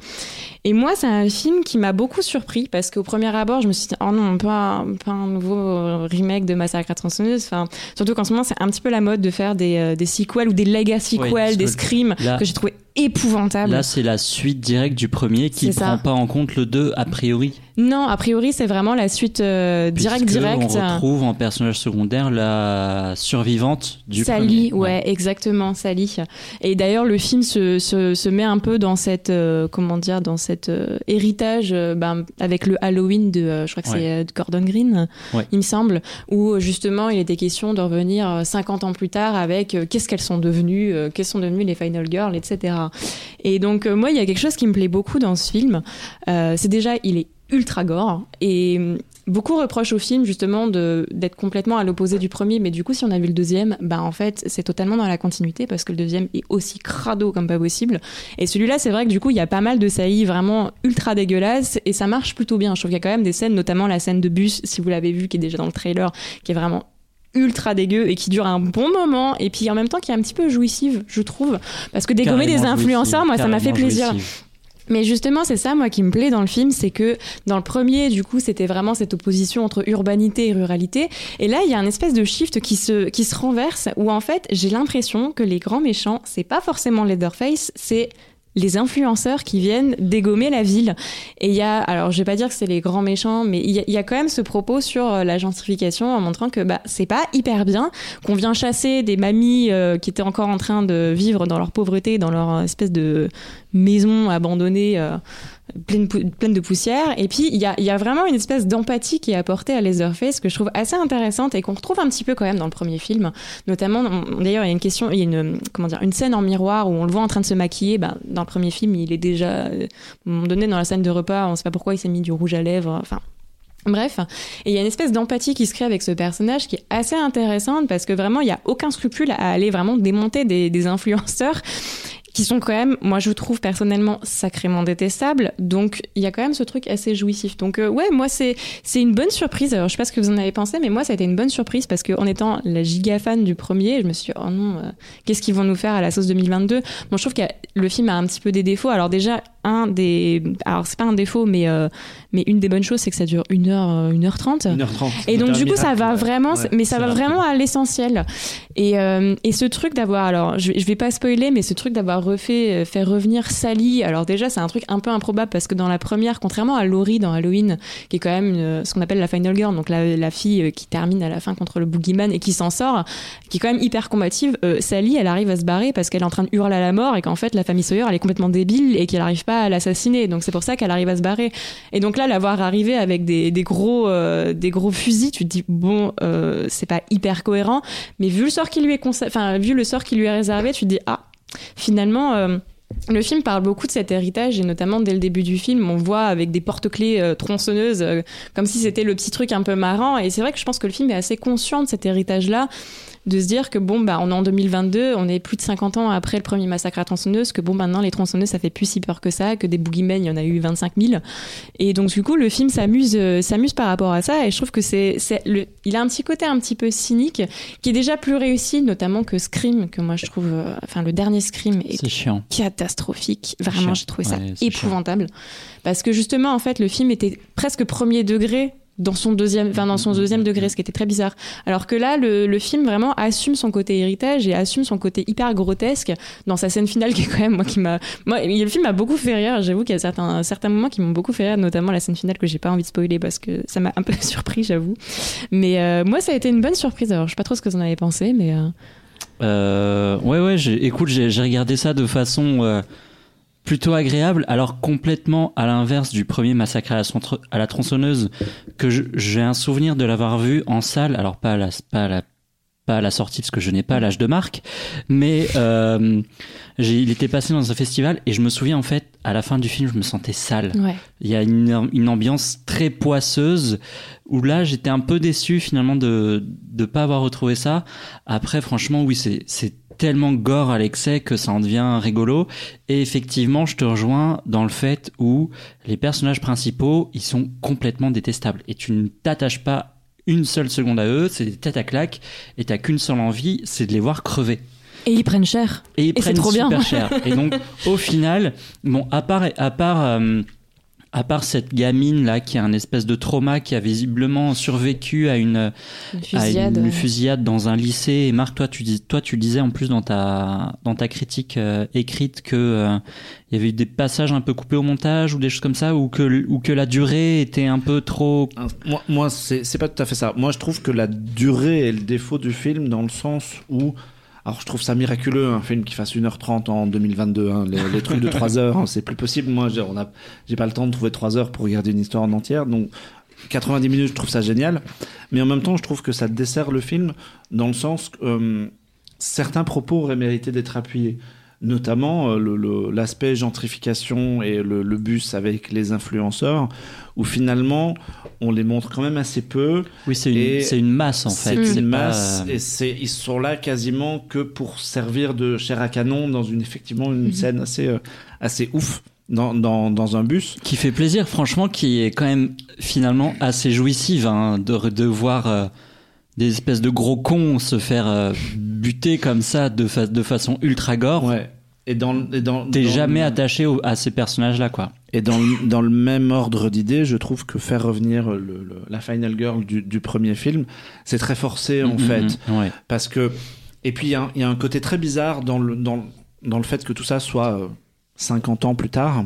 Speaker 3: Et moi, c'est un film qui m'a beaucoup surpris parce qu'au premier abord, je me suis dit, oh non, pas, pas un nouveau remake de Massacre à tronçonneuse. Enfin, surtout qu'en ce moment, c'est un petit peu la mode de faire des, euh, des sequels ou des legacy sequels, des screams
Speaker 4: là-
Speaker 3: que j'ai trouvé épouvantables.
Speaker 4: Là, c'est la suite directe du premier qui
Speaker 3: C'est
Speaker 4: prend pas en compte le 2 a priori.
Speaker 3: Non, a priori, c'est vraiment la suite euh, direct
Speaker 4: puisque
Speaker 3: direct.
Speaker 4: On retrouve en personnage secondaire la survivante du
Speaker 3: Sally,
Speaker 4: premier.
Speaker 3: ouais, exactement, Sally. Et d'ailleurs, le film se, se, se met un peu dans cette, euh, comment dire, dans cet euh, héritage, ben, avec le Halloween de, je crois que
Speaker 4: Ouais.
Speaker 3: c'est Gordon Green,
Speaker 4: Ouais.
Speaker 3: il me semble, où justement il était question de revenir euh, 50 ans plus tard avec qu'est-ce qu'elles sont devenues, quelles sont devenues les Final Girls, etc. Et donc euh, moi, il y a quelque chose qui me plaît beaucoup dans ce film. Euh, c'est déjà, il est ultra gore et hum, beaucoup reprochent au film justement d'être complètement à l'opposé du premier mais du coup si on a vu le deuxième bah en fait c'est totalement dans la continuité parce que le deuxième est aussi crado comme pas possible et celui-là c'est vrai que du coup il y a pas mal de saillies vraiment ultra dégueulasses et ça marche plutôt bien je trouve qu'il y a quand même des scènes notamment la scène de bus si vous l'avez vu qui est déjà dans le trailer qui est vraiment ultra dégueu et qui dure un bon moment et puis en même temps qui est un petit peu jouissive je trouve parce que dégommer des influenceurs moi ça m'a fait plaisir
Speaker 4: jouissive.
Speaker 3: mais justement, c'est ça, moi, qui me plaît dans le film, c'est que dans le premier, du coup, c'était vraiment cette opposition entre urbanité et ruralité. Et là, il y a un espèce de shift qui se, qui se renverse, où en fait, j'ai l'impression que les grands méchants, c'est pas forcément Leatherface, c'est les influenceurs qui viennent dégommer la ville. Et il y a, alors je vais pas dire que c'est les grands méchants, mais il y, a- quand même ce propos sur euh, la gentrification en montrant que bah, c'est pas hyper bien, qu'on vient chasser des mamies euh, qui étaient encore en train de vivre dans leur pauvreté, dans leur euh, espèce de maison abandonnée euh, pleine, pleine de poussière. Et puis, il y a, y a vraiment une espèce d'empathie qui est apportée à Leatherface que je trouve assez intéressante et qu'on retrouve un petit peu quand même dans le premier film. Notamment, d'ailleurs, il y a une question, il y a une, comment dire, une scène en miroir où on le voit en train de se maquiller. Ben, dans le premier film, il est déjà, euh, à un moment donné, dans la scène de repas, on sait pas pourquoi il s'est mis du rouge à lèvres. Enfin, Bref, et il y a une espèce d'empathie qui se crée avec ce personnage qui est assez intéressante parce que vraiment, il n'y a aucun scrupule à aller vraiment démonter des, des influenceurs qui sont quand même, moi je trouve personnellement sacrément détestables. Donc il y a quand même ce truc assez jouissif. Donc euh, ouais, moi c'est c'est une bonne surprise. Alors je sais pas ce que vous en avez pensé, mais moi ça a été une bonne surprise parce que en étant la giga fan du premier, je me suis dit, oh non, euh, qu'est-ce qu'ils vont nous faire à la sauce 2022 Bon, je trouve que le film a un petit peu des défauts. Alors déjà un des, alors c'est pas un défaut, mais euh, mais une des bonnes choses c'est que ça dure une heure, euh, une heure trente.
Speaker 1: 1h30.
Speaker 3: Et donc du coup ça va vraiment,
Speaker 1: Ouais,
Speaker 3: mais ça va
Speaker 1: rapide.
Speaker 3: vraiment à l'essentiel. Et, euh, et ce truc d'avoir, alors je, je vais pas spoiler, mais ce truc d'avoir refait, fait revenir Sally, alors déjà c'est un truc un peu improbable parce que dans la première, contrairement à Laurie dans Halloween, qui est quand même une- ce qu'on appelle la final girl, donc la, la fille qui termine à la fin contre le boogeyman et qui s'en sort, qui est quand même hyper combative, euh, Sally elle arrive à se barrer parce qu'elle est en train de hurler à la mort et qu'en fait la famille Sawyer elle est complètement débile et qu'elle arrive pas à l'assassiner, donc c'est pour ça qu'elle arrive à se barrer. Et donc là, la voir arriver avec des, gros, euh, des gros fusils, tu te dis bon, euh, c'est pas hyper cohérent, mais vu le sort qui lui est vu le sort qui lui est réservé, tu te dis ah, finalement. euh, le film parle beaucoup de cet héritage et notamment dès le début du film, on voit avec des porte-clés tronçonneuses, comme si c'était le petit truc un peu marrant. Et c'est vrai que je pense que le film est assez conscient de cet héritage-là, de se dire que bon, bah, on est en 2022, on est plus de 50 ans après le premier massacre à tronçonneuses, que bon, maintenant les tronçonneuses ça fait plus si peur que ça, que des boogeymen, il y en a eu 25 000. Et donc du coup, le film s'amuse, euh, s'amuse par rapport à ça. Et je trouve que c'est, c'est le, il a un petit côté un petit peu cynique, qui est déjà plus réussi, notamment que Scream, que moi je trouve, euh, enfin le dernier Scream est
Speaker 4: C'est chiant.
Speaker 3: catastrophique. Vraiment,
Speaker 4: Chiant.
Speaker 3: j'ai trouvé ça
Speaker 4: Ouais,
Speaker 3: épouvantable. Parce que justement, en fait, le film était presque premier degré dans son deuxième, enfin, dans son deuxième degré, ce qui était très bizarre. Alors que là, le, le film vraiment assume son côté héritage et assume son côté hyper grotesque dans sa scène finale qui est quand même, moi, qui m'a, moi, le film m'a beaucoup fait rire. J'avoue qu'il y a certains, certains moments qui m'ont beaucoup fait rire, notamment la scène finale que j'ai pas envie de spoiler parce que ça m'a un peu surpris, j'avoue. Mais, euh, moi, ça a été une bonne surprise. Alors, je sais pas trop ce que vous en avez pensé, mais, euh,
Speaker 4: Euh, ouais, ouais, écoute, j'ai regardé ça de façon plutôt agréable, alors complètement à l'inverse du premier massacre à la, centre- à la tronçonneuse, que j'ai un souvenir de l'avoir vu en salle, alors pas à la, pas à la pas à la sortie parce que je n'ai pas l'âge de marque, mais euh, il était passé dans un festival et je me souviens en fait à la fin du film je me sentais sale.
Speaker 3: Ouais.
Speaker 4: Il y a une, une ambiance très poisseuse où là j'étais un peu déçu finalement de de pas avoir retrouvé ça. Après franchement oui c'est tellement gore à l'excès que ça en devient rigolo et effectivement je te rejoins dans le fait où les personnages principaux ils sont complètement détestables et tu ne t'attaches pas une seule seconde à eux, c'est des têtes à claques et t'as qu'une seule envie, c'est de les voir crever.
Speaker 3: Et ils prennent cher.
Speaker 4: Et ils
Speaker 3: Et
Speaker 4: prennent
Speaker 3: trop bien.
Speaker 4: super cher. Et donc, au final, bon, à part, à part, euh, à part cette gamine là qui a un espèce de trauma qui a visiblement survécu à une,
Speaker 3: Une
Speaker 4: à
Speaker 3: fusillade.
Speaker 4: une fusillade dans un lycée. Et Marc, toi, tu dis, toi, tu disais en plus dans ta, dans ta critique euh, écrite que euh, il y avait eu des passages un peu coupés au montage ou des choses comme ça, ou que, ou que la durée était un peu trop.
Speaker 1: Hein, Moi, moi c'est c'est pas tout à fait ça. Moi, je trouve que la durée est le défaut du film dans le sens où. Alors, je trouve ça miraculeux, un film qui fasse 1h30 en 2022. hein. Les, les trucs de 3 heures, hein, c'est plus possible. Moi, j'ai pas le temps de trouver 3 heures pour regarder une histoire en entière. Donc, 90 minutes, je trouve ça génial. Mais en même temps, je trouve que ça dessert le film dans le sens que euh, certains propos auraient mérité d'être appuyés. Notamment euh, le- le- l'aspect gentrification et le, le bus avec les influenceurs, où finalement on les montre quand même assez peu.
Speaker 4: Oui, c'est une,
Speaker 1: Et
Speaker 4: c'est une masse en fait.
Speaker 1: C'est une masse
Speaker 4: euh,
Speaker 1: et c'est ils sont là quasiment que pour servir de chair à canon dans une effectivement une scène assez euh, assez ouf dans, dans, dans un bus.
Speaker 4: qui fait plaisir, franchement, qui est quand même finalement assez jouissive hein, de, de voir euh, des espèces de gros cons se faire euh, buter comme ça de, fa- de façon ultra gore.
Speaker 1: Ouais. Et dans et dans
Speaker 4: T'es jamais
Speaker 1: le-
Speaker 4: attaché au- à ces personnages-là, quoi.
Speaker 1: Et dans le, dans le même ordre d'idée, je trouve que faire revenir le, le- la final girl du, du premier film, c'est très forcé en
Speaker 4: Mhm,
Speaker 1: fait.
Speaker 4: mhm, ouais.
Speaker 1: Parce que. Et puis, il y, a un- il y a un côté très bizarre dans le, dans, dans le fait que tout ça soit euh, 50 ans plus tard.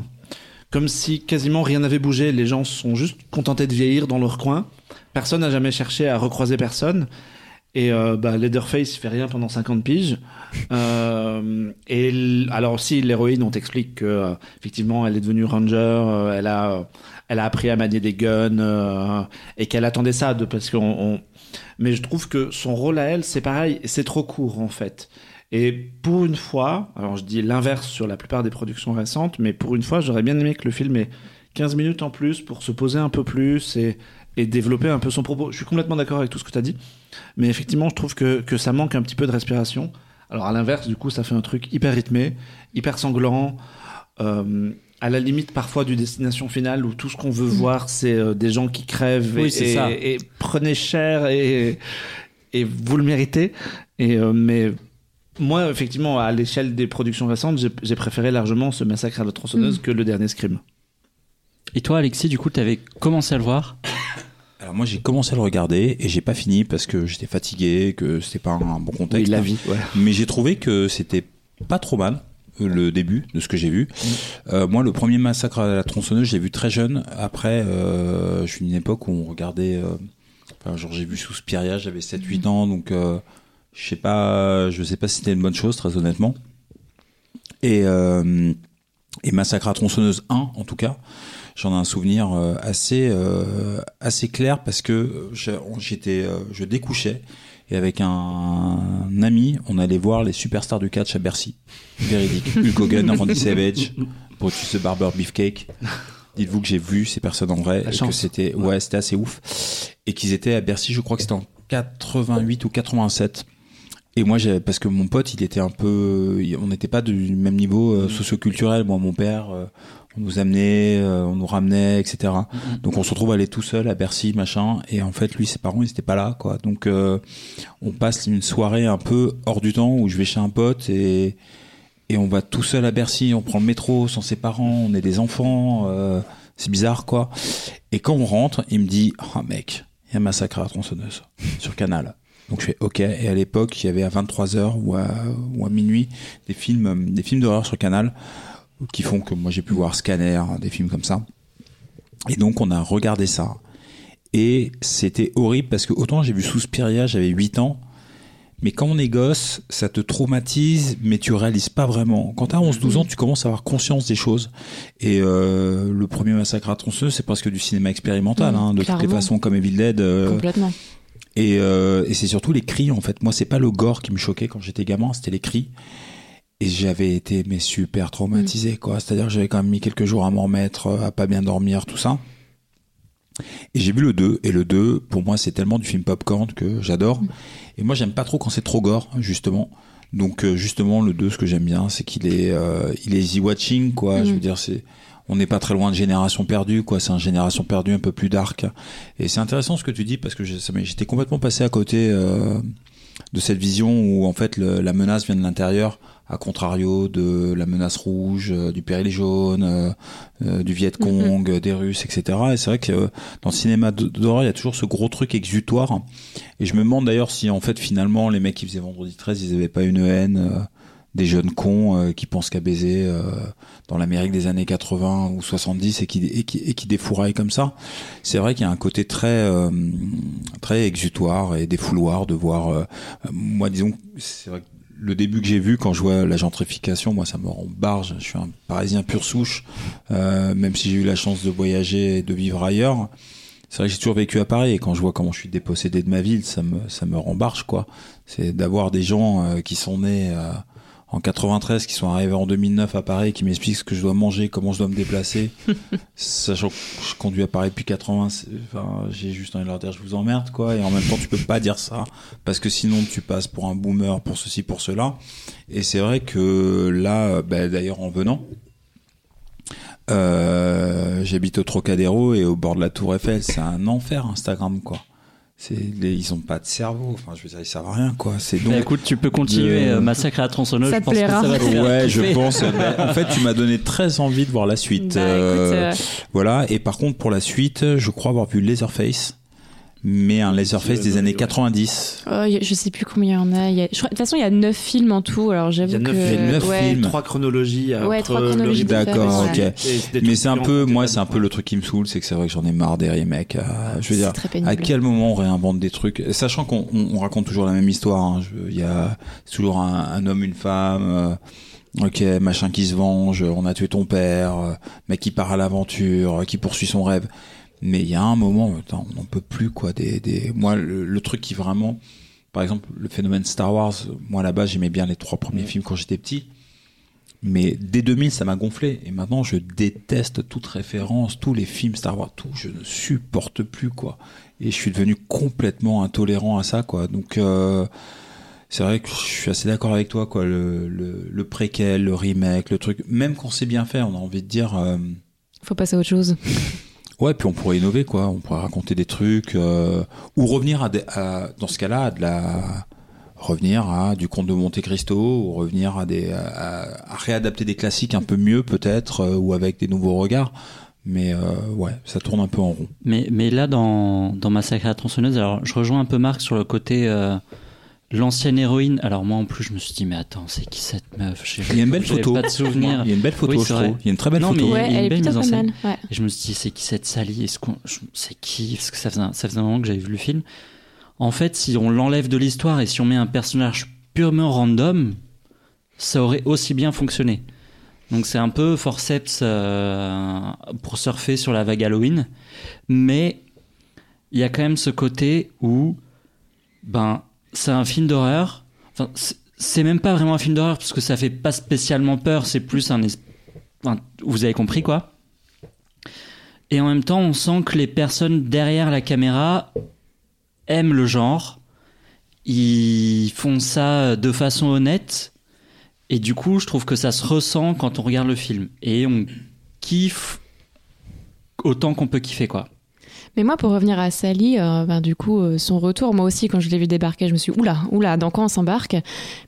Speaker 1: Comme si quasiment rien n'avait bougé. Les gens sont juste contentés de vieillir dans leur coin. Personne n'a jamais cherché à recroiser personne. Et euh, bah, Leatherface, fait rien pendant 50 piges. Euh, et alors aussi, l'héroïne, on t'explique que euh, effectivement, elle est devenue ranger, euh, elle a, elle a appris à manier des guns et qu'elle attendait ça de parce qu'on. on- Mais je trouve que son rôle à elle, c'est pareil, c'est trop court en fait. Et pour une fois, alors je dis l'inverse sur la plupart des productions récentes, mais pour une fois, j'aurais bien aimé que le film ait 15 minutes en plus pour se poser un peu plus et, et développer un peu son propos. Je suis complètement d'accord avec tout ce que tu as dit, mais effectivement, je trouve que, que ça manque un petit peu de respiration. Alors à l'inverse, du coup, ça fait un truc hyper rythmé, hyper sanglant, euh, à la limite parfois du destination finale où tout ce qu'on veut voir, c'est euh, des gens qui crèvent
Speaker 4: Oui,
Speaker 1: et,
Speaker 4: c'est
Speaker 1: et-
Speaker 4: ça.
Speaker 1: et prenez cher et, et vous le méritez. Et, euh, mais moi, effectivement, à l'échelle des productions récentes, j'ai préféré largement ce massacre à la tronçonneuse que le dernier Scream.
Speaker 4: Et toi, Alexis, du coup, t'avais commencé à le voir?
Speaker 2: Alors moi j'ai commencé à le regarder et j'ai pas fini parce que j'étais fatigué, que c'était pas un bon contexte.
Speaker 1: Oui, la vie, ouais.
Speaker 2: Mais j'ai trouvé que c'était pas trop mal le début de ce que j'ai vu. Euh, moi, le premier massacre à la tronçonneuse, j'ai vu très jeune. Après, euh, je suis d'une époque où on regardait. euh, enfin, genre, j'ai vu Suspiria, j'avais 7-8 ans, donc euh, je sais pas, je sais pas si c'était une bonne chose, très honnêtement. Et, euh, et Massacre à tronçonneuse 1, en tout cas, j'en ai un souvenir euh, assez euh, assez clair parce que j'ai- j'étais, euh, je découchais et avec un, un ami, on allait voir les superstars du catch à Bercy. Véridique. Hulk Hogan, Randy Savage, Brutus the Barber Beefcake. Dites-vous que j'ai vu ces personnes en vrai
Speaker 1: La
Speaker 2: et que c'était ouais, c'était assez ouf et qu'ils étaient à Bercy, je crois que c'était en 88 ou 87. Et moi, parce que mon pote, il était un peu, on n'était pas du même niveau euh, socioculturel. Moi, mon père, euh, on nous amenait, euh, on nous ramenait, etc. Donc, on se retrouve à aller tout seul à Bercy, machin. Et en fait, lui, ses parents, ils étaient pas là, quoi. Donc, euh, on passe une soirée un peu hors du temps où je vais chez un pote et et on va tout seul à Bercy. On prend le métro sans ses parents. On est des enfants. euh, c'est bizarre, quoi. Et quand on rentre, il me dit, oh mec, il y a un massacre à la tronçonneuse sur Canal. Donc je fais OK. Et à l'époque, il y avait à 23h ou à, ou à minuit des films, euh, des films d'horreur sur Canal qui font que moi j'ai pu voir Scanner, des films comme ça. Et donc on a regardé ça. Et c'était horrible parce que autant j'ai vu Suspiria, j'avais 8 ans. Mais quand on est gosse, ça te traumatise, mais tu réalises pas vraiment. Quand t'as 11-12 ans, tu commences à avoir conscience des choses. Et euh, le premier massacre à tronçonneuse, c'est presque du cinéma expérimental,
Speaker 3: Mmh,
Speaker 2: hein, de toutes les façons, comme Evil Dead. euh,
Speaker 3: Complètement.
Speaker 2: Et, euh, et c'est surtout les cris en fait. Moi, c'est pas le gore qui me choquait quand j'étais gamin, c'était les cris. Et j'avais été mais super traumatisé quoi. C'est-à-dire que j'avais quand même mis quelques jours à m'en remettre, euh, à pas bien dormir, tout ça. Et j'ai vu le 2 et le 2 pour moi c'est tellement du film popcorn que j'adore. Et moi j'aime pas trop quand c'est trop gore justement. Donc euh, justement le 2 ce que j'aime bien c'est qu'il est euh, il est easy watching quoi, je veux dire c'est on n'est pas très loin de Génération perdue quoi, c'est un Génération perdue un peu plus dark. Et c'est intéressant ce que tu dis parce que j'étais complètement passé à côté euh, de cette vision où en fait le- la menace vient de l'intérieur à contrario de la menace rouge, euh, du péril jaune, euh, euh, du Viet Cong, euh, des Russes, etc. Et c'est vrai que dans le cinéma d'horreur, il y a toujours ce gros truc exutoire. Et je me demande d'ailleurs si en fait finalement les mecs qui faisaient Vendredi 13, ils avaient pas une haine euh, des jeunes cons euh, qui pensent qu'à baiser euh, dans l'Amérique des années 80 ou 70 et qui et qui, et qui défouraillent comme ça. C'est vrai qu'il y a un côté très euh, très exutoire et défouloir de voir. euh, moi, disons, c'est vrai que le début que j'ai vu quand je vois la gentrification, moi, ça me rend barge. Je suis un Parisien pur souche, euh, même si j'ai eu la chance de voyager et de vivre ailleurs. C'est vrai que j'ai toujours vécu à Paris et quand je vois comment je suis dépossédé de ma ville, ça me ça me rend barge quoi. C'est d'avoir des gens euh, qui sont nés en 93, qui sont arrivés en 2009 à Paris, qui m'expliquent ce que je dois manger, comment je dois me déplacer, sachant que je conduis à Paris depuis 80. c'est- Enfin, j'ai juste envie de leur dire je vous emmerde quoi. Et en même temps, tu peux pas dire ça parce que sinon tu passes pour un boomer, pour ceci, pour cela. Et c'est vrai que là, bah, d'ailleurs en venant. Euh, j'habite au Trocadéro et au bord de la Tour Eiffel, c'est un enfer Instagram quoi. C'est les- ils ont pas de cerveau, enfin je veux dire ils servent à rien quoi. C'est donc
Speaker 4: Bah, écoute, tu peux continuer
Speaker 2: de-
Speaker 4: euh, Massacre à la tronçonneuse.
Speaker 3: Ça
Speaker 4: je
Speaker 3: te
Speaker 4: pense que
Speaker 3: plaira.
Speaker 4: ça va te faire
Speaker 2: Ouais, je pense. Ben, en fait, tu m'as donné très envie de voir la suite.
Speaker 3: Bah,
Speaker 2: Euh,
Speaker 3: écoute, euh,
Speaker 2: Voilà. Et par contre, pour la suite, je crois avoir vu Laserface, mais un Laserface des années
Speaker 1: vu, ouais.
Speaker 2: 90.
Speaker 3: oh, a- je sais plus combien il y en a. Il y a- je crois- De toute façon, il y a 9 films en tout. Alors j'avoue
Speaker 1: Il y a
Speaker 3: que.
Speaker 1: neuf- il y a
Speaker 2: neuf
Speaker 3: ouais.
Speaker 2: films.
Speaker 1: Trois chronologies.
Speaker 3: Ouais,
Speaker 1: entre
Speaker 3: trois
Speaker 1: le
Speaker 3: chronologies
Speaker 1: reboot
Speaker 2: D'accord, ok.
Speaker 3: ouais.
Speaker 2: Mais c'est un peu, moi, c'est un peu le truc qui me saoule, c'est que c'est vrai que j'en ai marre des remakes. euh, je veux
Speaker 3: C'est
Speaker 2: dire,
Speaker 3: très pénible.
Speaker 2: à quel moment on réinvente des trucs, sachant qu'on on- on raconte toujours la même histoire. hein. Il y a toujours un, un homme, une femme. euh, Ok, machin qui se venge, on a tué ton père, euh, mec qui part à l'aventure, euh, qui poursuit son rêve. Mais il y a un moment, attends, on n'en peut plus quoi. Des, des... Moi, le, le truc qui vraiment, par exemple, le phénomène Star Wars. Moi, là-bas, j'aimais bien les trois premiers films quand j'étais petit. Mais dès 2000, ça m'a gonflé. Et maintenant, je déteste toute référence, tous les films Star Wars, tout. Je ne supporte plus, quoi. Et je suis devenu complètement intolérant à ça, quoi. Donc, euh, c'est vrai que je suis assez d'accord avec toi, quoi. Le, le, le préquel, le remake, le truc. Même quand c'est bien fait, on a envie de dire. euh,
Speaker 3: Faut passer à autre chose.
Speaker 2: Ouais, puis on pourrait innover, quoi. On pourrait raconter des trucs euh, ou revenir à, dans ce cas-là, à revenir à du conte de Monte Cristo ou revenir à des à réadapter des classiques un peu mieux peut-être euh, ou avec des nouveaux regards. Mais euh, ouais, ça tourne un peu en rond.
Speaker 4: Mais, mais là, dans, dans Massacre à la tronçonneuse, alors je rejoins un peu Marc sur le côté. L'ancienne héroïne, alors moi en plus je me suis dit mais attends c'est qui cette meuf J'ai-
Speaker 2: Il y a une belle photo.
Speaker 4: pas de souvenir.
Speaker 2: Il y a une belle photo,
Speaker 4: Oui,
Speaker 2: je trouve. Il y a une très belle
Speaker 4: Non,
Speaker 2: photo.
Speaker 4: mais- il y a une
Speaker 3: elle est
Speaker 4: belle mise en.
Speaker 3: Ouais.
Speaker 4: Et je me suis dit, c'est qui cette Sally? Est-ce qu'on, je- c'est qui? Parce que ça faisait, un, ça faisait un moment que j'avais vu le film. En fait, si on l'enlève de l'histoire et si on met un personnage purement random, ça aurait aussi bien fonctionné. Donc c'est un peu forceps euh, pour surfer sur la vague Halloween, mais il y a quand même ce côté où, ben, c'est un film d'horreur. Enfin, c'est- même pas vraiment un film d'horreur parce que ça fait pas spécialement peur. C'est plus un, enfin, vous avez compris quoi et en même temps, on sent que les personnes derrière la caméra aiment le genre. Ils font ça de façon honnête. Et du coup, je trouve que ça se ressent quand on regarde le film. Et on kiffe autant qu'on peut kiffer, quoi.
Speaker 3: Mais moi, pour revenir à Sally, euh, ben, du coup, euh, son retour, moi aussi, quand je l'ai vu débarquer, je me suis oula, oula, dans quoi on s'embarque?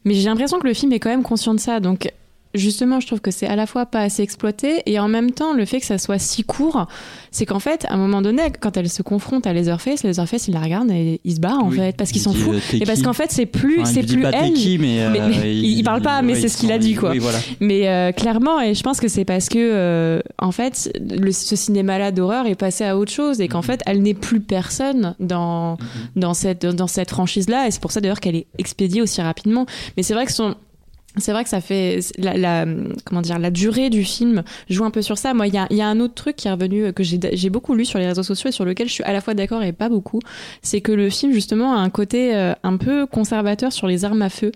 Speaker 3: Mais j'ai l'impression que le film est quand même conscient de ça. Donc, justement, je trouve que c'est à la fois pas assez exploité et en même temps, le fait que ça soit si court, c'est qu'en fait, à un moment donné, quand elle se confronte à Leatherface, Leatherface, il la regarde et il se barre, en
Speaker 4: Oui.
Speaker 3: fait, parce qu'il
Speaker 4: Il
Speaker 3: s'en
Speaker 4: dit,
Speaker 3: fout.
Speaker 4: euh,
Speaker 3: Et parce qu'en fait, c'est plus,
Speaker 4: Enfin,
Speaker 3: c'est plus
Speaker 4: pas
Speaker 3: elle.
Speaker 4: qui, mais, euh,
Speaker 3: mais il- il parle pas, mais
Speaker 4: ouais,
Speaker 3: c'est ce qu'il a dit, quoi.
Speaker 4: Oui, voilà.
Speaker 3: Mais euh, clairement, et je pense que c'est parce que, euh, en fait, le- ce cinéma-là d'horreur est passé à autre chose et qu'en
Speaker 4: Mhm.
Speaker 3: fait, elle n'est plus personne dans, dans cette, dans cette franchise-là. Et c'est pour ça d'ailleurs qu'elle est expédiée aussi rapidement. Mais c'est vrai que son, c'est vrai que ça fait la, la, comment dire la durée du film joue un peu sur ça. Moi, il y a, y a, un autre truc qui est revenu que j'ai beaucoup lu sur les réseaux sociaux et sur lequel je suis à la fois d'accord et pas beaucoup. C'est que le film justement a un côté euh, un peu conservateur sur les armes à feu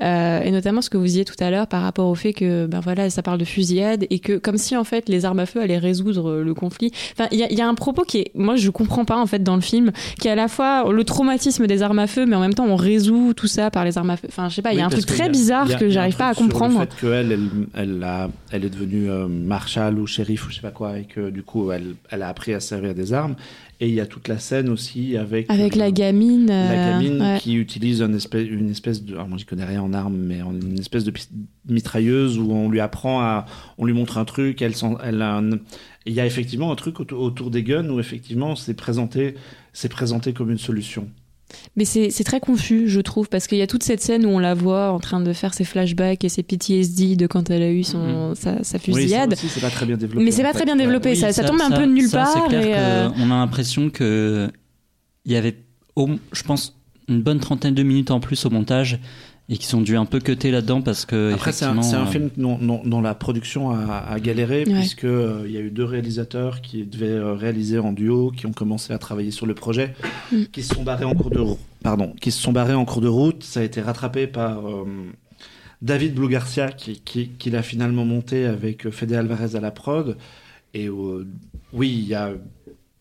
Speaker 3: euh, et notamment ce que vous disiez tout à l'heure par rapport au fait que ben voilà ça parle de fusillade et que comme si en fait les armes à feu allaient résoudre le conflit. Enfin, il y a, y a, un propos qui est moi je comprends pas en fait dans le film qui est à la fois le traumatisme des armes à feu mais en même temps on résout tout ça par les armes à feu. Enfin, je sais pas, il oui, y a un truc très bizarre que j'arrive pas à comprendre.
Speaker 1: Sur le fait qu'elle, elle, elle, a, elle est devenue euh, marshal ou shérif ou je sais pas quoi, et que du coup, elle, elle a appris à servir des armes. Et il y a toute la scène aussi avec
Speaker 3: avec euh, la gamine,
Speaker 1: la gamine euh, ouais. qui utilise une espèce, une espèce de, alors moi je connais rien en armes, mais une espèce de mitrailleuse où on lui apprend à, on lui montre un truc, elle, elle a un, il y a effectivement un truc autour, autour des guns où effectivement c'est présenté, c'est présenté comme une solution.
Speaker 3: Mais c'est très confus, je trouve, parce qu'il y a toute cette scène où on la voit en train de faire ses flashbacks et ses PTSD de quand elle a eu son, -hmm. sa, sa, fusillade.
Speaker 1: Oui, c'est pas très bien développé.
Speaker 3: Mais c'est pas très bien développé, oui, ça, ça, ça, tombe un peu de nulle part.
Speaker 4: Clair
Speaker 3: et euh...
Speaker 4: On a l'impression que il y avait, je pense, une bonne trentaine de minutes en plus au montage et qui sont dû un peu cuter là-dedans parce que
Speaker 1: après c'est un, un, film dont, dont, dont, la production a, a galéré ouais. puisque euh, il y a eu deux réalisateurs qui devaient euh, réaliser en duo qui ont commencé à travailler sur le projet mm. qui se sont barrés en cours de route pardon qui se sont barrés en cours de route ça a été rattrapé par euh, David Blue Garcia qui, qui, qui l'a finalement monté avec Fede Alvarez à la prod et euh, oui il y a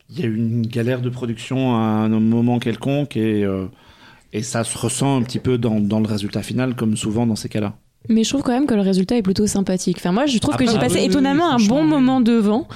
Speaker 1: y a eu une galère de production à un moment quelconque et euh, et ça se ressent un petit peu dans, dans, le résultat final, comme souvent dans ces cas-là.
Speaker 3: Mais je trouve quand même que le résultat est plutôt sympathique. Enfin, moi, je trouve Après, que j'ai passé oui, étonnamment oui, un bon moment devant.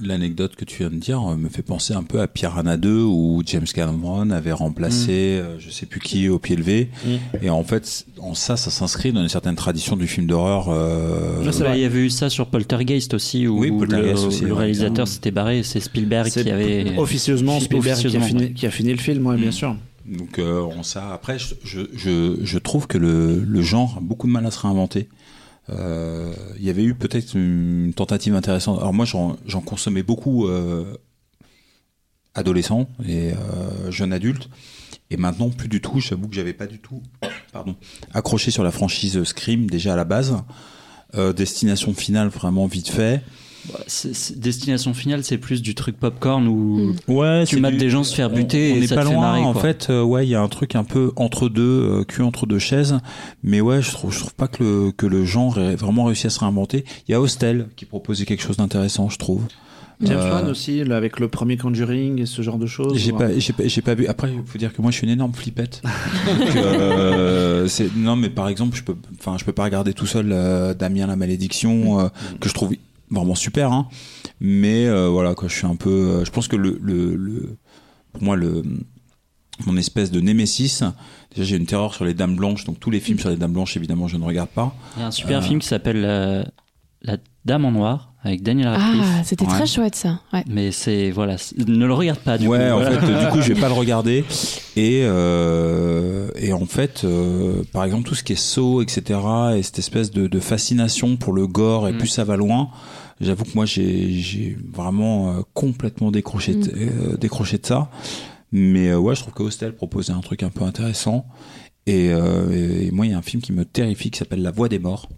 Speaker 2: L'anecdote que tu viens de dire me fait penser un peu à Piranha 2 où James Cameron avait remplacé mmh. euh, je sais plus qui au pied levé mmh. et en fait en ça ça s'inscrit dans une certaine tradition du film d'horreur euh...
Speaker 4: il y avait eu ça sur Poltergeist aussi où,
Speaker 2: oui, Poltergeist
Speaker 4: le,
Speaker 2: aussi,
Speaker 4: le
Speaker 2: ouais,
Speaker 4: réalisateur s'était barré c'est Spielberg qui avait
Speaker 1: officieusement Spielberg officieusement, qui, a fini, qui a fini le film ouais, mmh. bien sûr
Speaker 2: donc euh, on ça après je, je, je, trouve que le, le genre a beaucoup de mal à se réinventer. Euh, il y avait eu peut-être une tentative intéressante. Alors moi j'en consommais beaucoup euh, adolescent et euh, jeune adulte. Et maintenant plus du tout. J'avoue que j'avais pas du tout pardon accroché sur la franchise Scream déjà à la base. Euh, destination finale vraiment vite fait
Speaker 4: bah, c est, destination finale, c'est plus du truc popcorn où
Speaker 2: mmh. ouais,
Speaker 4: tu mates du... des gens se faire buter
Speaker 2: on, on
Speaker 4: et
Speaker 2: est
Speaker 4: ça
Speaker 2: pas
Speaker 4: te
Speaker 2: loin.
Speaker 4: fait marrer,
Speaker 2: en
Speaker 4: quoi.
Speaker 2: fait, euh, ouais, il y a un truc un peu entre deux, euh, cul entre deux chaises. Mais ouais, je trouve, je trouve pas que le que le genre ait vraiment réussi à se réinventer. Il y a Hostel qui proposait quelque chose d'intéressant, je trouve.
Speaker 1: James euh... Aussi, là, avec le premier Conjuring et ce genre de choses.
Speaker 2: J'ai pas, j'ai pas, j'ai pas vu. Après, il faut dire que moi, je suis une énorme flippette. Donc, euh, c'est non, mais par exemple, je peux, enfin, je peux pas regarder tout seul euh, Damien la malédiction euh, que je trouve vraiment super hein mais euh, voilà quoi je suis un peu euh, je pense que le, le, le pour moi le mon espèce de némésis déjà j'ai une terreur sur les dames blanches donc tous les films sur les dames blanches évidemment je ne regarde pas
Speaker 4: il y a un super euh... film qui s'appelle euh, la dame en noir avec Daniel Radcliffe.
Speaker 3: Ah, c'était ouais. très chouette ça. Ouais.
Speaker 4: Mais c'est voilà, ne le regarde pas du
Speaker 2: ouais,
Speaker 4: coup.
Speaker 2: en fait, du coup, je vais pas le regarder. Et euh, et en fait, euh, par exemple, tout ce qui est saut, etc. Et cette espèce de, de fascination pour le gore et mm. plus ça va loin. J'avoue que moi, j'ai vraiment euh, complètement décroché, mm. euh, décroché de ça. Mais euh, ouais, je trouve que Hostel proposait un truc un peu intéressant. Et, et moi, il y a un film qui me terrifie qui s'appelle La Voix des Morts.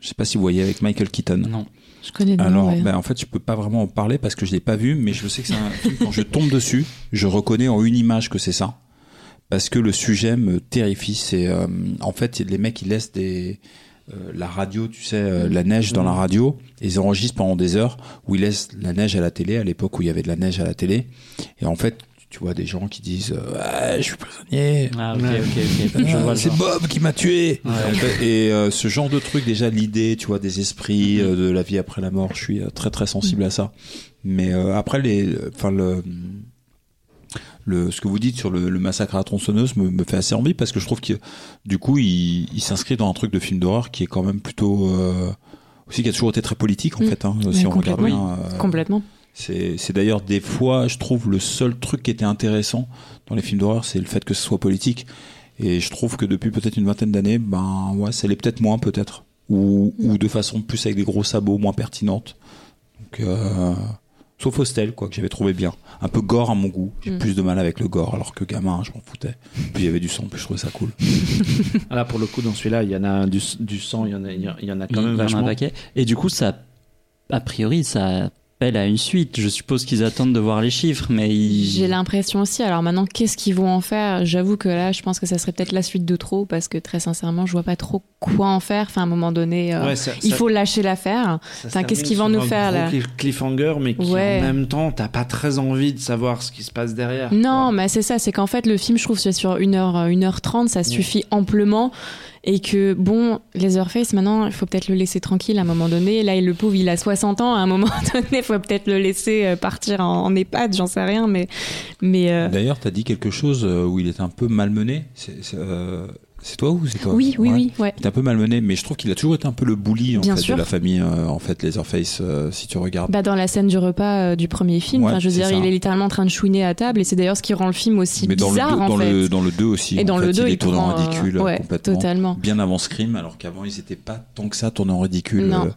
Speaker 2: Je sais pas si vous voyez avec Michael Keaton.
Speaker 3: Non. Je connais le
Speaker 2: Alors,
Speaker 3: nom, ouais.
Speaker 2: ben, en fait, je peux pas vraiment en parler parce que je l'ai pas vu, mais je sais que c'est un film, quand je tombe dessus, je reconnais en une image que c'est ça. Parce que le sujet me terrifie. C'est, euh, en fait, les mecs, ils laissent des, euh, la radio, tu sais, euh, la neige dans la radio, ils enregistrent pendant des heures où ils laissent la neige à la télé, à l'époque où il y avait de la neige à la télé. Et en fait, tu vois des gens qui disent ah, je suis prisonnier.
Speaker 4: Ah, okay, okay, okay.
Speaker 2: ah, c'est Bob qui m'a tué.
Speaker 4: Ouais,
Speaker 2: et euh, ce genre de truc déjà l'idée tu vois des esprits euh, de la vie après la mort je suis euh, très très sensible à ça. Mais euh, après les enfin le le, ce que vous dites sur le, le massacre à la tronçonneuse me, me, fait assez envie parce que je trouve que du coup il, il s'inscrit dans un truc de film d'horreur qui est quand même plutôt euh, aussi qui a toujours été très politique en
Speaker 3: mmh.
Speaker 2: fait hein, si on regarde bien
Speaker 3: euh, complètement
Speaker 2: c'est d'ailleurs des fois, je trouve, le seul truc qui était intéressant dans les films d'horreur, c'est le fait que ce soit politique. Et je trouve que depuis peut-être une vingtaine d'années, ben ouais, ça l'est peut-être moins peut-être, ou, mm. ou de façon plus avec des gros sabots, moins pertinente. Donc euh, Sauf Hostel, quoi, que j'avais trouvé bien. Un peu gore à mon goût. J'ai
Speaker 3: Mm.
Speaker 2: plus de mal avec le gore, alors que gamin, je m'en foutais. Puis il y avait du sang, puis je trouvais ça cool.
Speaker 1: Ah, Là, pour le coup, dans celui-là, il y en a du, du sang, il y en a, il y en a- quand même
Speaker 4: en a un
Speaker 1: vachement.
Speaker 4: paquet. Et du coup, ça, a priori, ça appelle à une suite. Je suppose qu'ils attendent de voir les chiffres, mais ils...
Speaker 3: J'ai l'impression aussi. Alors maintenant, qu'est-ce qu'ils vont en faire? J'avoue que là, je pense que ça serait peut-être la suite de trop parce que très sincèrement, je vois pas trop quoi en faire. Enfin, à un moment donné, euh,
Speaker 1: Ouais, ça-
Speaker 3: il
Speaker 1: ça-
Speaker 3: faut lâcher l'affaire. enfin, qu'est-ce qu'ils vont nous faire,
Speaker 1: gros
Speaker 3: là?
Speaker 1: cliff- Cliffhanger, mais qui
Speaker 3: Ouais.
Speaker 1: en même temps, t'as pas très envie de savoir ce qui se passe derrière.
Speaker 3: Non,
Speaker 1: quoi.
Speaker 3: mais c'est ça. C'est qu'en fait, le film, je trouve, c'est sur 1h, 1h30, ça suffit amplement. Et que, bon, Leatherface, maintenant, il faut peut-être le laisser tranquille à un moment donné. Là, le pauvre, il a 60 ans. À un moment donné, il faut peut-être le laisser euh, partir en, EHPAD, j'en sais rien. Mais, mais euh,
Speaker 2: D'ailleurs, t'as dit quelque chose euh, où il était un peu malmené. C'est toi ou c'est toi
Speaker 3: oui, oui,
Speaker 2: Ouais.
Speaker 3: oui, ouais.
Speaker 2: Il était un peu malmené, mais je trouve qu'il a toujours été un peu le bully en
Speaker 3: Bien
Speaker 2: fait,
Speaker 3: sûr.
Speaker 2: de la famille, euh, en fait, Leatherface, euh, si tu regardes.
Speaker 3: Bah dans la scène du repas euh, du premier film,
Speaker 2: Ouais,
Speaker 3: je veux dire,
Speaker 2: ça.
Speaker 3: il est littéralement en train de chouiner à table et c'est d'ailleurs ce qui rend le film aussi
Speaker 2: mais dans le,
Speaker 3: bizarre
Speaker 2: dans, le, dans le 2 aussi,
Speaker 3: et dans le
Speaker 2: fait,
Speaker 3: 2,
Speaker 2: il
Speaker 3: il
Speaker 2: est tourné en ridicule complètement.
Speaker 3: totalement.
Speaker 2: Bien avant Scream, alors qu'avant ils étaient pas tant que ça tournés en ridicule.
Speaker 3: Non.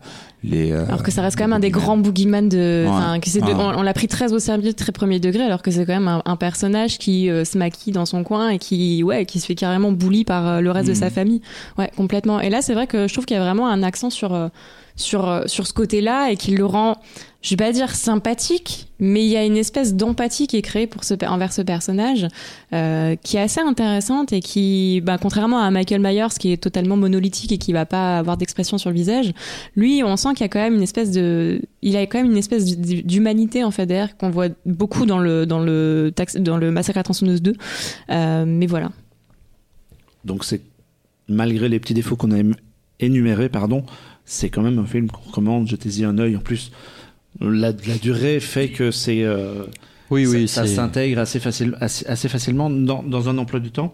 Speaker 2: les,
Speaker 3: Alors que ça reste quand même un des grands boogeyman de, on, on l'a pris très au sérieux, très premier degré, alors que c'est quand même un, un personnage qui se maquille dans son coin et qui, ouais, qui se fait carrément bully par euh, le reste de sa famille. Ouais, complètement. Et là, c'est vrai que je trouve qu'il y a vraiment un accent sur, euh, sur, euh, sur ce côté-là et qui le rend, je vais pas dire sympathique, mais il y a une espèce d'empathie qui est créée pour ce, envers ce personnage, euh, qui est assez intéressante et qui, bah, contrairement à Michael Myers, qui est totalement monolithique et qui va pas avoir d'expression sur le visage, lui, on sent qu'il y a quand même une espèce de, il a quand même une espèce d'humanité en fait derrière qu'on voit beaucoup dans le dans le dans le massacre à tronçonneuse 2. Euh, mais voilà.
Speaker 1: Donc c'est malgré les petits défauts qu'on a énumérés, pardon, c'est quand même un film qu'on recommande. Jetez-y un œil. En plus, la, la durée fait que c'est euh,
Speaker 4: Oui,
Speaker 1: ça-
Speaker 4: oui,
Speaker 1: ça, s'intègre assez, facile, assez, assez facilement dans, dans un emploi du temps.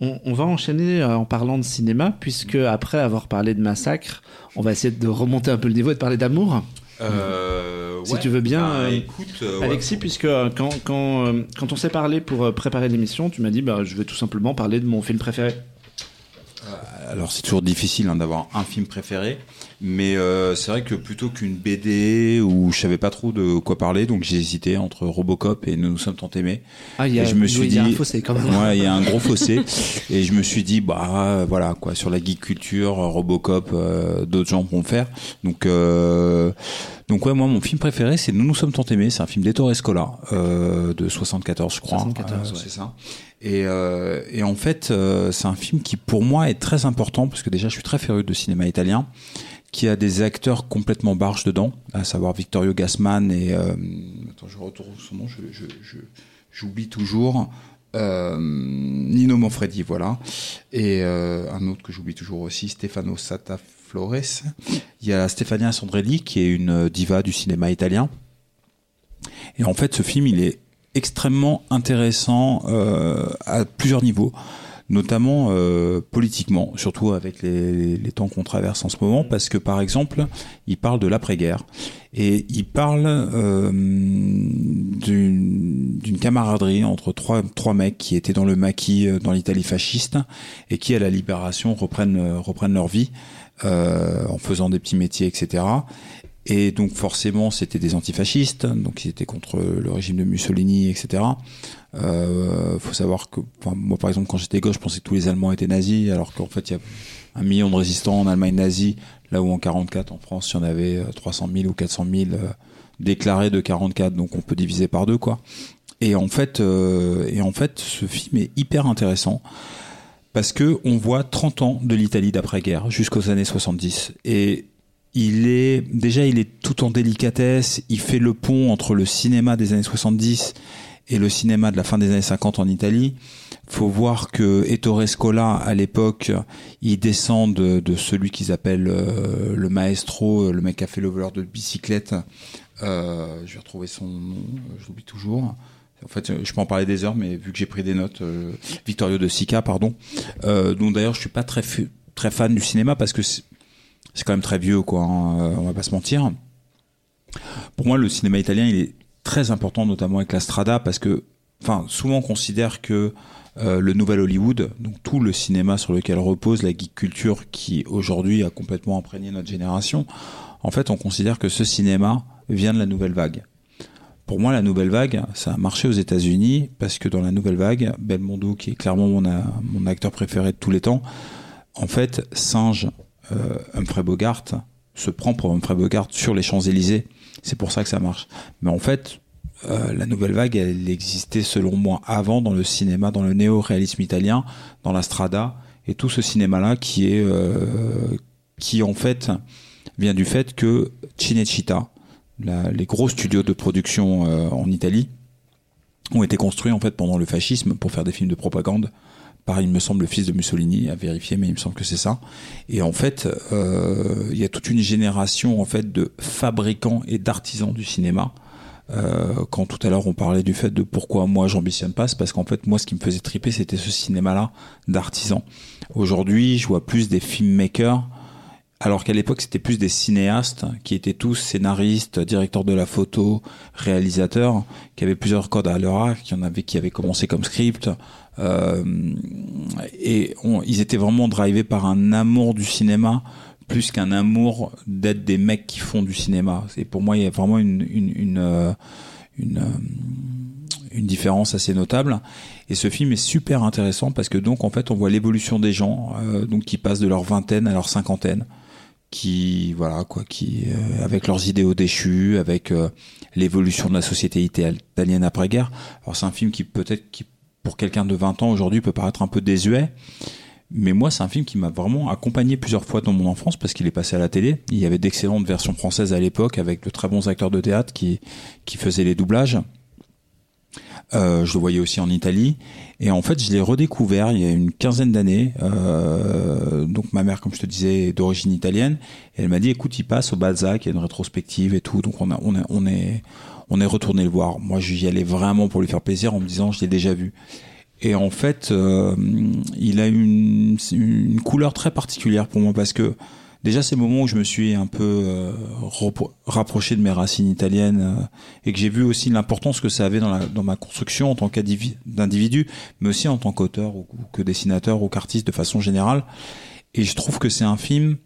Speaker 1: On, on va enchaîner euh, en parlant de cinéma, puisque après avoir parlé de massacre, on va essayer de remonter un peu le niveau et de parler d'amour.
Speaker 2: Euh,
Speaker 1: Si
Speaker 2: ouais.
Speaker 1: tu veux bien,
Speaker 2: Bah,
Speaker 1: euh,
Speaker 2: écoute, euh, ouais.
Speaker 1: Alexis, puisque quand, quand, euh, quand on s'est parlé pour préparer l'émission, tu m'as dit bah, je vais tout simplement parler de mon film préféré.
Speaker 2: Alors c'est toujours difficile hein, d'avoir un film préféré, mais euh, c'est vrai que plutôt qu'une BD où je savais pas trop de quoi parler, donc j'ai hésité entre Robocop et Nous nous sommes tant aimés.
Speaker 1: Ah, il y a,
Speaker 2: Et je me suis
Speaker 1: il y a
Speaker 2: dit-
Speaker 1: un fossé quand même.
Speaker 2: Ouais, il y a un gros fossé, et je me suis dit bah voilà quoi sur la geek culture, Robocop, euh, d'autres gens vont faire. Donc euh, donc ouais moi mon film préféré c'est Nous nous sommes tant aimés, c'est un film d'Ettore Scola euh, de 74 je crois.
Speaker 1: 74,
Speaker 2: Euh,
Speaker 1: ouais.
Speaker 2: c'est ça. Et, euh, et en fait, euh, c'est un film qui pour moi est très important parce que déjà je suis très féru de cinéma italien, qui a des acteurs complètement barges dedans, à savoir Vittorio Gassman et euh, attends je retrouve son nom, je, je, je- j'oublie toujours. Euh, Nino Manfredi, voilà, et euh, un autre que j'oublie toujours aussi, Stefano Sataflores. Il y a Stefania Sandrelli qui est une diva du cinéma italien. Et en fait, ce film, il est extrêmement intéressant euh, à plusieurs niveaux, notamment euh, politiquement, surtout avec les, temps qu'on traverse en ce moment, parce que par exemple, il parle de l'après-guerre et il parle euh, d'une camaraderie entre trois trois mecs qui étaient dans le maquis dans l'Italie fasciste et qui à la libération reprennent leur vie en faisant des petits métiers, etc. Et donc forcément, c'était des antifascistes, donc ils étaient contre le régime de Mussolini, etc. Euh, faut savoir que, enfin, moi par exemple, quand j'étais gauche, je pensais que tous les Allemands étaient nazis, alors qu'en fait, il y a un million de résistants en Allemagne nazie, là où en 44, en France, il y en avait euh, 300 000 ou 400 000 euh, déclarés de 44, donc on peut diviser par deux, quoi. Et en fait, euh, et en fait, ce film est hyper intéressant parce que on voit 30 ans de l'Italie d'après-guerre jusqu'aux années 70 et il est déjà il est tout en délicatesse, il fait le pont entre le cinéma des années 70 et le cinéma de la fin des années 50 en Italie. Faut voir que Ettore Scola à l'époque, il descend de, celui qu'ils appellent euh, le maestro, le mec qui a fait le voleur de bicyclette. Euh, je vais retrouver son nom, je l'oublie toujours. En fait, je peux en parler des heures, mais vu que j'ai pris des notes, euh, Vittorio de Sica, pardon. Euh, dont d'ailleurs, je suis pas très très fan du cinéma parce que c'est quand même très vieux, quoi. hein, euh, on va pas se mentir. Pour moi, le cinéma italien, il est très important, notamment avec la Strada, parce que, enfin, souvent on considère que euh, le nouvel Hollywood, donc tout le cinéma sur lequel repose la geek culture qui aujourd'hui a complètement imprégné notre génération, en fait, on considère que ce cinéma vient de la nouvelle vague. Pour moi, la nouvelle vague, ça a marché aux États-Unis parce que dans la nouvelle vague, Belmondo, qui est clairement mon, mon acteur préféré de tous les temps, en fait, singe euh, Humphrey Bogart, se prend pour Humphrey Bogart sur les Champs-Élysées. C'est pour ça que ça marche. Mais en fait, euh, la nouvelle vague, elle existait selon moi avant dans le cinéma, dans le néo-réalisme italien, dans la strada et tout ce cinéma-là qui est, euh, qui en fait vient du fait que Cinecittà, les gros studios de production euh, en Italie, ont été construits en fait pendant le fascisme pour faire des films de propagande par, il me semble, le fils de Mussolini, à vérifier, mais il me semble que c'est ça. Et en fait, euh, il y a toute une génération en fait de fabricants et d'artisans du cinéma. Euh, quand tout à l'heure on parlait du fait de pourquoi moi j'ambitionne pas, c'est parce qu'en fait moi ce qui me faisait triper c'était ce cinéma-là d'artisans. Aujourd'hui, je vois plus des filmmakers alors qu'à l'époque c'était plus des cinéastes qui étaient tous scénaristes, directeurs de la photo, réalisateurs, qui avaient plusieurs codes à leur arc, qui en avaient qui avaient commencé comme script, euh, et ils étaient vraiment drivés par un amour du cinéma plus qu'un amour d'être des mecs qui font du cinéma. Et pour moi il y a vraiment une une une, euh, une, euh, une différence assez notable. Et ce film est super intéressant parce que donc en fait on voit l'évolution des gens, donc qui passent de leur vingtaine à leur cinquantaine qui voilà quoi qui euh, avec leurs idéaux déchus avec euh, l'évolution de la société italienne après guerre alors c'est un film qui peut-être qui pour quelqu'un de 20 ans aujourd'hui peut paraître un peu désuet. Mais moi c'est un film qui m'a vraiment accompagné plusieurs fois dans mon enfance parce qu'il est passé à la télé. Il y avait d'excellentes versions françaises à l'époque avec de très bons acteurs de théâtre qui qui faisaient les doublages euh, je le voyais aussi en Italie. Et en fait, je l'ai redécouvert il y a une quinzaine d'années. Euh, donc ma mère, comme je te disais, est d'origine italienne. Elle m'a dit, écoute, il passe au Balzac, il y a une rétrospective et tout. Donc on, a, on, a, on est on est retourné le voir. Moi, j'y allais vraiment pour lui faire plaisir en me disant, je l'ai déjà vu. Et en fait, euh, il a une, une couleur très particulière pour moi parce que déjà ces moments où je me suis un peu euh, rapproché de mes racines italiennes euh, et que j'ai vu aussi l'importance que ça avait dans, la, dans ma construction en tant qu'individu, mais aussi en tant qu'auteur ou, que dessinateur ou qu'artiste de façon générale. Et je trouve que c'est un film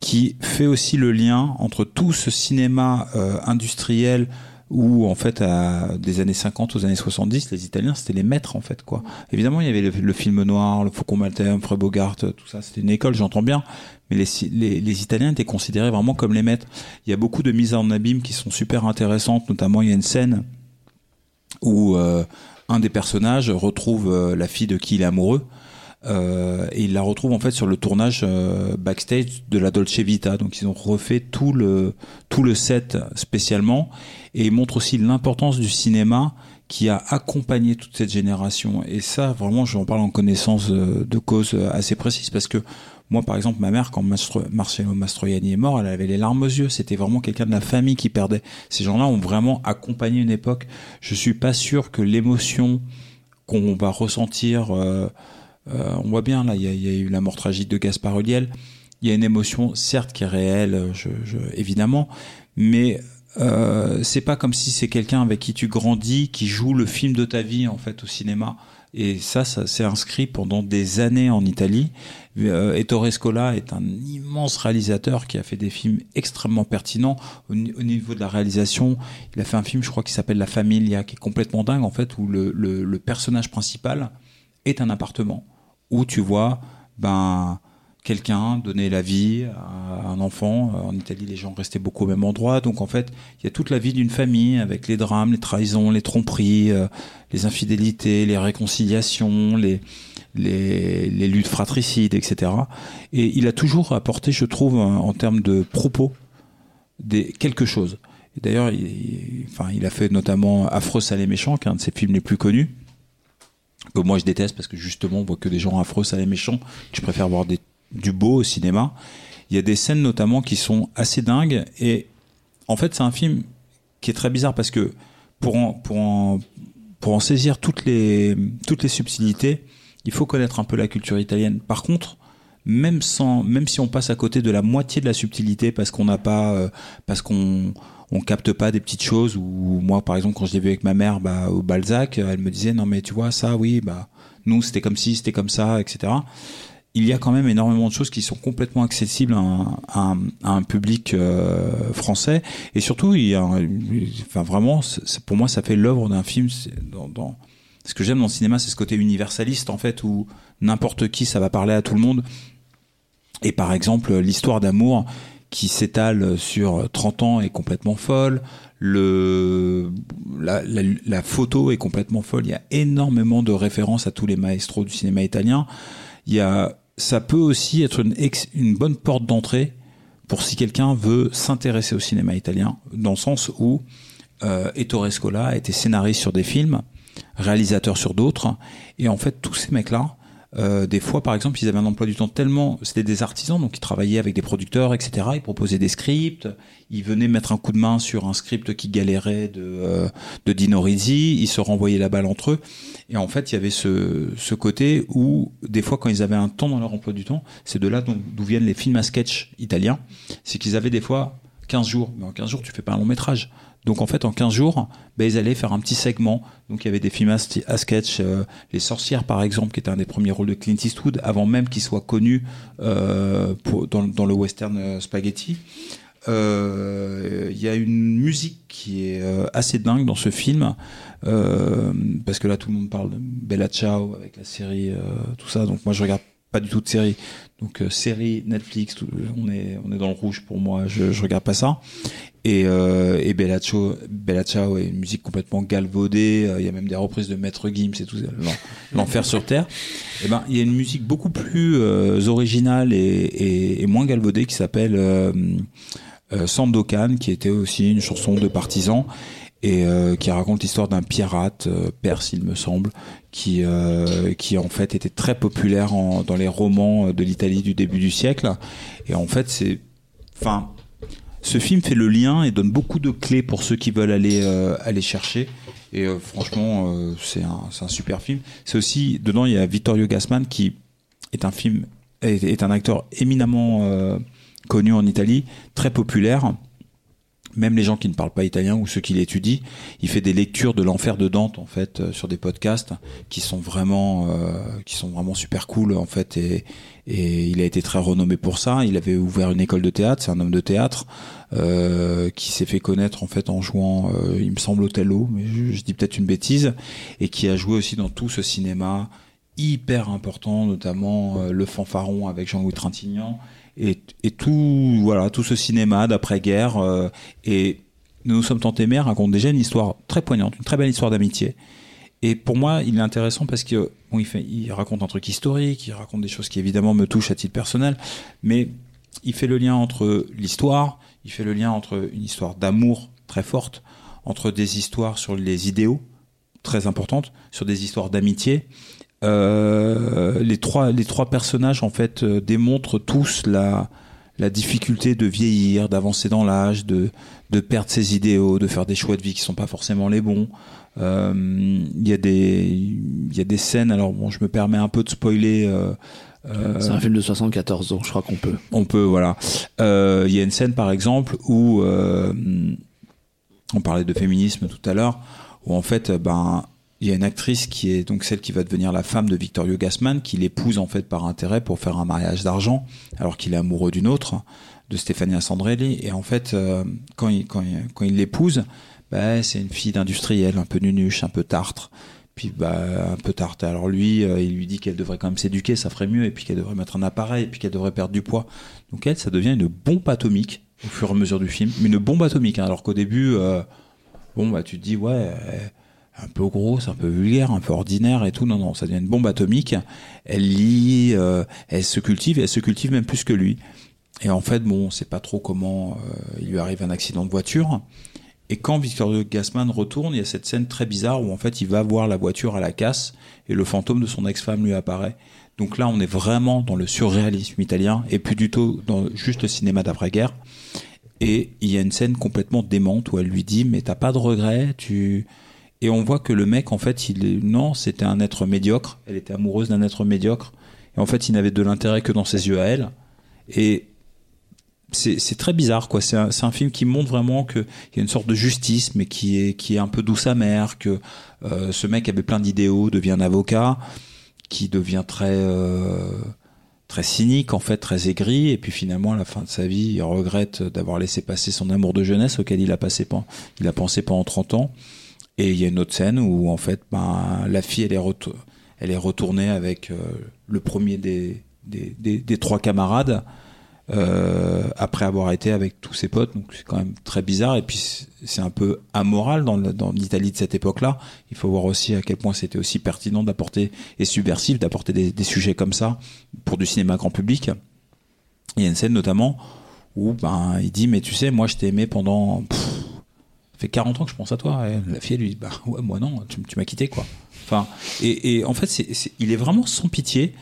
Speaker 2: qui fait aussi le lien entre tout ce cinéma euh, industriel où en fait à des années 50 aux années 70 les Italiens c'était les maîtres en fait quoi. Évidemment il y avait le, film noir le Faucon Maltais Humphrey Bogart tout ça c'était une école j'entends bien mais les, les, les, Italiens étaient considérés vraiment comme les maîtres. Il y a beaucoup de mises en abîme qui sont super intéressantes notamment il y a une scène où euh, un des personnages retrouve euh, la fille de qui il est amoureux euh, et il la retrouve en fait sur le tournage euh, backstage de la Dolce Vita. Donc ils ont refait tout le tout le set spécialement et il montre aussi l'importance du cinéma qui a accompagné toute cette génération. Et ça, vraiment, j'en parle en connaissance euh, de cause assez précise parce que moi, par exemple, ma mère, quand Marcello Mastroianni est mort, elle avait les larmes aux yeux. C'était vraiment quelqu'un de la famille qui perdait. Ces gens-là ont vraiment accompagné une époque. Je suis pas sûr que l'émotion qu'on va ressentir euh, euh, on voit bien là, il y, a, eu la mort tragique de Gaspard Ulliel. Il y a une émotion, certes, qui est réelle, évidemment, mais euh, c'est pas comme si c'est quelqu'un avec qui tu grandis, qui joue le film de ta vie en fait au cinéma. Et ça, ça s'est inscrit pendant des années en Italie. Euh, Ettore Scola est un immense réalisateur qui a fait des films extrêmement pertinents au, niveau de la réalisation. Il a fait un film, je crois, qui s'appelle La Familia, qui est complètement dingue en fait, où le personnage principal est un appartement où tu vois ben quelqu'un donner la vie à un enfant. En Italie, les gens restaient beaucoup au même endroit. Donc en fait, il y a toute la vie d'une famille avec les drames, les trahisons, les tromperies, euh, les infidélités, les réconciliations, les, les, luttes fratricides, etc. Et il a toujours apporté, je trouve, en, termes de propos, des, quelque chose. D'ailleurs, il, enfin, il a fait notamment Affreux, sale et méchant, qui est un de ses films les plus connus que moi je déteste parce que justement on voit que des gens affreux, ça les méchants. Je préfère voir des, du beau au cinéma. Il y a des scènes notamment qui sont assez dingues et en fait c'est un film qui est très bizarre parce que pour en, pour en, pour en saisir toutes les, toutes les subtilités, il faut connaître un peu la culture italienne. Par contre, même sans, même si on passe à côté de la moitié de la subtilité parce qu'on n'a pas, euh, parce qu'on on capte pas des petites choses ou moi par exemple quand je l'ai vu avec ma mère bah, au Balzac elle me disait non mais tu vois ça oui bah nous c'était comme si c'était comme ça etc il y a quand même énormément de choses qui sont complètement accessibles à un, public euh, français. Et surtout, il y a, enfin vraiment, pour moi, ça fait l'œuvre d'un film. Dans, ce que j'aime dans le cinéma, c'est ce côté universaliste en fait, où n'importe qui, ça va parler à tout le monde. Et par exemple, l'histoire d'amour qui s'étale sur 30 ans est complètement folle. Le, la, la photo est complètement folle. Il y a énormément de références à tous les maestros du cinéma italien. Il y a, ça peut aussi être une, bonne porte d'entrée pour si quelqu'un veut s'intéresser au cinéma italien, dans le sens où euh, Ettore Scola a été scénariste sur des films, réalisateur sur d'autres, et en fait tous ces mecs-là, euh, des fois par exemple ils avaient un emploi du temps tellement, c'était des artisans donc ils travaillaient avec des producteurs etc, ils proposaient des scripts, ils venaient mettre un coup de main sur un script qui galérait de, euh, de Dino Risi, ils se renvoyaient la balle entre eux, et en fait il y avait ce, ce côté où des fois quand ils avaient un temps dans leur emploi du temps, c'est de là d'où viennent les films à sketch italiens, c'est qu'ils avaient des fois 15 jours, mais en 15 jours tu fais pas un long métrage. Donc en fait en 15 jours, ben, ils allaient faire un petit segment. Donc il y avait des films à, sketch, euh, Les Sorcières par exemple, qui était un des premiers rôles de Clint Eastwood, avant même qu'il soit connu euh, dans, dans le western euh, spaghetti. Il y a une musique qui est assez dingue dans ce film, parce que là tout le monde parle de Bella Ciao avec la série, tout ça. Donc moi je regarde pas du tout de série. Donc euh, série Netflix, on est on est dans le rouge pour moi. Je je regarde pas ça. Et euh, et Bella Ciao, est une musique complètement galvaudée. Euh, Il y a même des reprises de Maître Gims et tout. l'en- L'enfer sur terre. Et ben il y a une musique beaucoup plus euh, originale et, et, moins galvaudée qui s'appelle Sandokan, qui était aussi une chanson de partisans et qui raconte l'histoire d'un pirate perse, il me semble, qui euh, qui en fait était très populaire dans les romans de l'Italie du début du siècle. Et en fait, c'est, enfin, ce film fait le lien et donne beaucoup de clés pour ceux qui veulent aller euh, aller chercher. Et euh, franchement, c'est un un super film. C'est aussi dedans il y a Vittorio Gassman qui est un film est, un acteur éminemment connu en Italie, très populaire même les gens qui ne parlent pas italien ou ceux qui l'étudient, il fait des lectures de l'enfer de Dante en fait euh, sur des podcasts qui sont vraiment euh, qui sont vraiment super cool en fait et et il a été très renommé pour ça. Il avait ouvert une école de théâtre, c'est un homme de théâtre euh, qui s'est fait connaître en fait en jouant, euh, il me semble Othello, mais je, je dis peut-être une bêtise, et qui a joué aussi dans tout ce cinéma hyper important, notamment euh, Le Fanfaron avec Jean-Louis Trintignant et, tout voilà tout ce cinéma d'après-guerre euh, et nous nous sommes tentés mères raconte déjà une histoire très poignante une très belle histoire d'amitié. Et pour moi il est intéressant parce que bon, il raconte un truc historique il raconte des choses qui évidemment me touchent à titre personnel mais il fait le lien entre l'histoire il fait le lien entre une histoire d'amour très forte entre des histoires sur les idéaux très importantes sur des histoires d'amitié euh, les trois les trois personnages en fait euh, démontrent tous la la difficulté de vieillir, d'avancer dans l'âge, de de perdre ses idéaux, de faire des choix de vie qui sont pas forcément les bons. Euh, Il y a des y a des scènes. Alors bon, je me permets un peu de spoiler.
Speaker 1: C'est un film de 74 ans, je crois qu'on peut.
Speaker 2: on peut, voilà. Il y a une scène, par exemple, où on parlait de féminisme tout à l'heure, où en fait, ben, il y a une actrice qui est donc celle qui va devenir la femme de Victorio Gassman, qui l'épouse en fait par intérêt pour faire un mariage d'argent, alors qu'il est amoureux d'une autre, de Stefania Sandrelli. Et en fait, euh, quand il quand quand il l'épouse, ben, c'est une fille d'industriel, un peu nunuche, un peu tartre. Puis bah un peu tarte. Alors lui, euh, il lui dit qu'elle devrait quand même s'éduquer, ça ferait mieux, et puis qu'elle devrait mettre un appareil, et puis qu'elle devrait perdre du poids. Donc elle, ça devient une bombe atomique au fur et à mesure du film, une bombe atomique. hein. alors qu'au début, euh, bon bah tu te dis ouais, un peu grosse, un peu vulgaire, un peu ordinaire et tout. Non non, ça devient une bombe atomique. Elle lit, euh, elle se cultive, et elle se cultive même plus que lui. Et en fait, bon, on sait pas trop comment euh, il lui arrive un accident de voiture. Et quand Victor Gassman retourne, il y a cette scène très bizarre où en fait il va voir la voiture à la casse et le fantôme de son ex-femme lui apparaît. Donc là, on est vraiment dans le surréalisme italien et plus du tout dans juste le cinéma d'après-guerre. Et il y a une scène complètement démente où elle lui dit mais t'as pas de regrets, tu et on voit que le mec en fait il est non c'était un être médiocre. Elle était amoureuse d'un être médiocre et en fait il n'avait de l'intérêt que dans ses yeux à elle. Et c'est très bizarre quoi c'est un, un film qui montre vraiment que il y a une sorte de justice mais qui est qui est un peu douce amère que euh, ce mec avait plein d'idéaux devient un avocat qui devient très euh, très cynique en fait, très aigri, et puis finalement à la fin de sa vie, il regrette d'avoir laissé passer son amour de jeunesse auquel il a passé, il a pensé pendant 30 ans. Et il y a une autre scène où en fait, ben, la fille elle est, retournée avec euh, le premier des, des, trois camarades euh, après avoir été avec tous ses potes. Donc c'est quand même très bizarre. Et puis c'est un peu amoral dans, l'Italie de cette époque-là. Il faut voir aussi à quel point c'était aussi pertinent d'apporter et subversif d'apporter des, sujets comme ça pour du cinéma grand public. Il y a une scène notamment où ben il dit mais tu sais moi je t'ai aimé pendant ça fait 40 ans que je pense à toi. La fille elle lui dit bah ouais moi non tu, m'as quitté quoi. Enfin et, en fait il est vraiment sans pitié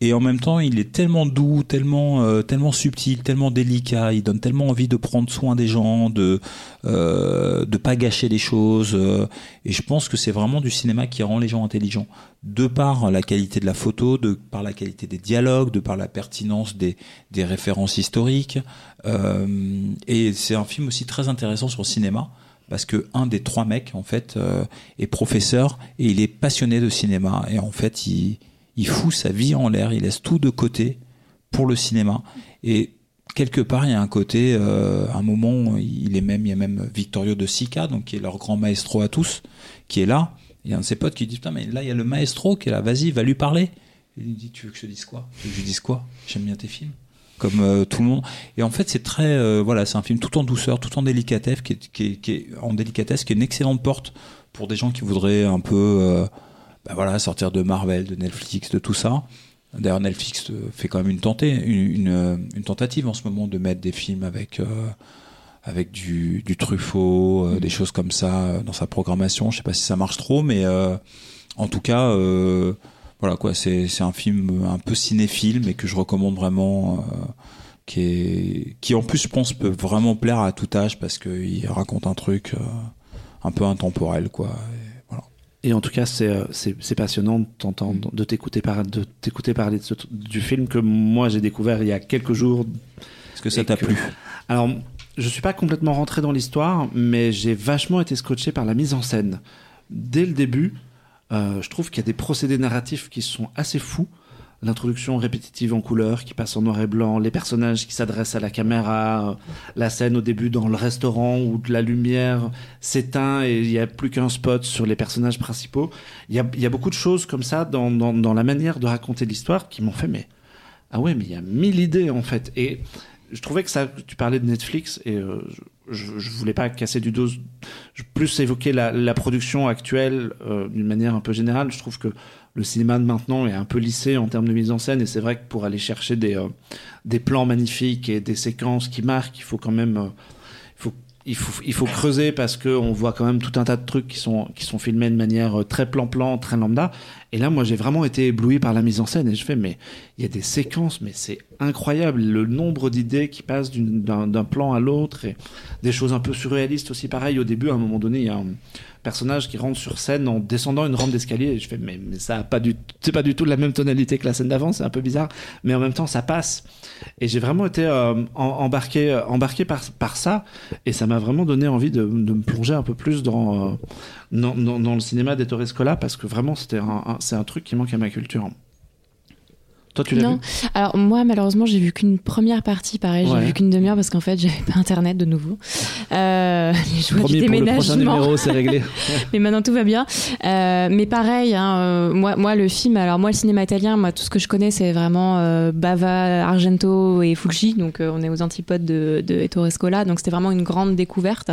Speaker 2: et en même temps il est tellement doux tellement euh, tellement subtil tellement délicat il donne tellement envie de prendre soin des gens de euh, de pas gâcher les choses euh, et je pense que c'est vraiment du cinéma qui rend les gens intelligents de par la qualité de la photo de par la qualité des dialogues de par la pertinence des des références historiques et c'est un film aussi très intéressant sur le cinéma parce que un des trois mecs en fait euh, est professeur et il est passionné de cinéma et en fait il il fout sa vie en l'air, il laisse tout de côté pour le cinéma. Et quelque part, il y a un côté, euh, un moment, il est même, il y a même Victorio de Sica, donc qui est leur grand maestro à tous, qui est là. Il y a un de ses potes qui dit putain, mais là il y a le maestro qui est là, vas-y, va lui parler. il lui dit tu veux que je te dise quoi? Tu veux que je dise quoi? J'aime bien tes films comme euh, tout le monde. Et en fait, c'est très, euh, voilà, c'est un film tout en douceur, tout en délicatesse, qui est, en délicatesse, qui est une excellente porte pour des gens qui voudraient un peu euh, bah voilà, sortir de Marvel, de Netflix, de tout ça. D'ailleurs, Netflix fait quand même une, une, tentative en ce moment de mettre des films avec, avec du, Truffaut, des choses comme ça dans sa programmation. Je sais pas si ça marche trop, mais en tout cas, voilà quoi, c'est un film un peu cinéphile, mais que je recommande vraiment. qui, est, qui en plus, je pense, peut vraiment plaire à tout âge parce qu'il raconte un truc un peu intemporel, quoi.
Speaker 1: Et en tout cas, c'est c'est passionnant de de t'écouter par, de t'écouter parler de ce, du film que moi j'ai découvert il y a quelques jours.
Speaker 2: Est-ce que ça t'a plu?
Speaker 1: Alors, je suis pas complètement rentré dans l'histoire, mais j'ai vachement été scotché par la mise en scène. Dès le début, euh, je trouve qu'il y a des procédés narratifs qui sont assez fous l'introduction répétitive en couleur qui passe en noir et blanc, les personnages qui s'adressent à la caméra, la scène au début dans le restaurant où la lumière s'éteint et il n'y a plus qu'un spot sur les personnages principaux. Il y a, beaucoup de choses comme ça dans, dans, dans la manière de raconter l'histoire qui m'ont fait mais ah ouais mais il y a mille idées en fait et je trouvais que ça tu parlais de Netflix et euh, je voulais pas casser du dos plus évoquer la, production actuelle euh, d'une manière un peu générale. Je trouve que le cinéma de maintenant est un peu lissé en termes de mise en scène et c'est vrai que pour aller chercher des, euh, plans magnifiques et des séquences qui marquent, il faut quand même euh, il faut il faut, creuser parce que on voit quand même tout un tas de trucs qui sont, qui sont filmés de manière très plan-plan, très lambda. Et là, moi, j'ai vraiment été ébloui par la mise en scène et je fais, mais il y a des séquences, mais c'est incroyable le nombre d'idées qui passent d'un plan à l'autre et des choses un peu surréalistes aussi. Pareil, au début, à un moment donné, il y a un personnage qui rentre sur scène en descendant une rampe d'escalier et je fais, mais, ça a pas du, c'est pas du tout la même tonalité que la scène d'avant, c'est un peu bizarre, mais en même temps, ça passe. Et j'ai vraiment été euh, embarqué, embarqué par, par ça et ça m'a vraiment donné envie de, de, me plonger un peu plus dans, euh, dans, dans, le cinéma d'Ettore Scola parce que vraiment, c'était c'est un truc qui manque à ma culture. Toi, tu l'as
Speaker 3: non.
Speaker 1: vu
Speaker 3: Alors moi, malheureusement, j'ai vu qu'une première partie. Pareil, j'ai
Speaker 1: Ouais.
Speaker 3: vu qu'une demi-heure parce qu'en fait, j'avais pas internet de nouveau. Euh, les joies du
Speaker 1: pour le numéro, c'est réglé.
Speaker 3: mais maintenant tout va bien. Euh, mais pareil, hein, euh, moi, moi le film, alors moi le cinéma italien, moi tout ce que je connais c'est vraiment euh, Bava, Argento et Fulci, donc on est aux antipodes de, de Ettore Scola, donc c'était vraiment une grande découverte.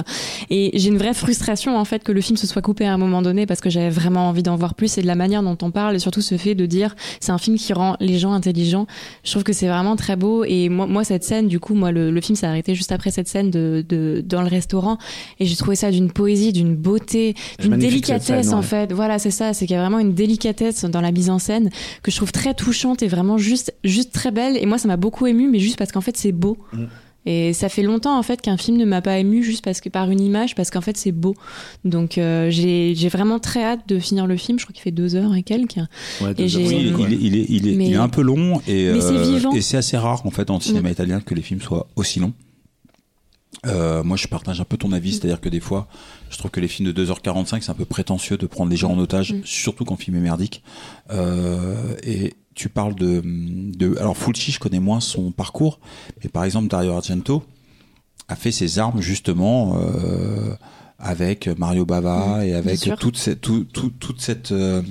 Speaker 3: Et j'ai une vraie frustration en fait que le film se soit coupé à un moment donné parce que j'avais vraiment envie d'en voir plus et de la manière dont on parle et surtout ce fait de dire c'est un film qui rend les gens intelligents. Je trouve que c'est vraiment très beau et moi, moi cette scène, du coup, moi le, le film s'est arrêté juste après cette scène de, de dans le restaurant et j'ai trouvé ça d'une poésie, d'une beauté, d'une délicatesse
Speaker 1: scène,
Speaker 3: en
Speaker 1: ouais.
Speaker 3: fait. Voilà, c'est ça, c'est qu'il y a vraiment une délicatesse dans la mise en scène que je trouve très touchante et vraiment juste, juste très belle. Et moi, ça m'a beaucoup ému, mais juste parce qu'en fait, c'est beau.
Speaker 1: Mm.
Speaker 3: Et ça fait longtemps en fait qu'un film ne m'a pas ému juste parce que par une image, parce qu'en fait c'est beau. Donc euh, j'ai j'ai vraiment très hâte de finir le film. Je crois qu'il fait deux heures et quelques.
Speaker 1: Ouais,
Speaker 3: Et
Speaker 2: Oui, il, est, il, est, il, est,
Speaker 3: Mais-
Speaker 2: il est un peu long et,
Speaker 3: Mais c'est vivant.
Speaker 2: et c'est assez rare en fait dans le cinéma italien que les films soient aussi longs. Euh, moi, je partage un peu ton avis, c'est-à-dire que des fois, je trouve que les films de 2h45, c'est un peu prétentieux de prendre les gens en otage,
Speaker 3: Mm.
Speaker 2: surtout quand le film est merdique. Euh, et tu parles de, de alors Fulci, je connais moins son parcours, mais par exemple Dario Argento a fait ses armes justement euh, avec Mario Bava
Speaker 3: Mmh,
Speaker 2: et avec toute cette tout- tout- toute cette euh,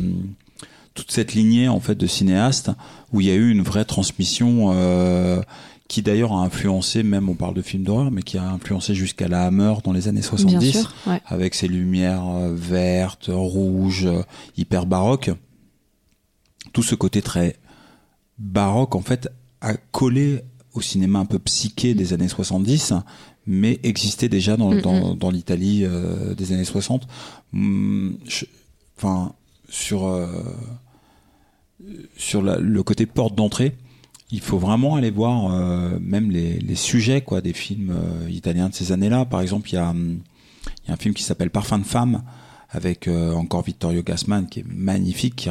Speaker 2: toute cette lignée en fait de cinéastes où il y a eu une vraie transmission euh, qui d'ailleurs a influencé même on parle de films d'horreur mais qui a influencé jusqu'à la Hammer dans les années 70
Speaker 3: Bien sûr, ouais.
Speaker 2: avec ses lumières euh, vertes, rouges, euh, hyper baroques. Tout ce côté très baroque, en fait, a collé au cinéma un peu psyché des années 70, mais existait déjà dans,
Speaker 3: Mm,
Speaker 2: dans, dans l'Italie euh, des années 60. Hum, je- Enfin, sur, euh, sur la- le côté porte d'entrée, il faut vraiment aller voir euh, même les, les sujets quoi, des films italiens de ces années-là. Par exemple, il y a, hum, il y a un film qui s'appelle Parfum de femme avec euh, encore Vittorio Gassman qui est magnifique, qui,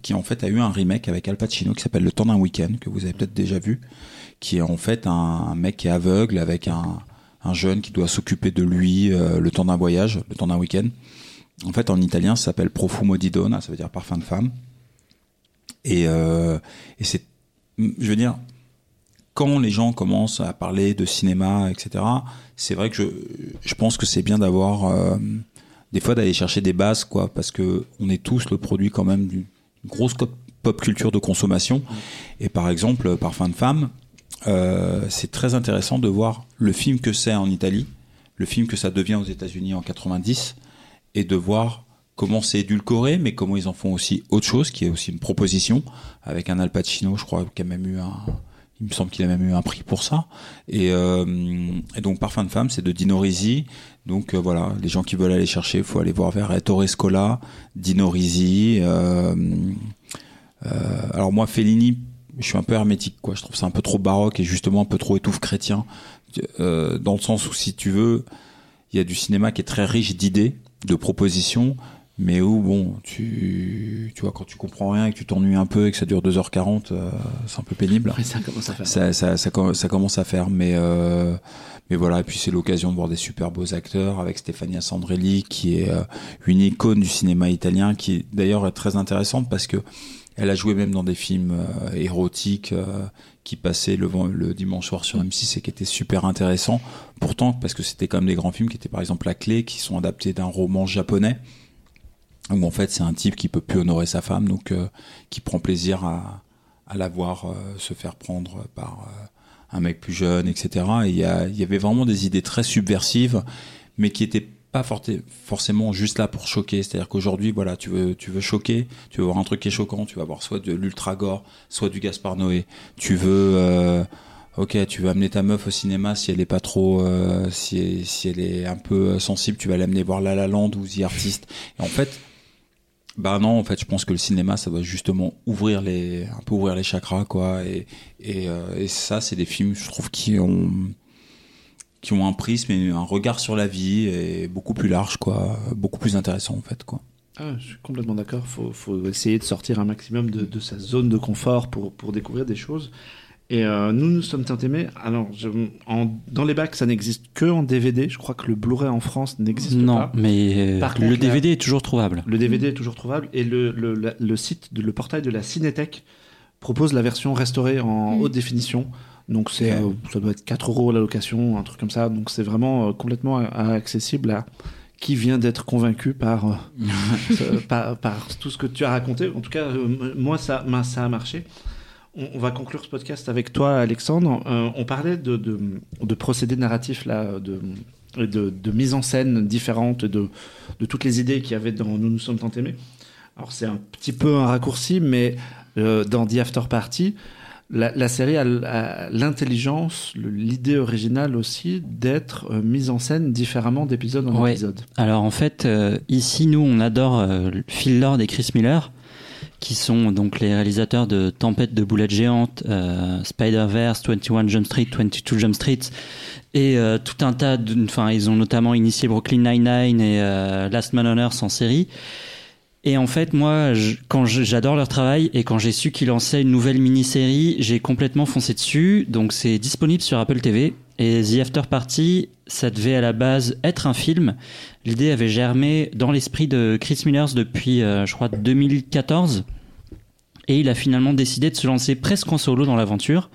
Speaker 2: qui en fait a eu un remake avec Al Pacino qui s'appelle Le temps d'un week-end que vous avez peut-être déjà vu, qui est en fait un, un mec qui est aveugle avec un, un jeune qui doit s'occuper de lui euh, le temps d'un voyage, le temps d'un week-end. En fait, en italien, ça s'appelle Profumo di donna, ça veut dire parfum de femme. Et, euh, et c'est, je veux dire, quand les gens commencent à parler de cinéma, etc., c'est vrai que je, je pense que c'est bien d'avoir, euh, des fois d'aller chercher des bases, quoi, parce que on est tous le produit quand même d'une grosse pop culture de consommation. Et par exemple, Parfum de femme, euh, c'est très intéressant de voir le film que c'est en Italie, le film que ça devient aux États-Unis en 90, et de voir comment c'est édulcoré, mais comment ils en font aussi autre chose, qui est aussi une proposition, avec un Al Pacino, je crois, qui a même eu un, il me semble qu'il a même eu un prix pour ça. Et, euh, et donc Parfum de femme, c'est de Dino Risi. Donc euh, voilà, les gens qui veulent aller chercher, il faut aller voir vers Ettore Scola, Dino Risi. euh, euh, alors moi, Fellini, je suis un peu hermétique, quoi. Je trouve ça un peu trop baroque et justement un peu trop étouffe chrétien, dans le sens où si tu veux, il y a du cinéma qui est très riche d'idées, de propositions, mais où bon, tu, tu vois, quand tu comprends rien et que tu t'ennuies un peu et que ça dure 2h40, euh, c'est un peu pénible
Speaker 1: Après, ça commence à faire.
Speaker 2: ça, ça, ça, com- ça commence à faire, mais euh, mais voilà. Et puis c'est l'occasion de voir des super beaux acteurs avec Stefania Sandrelli, qui est euh, une icône du cinéma italien, qui d'ailleurs est très intéressante parce que elle a joué même dans des films euh, érotiques euh, qui passaient le, dimanche soir sur M6 et qui étaient super intéressants. Pourtant, parce que c'était quand même des grands films qui étaient par exemple La Clé, qui sont adaptés d'un roman japonais où en fait c'est un type qui peut plus honorer sa femme, donc qui prend plaisir à, la voir se faire prendre par un mec plus jeune, etc. Et il y, y avait vraiment des idées très subversives, mais qui étaient pas forcément juste là pour choquer. C'est-à-dire qu'aujourd'hui, voilà, tu veux, tu veux choquer, tu veux voir un truc qui est choquant, tu vas voir soit de l'ultra gore, soit du Gaspard Noé. Tu veux, euh, ok, tu veux amener ta meuf au cinéma si elle est pas trop, euh, si, elle est un peu sensible, tu vas l'amener voir La La Land ou The Artist. Et en fait, bah non, en fait, je pense que le cinéma, ça doit justement ouvrir les, un peu ouvrir les chakras, quoi. Et, et, euh, et ça, c'est des films, je trouve, qui ont, qui ont un prisme et un regard sur la vie et beaucoup plus large, quoi. Beaucoup plus intéressant, en fait, quoi.
Speaker 1: Ah, je suis complètement d'accord. Faut, faut essayer de sortir un maximum de, de sa zone de confort pour, pour découvrir des choses. Et euh, nous, nous sommes tant aimés. Alors, je- en- dans les bacs, ça n'existe que en DVD. Je crois que le Blu-ray en France n'existe
Speaker 4: Non,
Speaker 1: pas.
Speaker 4: mais euh,
Speaker 1: Par
Speaker 4: le DVD est toujours trouvable.
Speaker 1: Le DVD est toujours trouvable et le, le, la- le site, de, le portail de la Cinétech propose la version restaurée en
Speaker 3: Mm.
Speaker 1: haute définition. Donc c'est, euh, ça doit être 4 euros la location, un truc comme ça. Donc c'est vraiment euh, complètement a- accessible à qui vient d'être convaincu par, euh, par, par tout ce que tu as raconté. En tout cas, euh, moi ça, ça a marché. On, va conclure ce podcast avec toi, Alexandre. Euh, on parlait de, de, de procédés narratifs là, de, de, de mise en scène différentes, de, de toutes les idées qu'il y avait dans Nous nous sommes tant aimés. Alors c'est un petit peu un raccourci, mais euh, dans The After Party, la, la série a, l'intelligence, l'idée originale aussi d'être euh, mise en scène différemment d'épisode en
Speaker 4: Ouais.
Speaker 1: épisode.
Speaker 4: Alors en fait, euh, ici, nous, on adore Phil Lord et Chris Miller, qui sont donc les réalisateurs de Tempête de boulettes géantes, euh, Spider-Verse, 21 Jump Street, 22 Jump Street, et euh, tout un tas de... Enfin, ils ont notamment initié Brooklyn Nine-Nine et euh, Last Man on Earth en série. Et en fait, moi, quand j'adore leur travail et quand j'ai su qu'ils lançaient une nouvelle mini-série, j'ai complètement foncé dessus. Donc, c'est disponible sur Apple TV. Et The After Party, ça devait à la base être un film. L'idée avait germé dans l'esprit de Chris Millers depuis, euh, je crois, 2014. et il a finalement décidé de se lancer presque en solo dans l'aventure.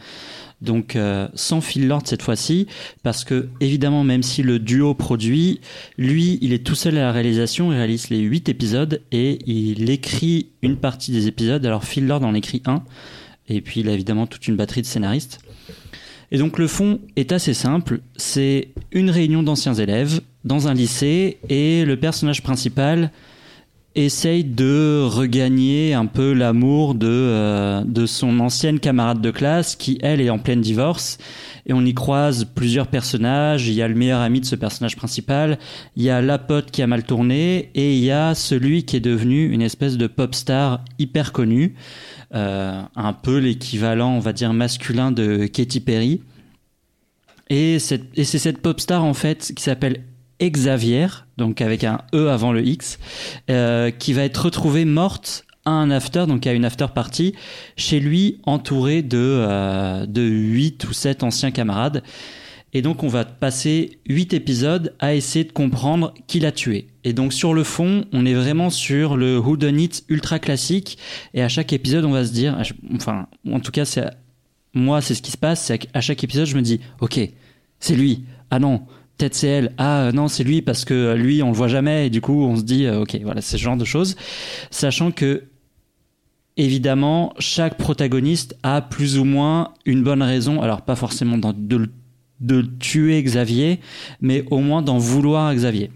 Speaker 4: Donc euh, sans Phil Lord cette fois-ci, parce que évidemment même si le duo produit, lui il est tout seul à la réalisation, il réalise les 8 épisodes et il écrit une partie des épisodes, alors Phil Lord en écrit un, et puis il a évidemment toute une batterie de scénaristes. Et donc le fond est assez simple, c'est une réunion d'anciens élèves dans un lycée et le personnage principal essaye de regagner un peu l'amour de, euh, de son ancienne camarade de classe qui, elle, est en pleine divorce. Et on y croise plusieurs personnages. Il y a le meilleur ami de ce personnage principal, il y a la pote qui a mal tourné, et il y a celui qui est devenu une espèce de pop star hyper connu, euh, un peu l'équivalent, on va dire, masculin de Katy Perry. Et, c'est cette pop star, en fait, qui s'appelle Xavier, donc avec un E avant le X, euh, qui va être retrouvée morte à un after, donc à une after party, chez lui, entouré de, euh, de 8 ou 7 anciens camarades. Et donc on va passer 8 épisodes à essayer de comprendre qui l'a tué. Et donc sur le fond, on est vraiment sur le Who Done It ultra classique. Et à chaque épisode, on va se dire, enfin, en tout cas, c'est moi, c'est ce qui se passe. C'est qu'à chaque épisode, je me dis, ok, c'est lui. Ah non, peut-être c'est elle. Ah non, c'est lui parce que lui, on le voit jamais et du coup, on se dit, euh, ok, voilà, c'est ce genre de choses. Sachant que, évidemment, chaque protagoniste a plus ou moins une bonne raison. Alors, pas forcément de, de tuer Xavier, mais au moins d'en vouloir à Xavier.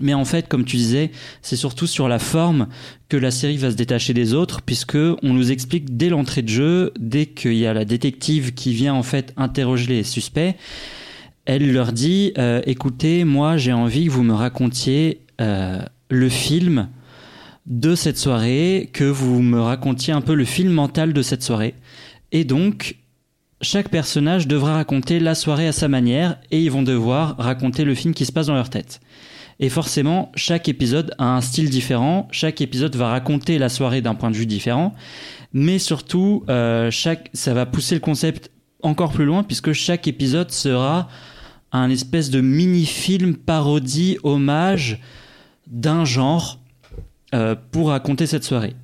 Speaker 4: Mais en fait, comme tu disais, c'est surtout sur la forme que la série va se détacher des autres, puisque on nous explique dès l'entrée de jeu, dès qu'il y a la détective qui vient en fait interroger les suspects, elle leur dit euh, écoutez, moi j'ai envie que vous me racontiez euh, le film de cette soirée, que vous me racontiez un peu le film mental de cette soirée. Et donc, chaque personnage devra raconter la soirée à sa manière et ils vont devoir raconter le film qui se passe dans leur tête. Et forcément, chaque épisode a un style différent, chaque épisode va raconter la soirée d'un point de vue différent, mais surtout, euh, ça va pousser le concept encore plus loin puisque chaque épisode sera un espèce de mini-film parodie, hommage d'un genre euh, pour raconter cette soirée.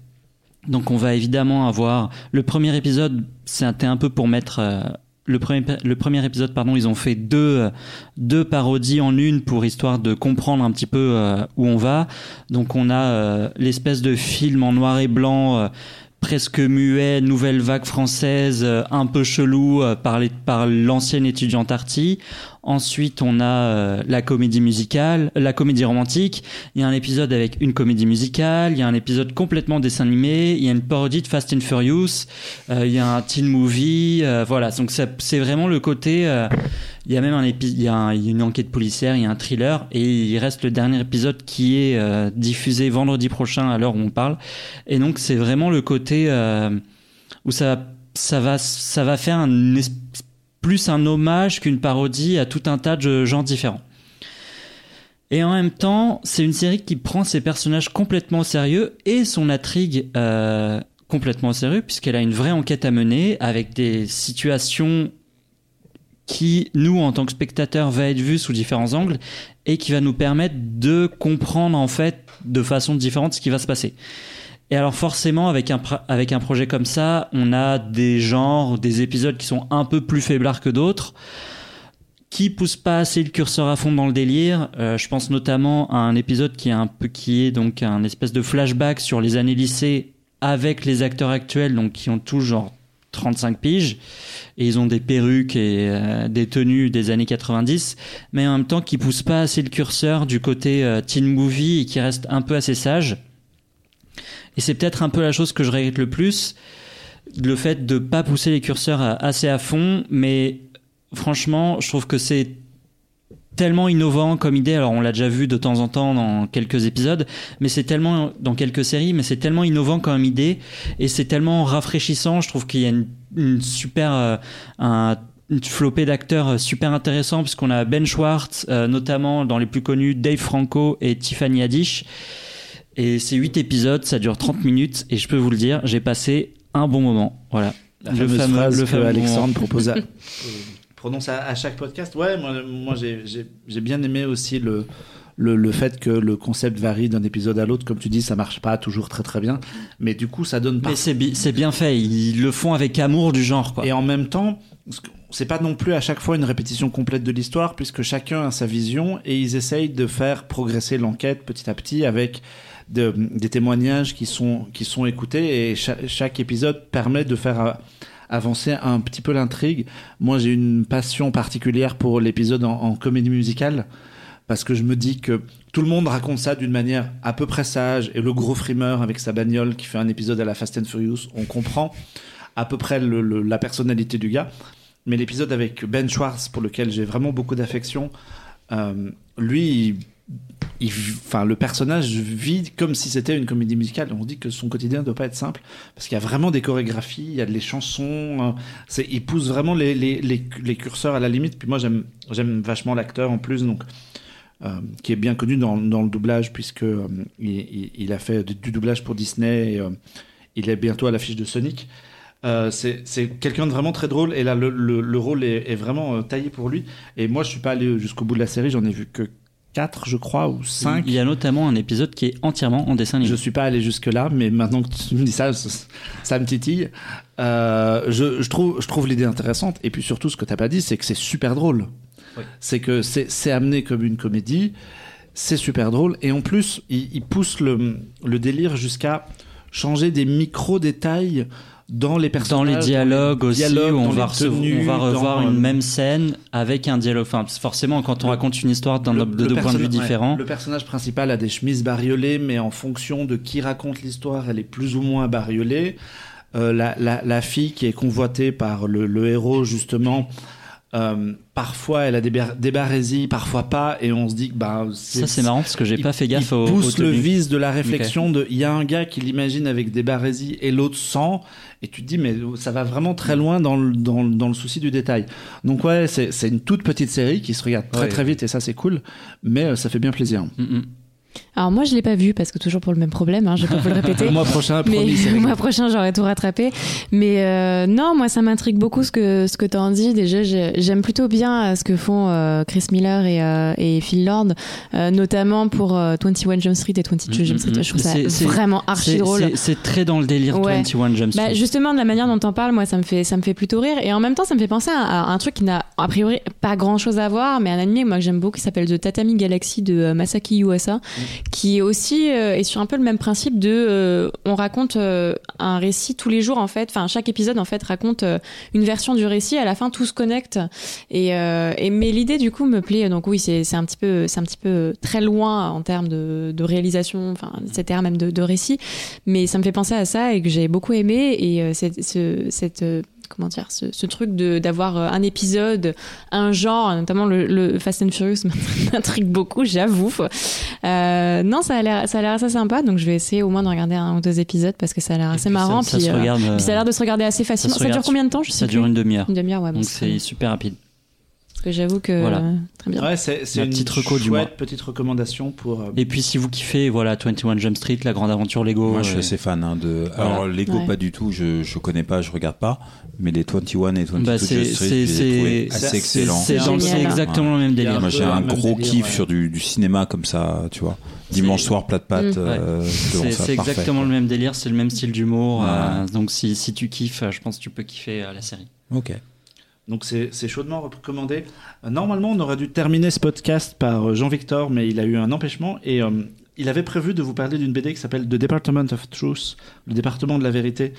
Speaker 4: Donc on va évidemment avoir le premier épisode, c'était un peu pour mettre euh, le premier le premier épisode pardon, ils ont fait deux parodies en une pour histoire de comprendre un petit peu euh, où on va. Donc on a l'espèce de film en noir et blanc presque muet, nouvelle vague française, un peu chelou par, par l'ancienne étudiante Arty. Ensuite, on a euh, la comédie musicale, la comédie romantique. Il y a un épisode avec une comédie musicale. Il y a un épisode complètement dessin animé. Il y a une parodie de Fast and Furious. Euh, il y a un teen movie. Euh, voilà. Donc c'est vraiment le côté. Il y a même un épisode. Il y a une enquête policière. Il y a un thriller. Et il reste le dernier épisode qui est diffusé vendredi prochain à l'heure où on parle. Et donc c'est vraiment le côté où ça va faire plus un hommage qu'une parodie à tout un tas de genres différents. Et en même temps, c'est une série qui prend ses personnages complètement au sérieux et son intrigue euh, complètement au sérieux, puisqu'elle a une vraie enquête à mener avec des situations qui, nous, en tant que spectateurs, va être vues sous différents angles et qui va nous permettre de comprendre, en fait, de façon différente ce qui va se passer. Et alors forcément, avec un, avec un projet comme ça, on a des genres, des épisodes qui sont un peu plus faiblards que d'autres, qui poussent pas assez le curseur à fond dans le délire. Euh, je pense notamment à un épisode qui est un peu qui est donc un espèce de flashback sur les années lycée avec les acteurs actuels, donc qui ont tous genre 35 piges. Et ils ont des perruques et euh, des tenues des années 90 mais en même temps qui poussent pas assez le curseur du côté euh, teen movie et qui restent un peu assez sages. Et c'est peut-être un peu la chose que je regrette le plus, le fait de pas pousser les curseurs assez à fond, mais franchement, je trouve que c'est tellement innovant comme idée. Alors on l'a déjà vu de temps en temps dans quelques épisodes, mais c'est tellement dans quelques séries, mais c'est tellement innovant comme idée et c'est tellement rafraîchissant. Je trouve qu'il y a une, super euh, un, une flopée d'acteurs super intéressants puisqu'on a Ben Schwartz, euh, notamment dans les plus connus Dave Franco et Tiffany Haddish. Et c'est 8 épisodes, ça dure 30 minutes, et je peux vous le dire, j'ai passé un bon moment. Voilà.
Speaker 1: La le fameux, phrase le fameux que Alexandre propose à, prononce à, chaque podcast. Ouais, moi, moi j'ai bien aimé aussi le, le, le fait que le concept varie d'un épisode à l'autre, comme tu dis, ça marche pas toujours très très bien. Mais du coup, ça donne pas.
Speaker 4: Mais c'est bi- c'est bien fait. Ils le font avec amour du genre, quoi.
Speaker 1: Et en même temps, c'est pas non plus à chaque fois une répétition complète de l'histoire, puisque chacun a sa vision et ils essayent de faire progresser l'enquête petit à petit avec de- des témoignages qui sont, qui sont écoutés et cha- chaque épisode permet de faire euh, avancer un petit peu l'intrigue. Moi, j'ai une passion particulière pour l'épisode en, comédie musicale parce que je me dis que tout le monde raconte ça d'une manière à peu près sage et le gros frimeur avec sa bagnole qui fait un épisode à la Fast and Furious, on comprend à peu près la personnalité du gars. Mais l'épisode avec Ben Schwartz, pour lequel j'ai vraiment beaucoup d'affection, euh, lui, enfin, le personnage vit comme si c'était une comédie musicale. On dit que son quotidien ne doit pas être simple, parce qu'il y a vraiment des chorégraphies, il y a des chansons, euh, il pousse vraiment les, curseurs à la limite. Puis moi, j'aime, vachement l'acteur en plus, donc, euh, qui est bien connu dans, le doublage, puisque euh, il, a fait du, doublage pour Disney, et, il est bientôt à l'affiche de Sonic. C'est quelqu'un de vraiment très drôle et là le, le, le rôle est, vraiment taillé pour lui et moi je suis pas allé jusqu'au bout de la série j'en ai vu que 4 je crois ou 5
Speaker 4: Il y a notamment un épisode qui est entièrement en dessin
Speaker 1: je
Speaker 4: animé.
Speaker 1: suis pas allé jusque là mais maintenant que tu me dis ça ça, ça me titille. Euh, je, je trouve je trouve l'idée intéressante. Et puis surtout ce que t'as pas dit c'est que c'est super drôle.
Speaker 4: Oui.
Speaker 1: c'est que c'est amené comme une comédie. C'est super drôle. Et en plus il, il pousse le, le délire jusqu'à changer des micro détails dans les
Speaker 4: Dans
Speaker 1: personnages
Speaker 4: les dialogues aussi,
Speaker 1: dialogues,
Speaker 4: où on
Speaker 1: dans
Speaker 4: va,
Speaker 1: les
Speaker 4: recevoir-
Speaker 1: tenues,
Speaker 4: on va revoir
Speaker 1: dans,
Speaker 4: une
Speaker 1: euh,
Speaker 4: même scène avec un dialogue. Enfin, forcément, quand on
Speaker 1: Le-
Speaker 4: raconte une histoire d'un
Speaker 1: Le-
Speaker 4: de deux points de vue
Speaker 1: ouais,
Speaker 4: différents,
Speaker 1: le personnage principal a des chemises bariolées, mais en fonction de qui raconte l'histoire, elle est plus ou moins bariolée. Euh, la, la, la fille qui est convoitée par le, le héros, justement, euh, parfois elle a des, bar- des barésies, parfois pas, et on se dit que bah,
Speaker 4: ça c'est marrant parce que j'ai pas fait gaffe
Speaker 1: il
Speaker 4: au,
Speaker 1: pousse
Speaker 4: au
Speaker 1: le vice de la réflexion de il y a un gars qui l'imagine avec des barésies et l'autre sans et tu te dis mais ça va vraiment très loin dans le, dans, le- dans le souci du détail donc ouais c'est une toute petite série qui se regarde très
Speaker 4: Ouais.
Speaker 1: très vite et ça c'est cool mais euh, ça fait bien plaisir
Speaker 4: Mm, mm.
Speaker 3: Alors moi je l'ai pas vu parce que toujours pour le même problème, hein, je vais pas vous le répéter.
Speaker 1: le mois prochain
Speaker 3: mais
Speaker 1: promis
Speaker 3: le mois prochain j'aurai tout rattrapé. Mais euh, non, moi ça m'intrigue beaucoup ce que ce que tu en dis. Déjà j'ai- j'aime plutôt bien euh, ce que font euh, Chris Miller et, euh, et Phil Lord, notamment pour euh, 21 Jump Street et 22 Jump Street.
Speaker 4: Mm, mm,
Speaker 3: Je trouve ça vraiment archi drôle.
Speaker 4: c'est- très dans le délire
Speaker 3: Ouais.
Speaker 4: 21 Jump
Speaker 3: Bah,
Speaker 4: Street.
Speaker 3: justement, de la manière dont t'en parles, moi, ça me fait, ça me fait plutôt rire. Et en même temps, ça me fait penser à, à un truc qui n'a a priori pas grand chose à voir, mais un anime moi que j'aime beaucoup qui s'appelle The Tatami Galaxy de Masaki Yuasa, qui aussi euh, est sur un peu le même principe de, euh, on raconte euh, un récit tous les jours en fait. Enfin, chaque épisode en fait raconte une version du récit. À la fin, tout se connecte. Et, mais l'idée du coup me plaît. Donc oui, c'est un petit peu, c'est un petit peu très loin en termes de, réalisation, enfin etc. Même de, récit mais ça me fait penser à ça et que j'ai beaucoup aimé et cette, ce, cette comment dire ce, ce truc d'avoir euh, un épisode un genre notamment le, le Fast and Furious m'intrigue beaucoup j'avoue euh, non ça a l'air ça a l'air assez sympa donc je vais essayer au moins de regarder un ou deux épisodes parce que ça a l'air assez
Speaker 4: puis
Speaker 3: marrant
Speaker 4: Ça, ça
Speaker 3: puis,
Speaker 4: se
Speaker 3: euh,
Speaker 4: regarde.
Speaker 3: puis ça a l'air de se regarder assez facilement ça, dure combien de temps je sais
Speaker 4: ça dure
Speaker 3: plus
Speaker 4: une demi-heure.
Speaker 3: une demi-heure ouais
Speaker 4: Donc
Speaker 3: c'est
Speaker 4: super rapide.
Speaker 3: Parce que j'avoue que
Speaker 4: Voilà.
Speaker 3: euh, très bien
Speaker 1: ouais c'est une
Speaker 4: petite reco du mois.
Speaker 1: petite recommandation pour euh,
Speaker 4: Et puis si vous kiffez, voilà, 21 Jump Street, la grande aventure Lego.
Speaker 2: Moi, je suis
Speaker 4: euh,
Speaker 2: assez fan hein, de.
Speaker 4: Voilà.
Speaker 2: Alors, Lego,
Speaker 3: Ouais.
Speaker 2: pas du tout. Je je connais pas, je regarde pas. Mais les 21 et 22
Speaker 4: Bah,
Speaker 2: Jump
Speaker 4: c'est-
Speaker 2: Street,
Speaker 4: c'est-
Speaker 2: assez excellents.
Speaker 4: C'est exactement le même délire.
Speaker 2: Moi, j'ai un gros
Speaker 1: délire,
Speaker 2: kiff
Speaker 1: ouais.
Speaker 2: sur du, du cinéma comme ça, tu vois. Dimanche soir, plat de pâte. Euh, devant
Speaker 4: C'est exactement
Speaker 2: quoi.
Speaker 4: le même délire, c'est le même style d'humour.
Speaker 2: Ouais.
Speaker 4: euh, donc si, si tu kiffes, je pense que tu peux kiffer euh, la série.
Speaker 2: Ok.
Speaker 1: Donc c'est chaudement recommandé. Euh, Normalement, on aurait dû terminer ce podcast par euh, Jean-Victor, mais il a eu un empêchement et euh, il avait prévu de vous parler d'une BD qui s'appelle The Department of Truth, le département de la vérité,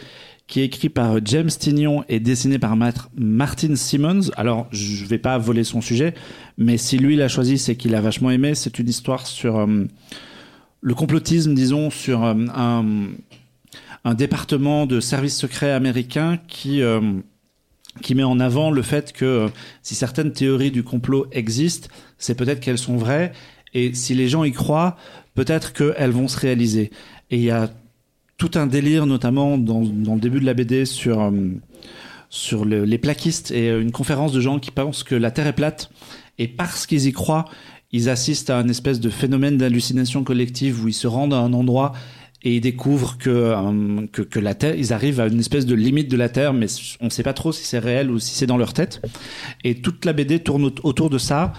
Speaker 1: qui est écrit par James Tignon et dessiné par Martin Simmons. Alors, je vais pas voler son sujet, mais si lui l'a choisi, c'est qu'il a vachement aimé. C'est une histoire sur le complotisme, disons, sur un, un département de services secrets américains qui qui met en avant le fait que euh, si certaines théories du complot existent, c'est peut-être qu'elles sont vraies, et si les gens y croient, peut-être qu'elles vont se réaliser. Et il y a tout un délire, notamment dans, le début de la BD, sur, euh, sur le- les plaquistes, et euh, une conférence de gens qui pensent que la Terre est plate, et parce qu'ils y croient, ils assistent à un espèce de phénomène d'hallucination collective où ils se rendent à un endroit et ils découvrent que, euh, que, que la Terre, ils arrivent à une espèce de limite de la Terre, mais on ne sait pas trop si c'est réel ou si c'est dans leur tête. Et toute la BD tourne au- autour de ça.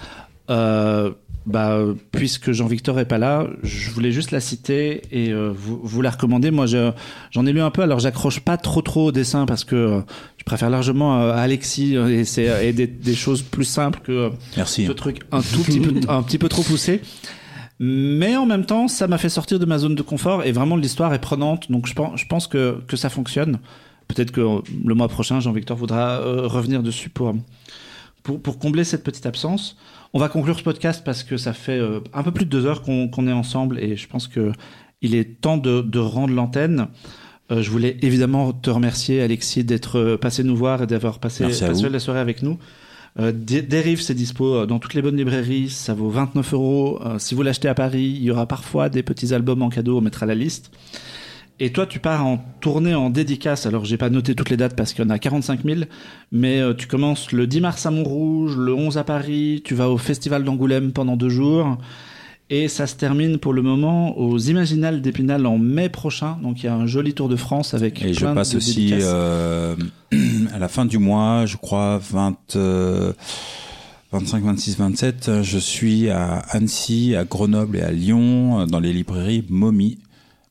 Speaker 1: Euh, bah, puisque Jean-Victor est pas là, je voulais juste la citer et euh, vous, vous la recommander. Moi, je- j'en ai lu un peu, alors j'accroche pas trop trop au dessin parce que euh, je préfère largement euh, Alexis et, des, des choses plus simples que
Speaker 2: Merci.
Speaker 1: ce truc un tout petit peu, un petit peu trop poussé. Mais en même temps, ça m'a fait sortir de ma zone de confort et vraiment l'histoire est prenante. Donc je pense, je pense que, que ça fonctionne. Peut-être que le mois prochain, Jean-Victor voudra euh, revenir dessus pour, pour, pour combler cette petite absence. On va conclure ce podcast parce que ça fait euh, un peu plus de deux heures qu'on est ensemble et je pense que il est temps de, de rendre l'antenne. Euh, je voulais évidemment te remercier, Alexis, d'être euh, passé nous voir et d'avoir passé, passé la soirée avec nous. Euh, Dé- Dérive, c'est dispo euh, dans toutes les bonnes librairies. Ça vaut 29 euros. Euh, Si vous l'achetez à Paris, il y aura parfois des petits albums en cadeau. On mettra la liste. Et toi, tu pars en tournée en dédicace. Alors, j'ai pas noté toutes les dates parce qu'il y en a 45 000. Mais euh, tu commences le 10 mars à Montrouge, le 11 à Paris. Tu vas au Festival d'Angoulême pendant deux jours. Et ça se termine pour le moment aux Imaginales d'Épinal en mai prochain. Donc, il y a un joli tour de France avec
Speaker 2: Et je passe
Speaker 1: de
Speaker 2: aussi euh, à la fin du mois, je crois 20, euh, 25, 26, 27. euh, Je suis à Annecy, à Grenoble et à Lyon euh, dans les librairies.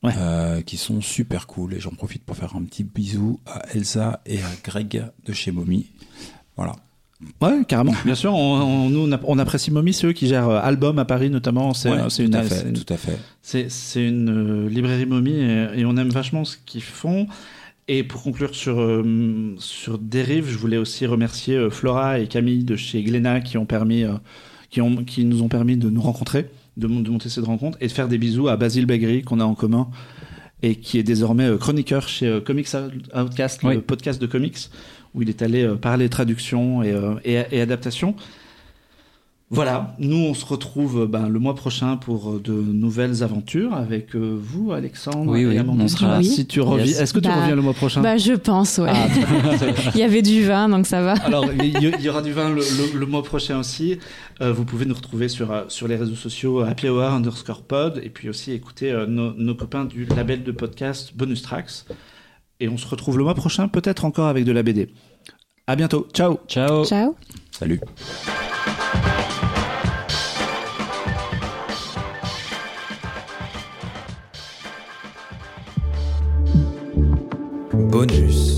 Speaker 1: Ouais.
Speaker 2: euh, qui sont super cool et j'en profite pour faire un petit bisou à Elsa et à Greg de chez Mommy. Voilà.
Speaker 1: Ouais, carrément. Bien sûr, on, on- apprécie Mommy, c'est eux qui gèrent euh, Album à Paris notamment. C'est
Speaker 2: Ouais,
Speaker 1: euh, une, une-
Speaker 2: tout à fait.
Speaker 1: C'est une euh, librairie momie et, et on aime vachement ce qu'ils font. Et pour conclure sur, euh, sur Dérive, je voulais aussi remercier euh, Flora et Camille de chez Glénat qui, ont permis, euh, qui, ont, qui nous ont permis de nous rencontrer, de, mon- de monter cette rencontre et de faire des bisous à Basile Bagri qu'on a en commun et qui est désormais chroniqueur chez Comics Outcast,
Speaker 4: Oui.
Speaker 1: le podcast de comics, où il est allé euh, parler traduction et, euh, et, et adaptation. Voilà, nous on se retrouve euh, ben, le mois prochain pour de nouvelles aventures avec euh, vous, Alexandre
Speaker 4: Oui, oui,
Speaker 1: et Amandine.
Speaker 4: on sera
Speaker 3: là.
Speaker 1: Si tu reviens,
Speaker 4: Yes.
Speaker 1: est-ce que tu
Speaker 3: Bah,
Speaker 1: reviens le mois prochain?
Speaker 3: Bah, je pense, ouais.
Speaker 1: Ah,
Speaker 3: Il y avait du vin, donc ça va.
Speaker 1: Alors, il y, aura du vin le, le- le mois prochain aussi. Euh, vous pouvez nous retrouver sur, sur les réseaux sociaux Happy Hour underscore pod et puis aussi écouter euh, nos, nos copains du label de podcast Bonus Tracks. Et on se retrouve le mois prochain, peut-être encore avec de la BD. À bientôt. Ciao.
Speaker 4: Ciao.
Speaker 3: Ciao.
Speaker 2: Salut.
Speaker 5: Bonus.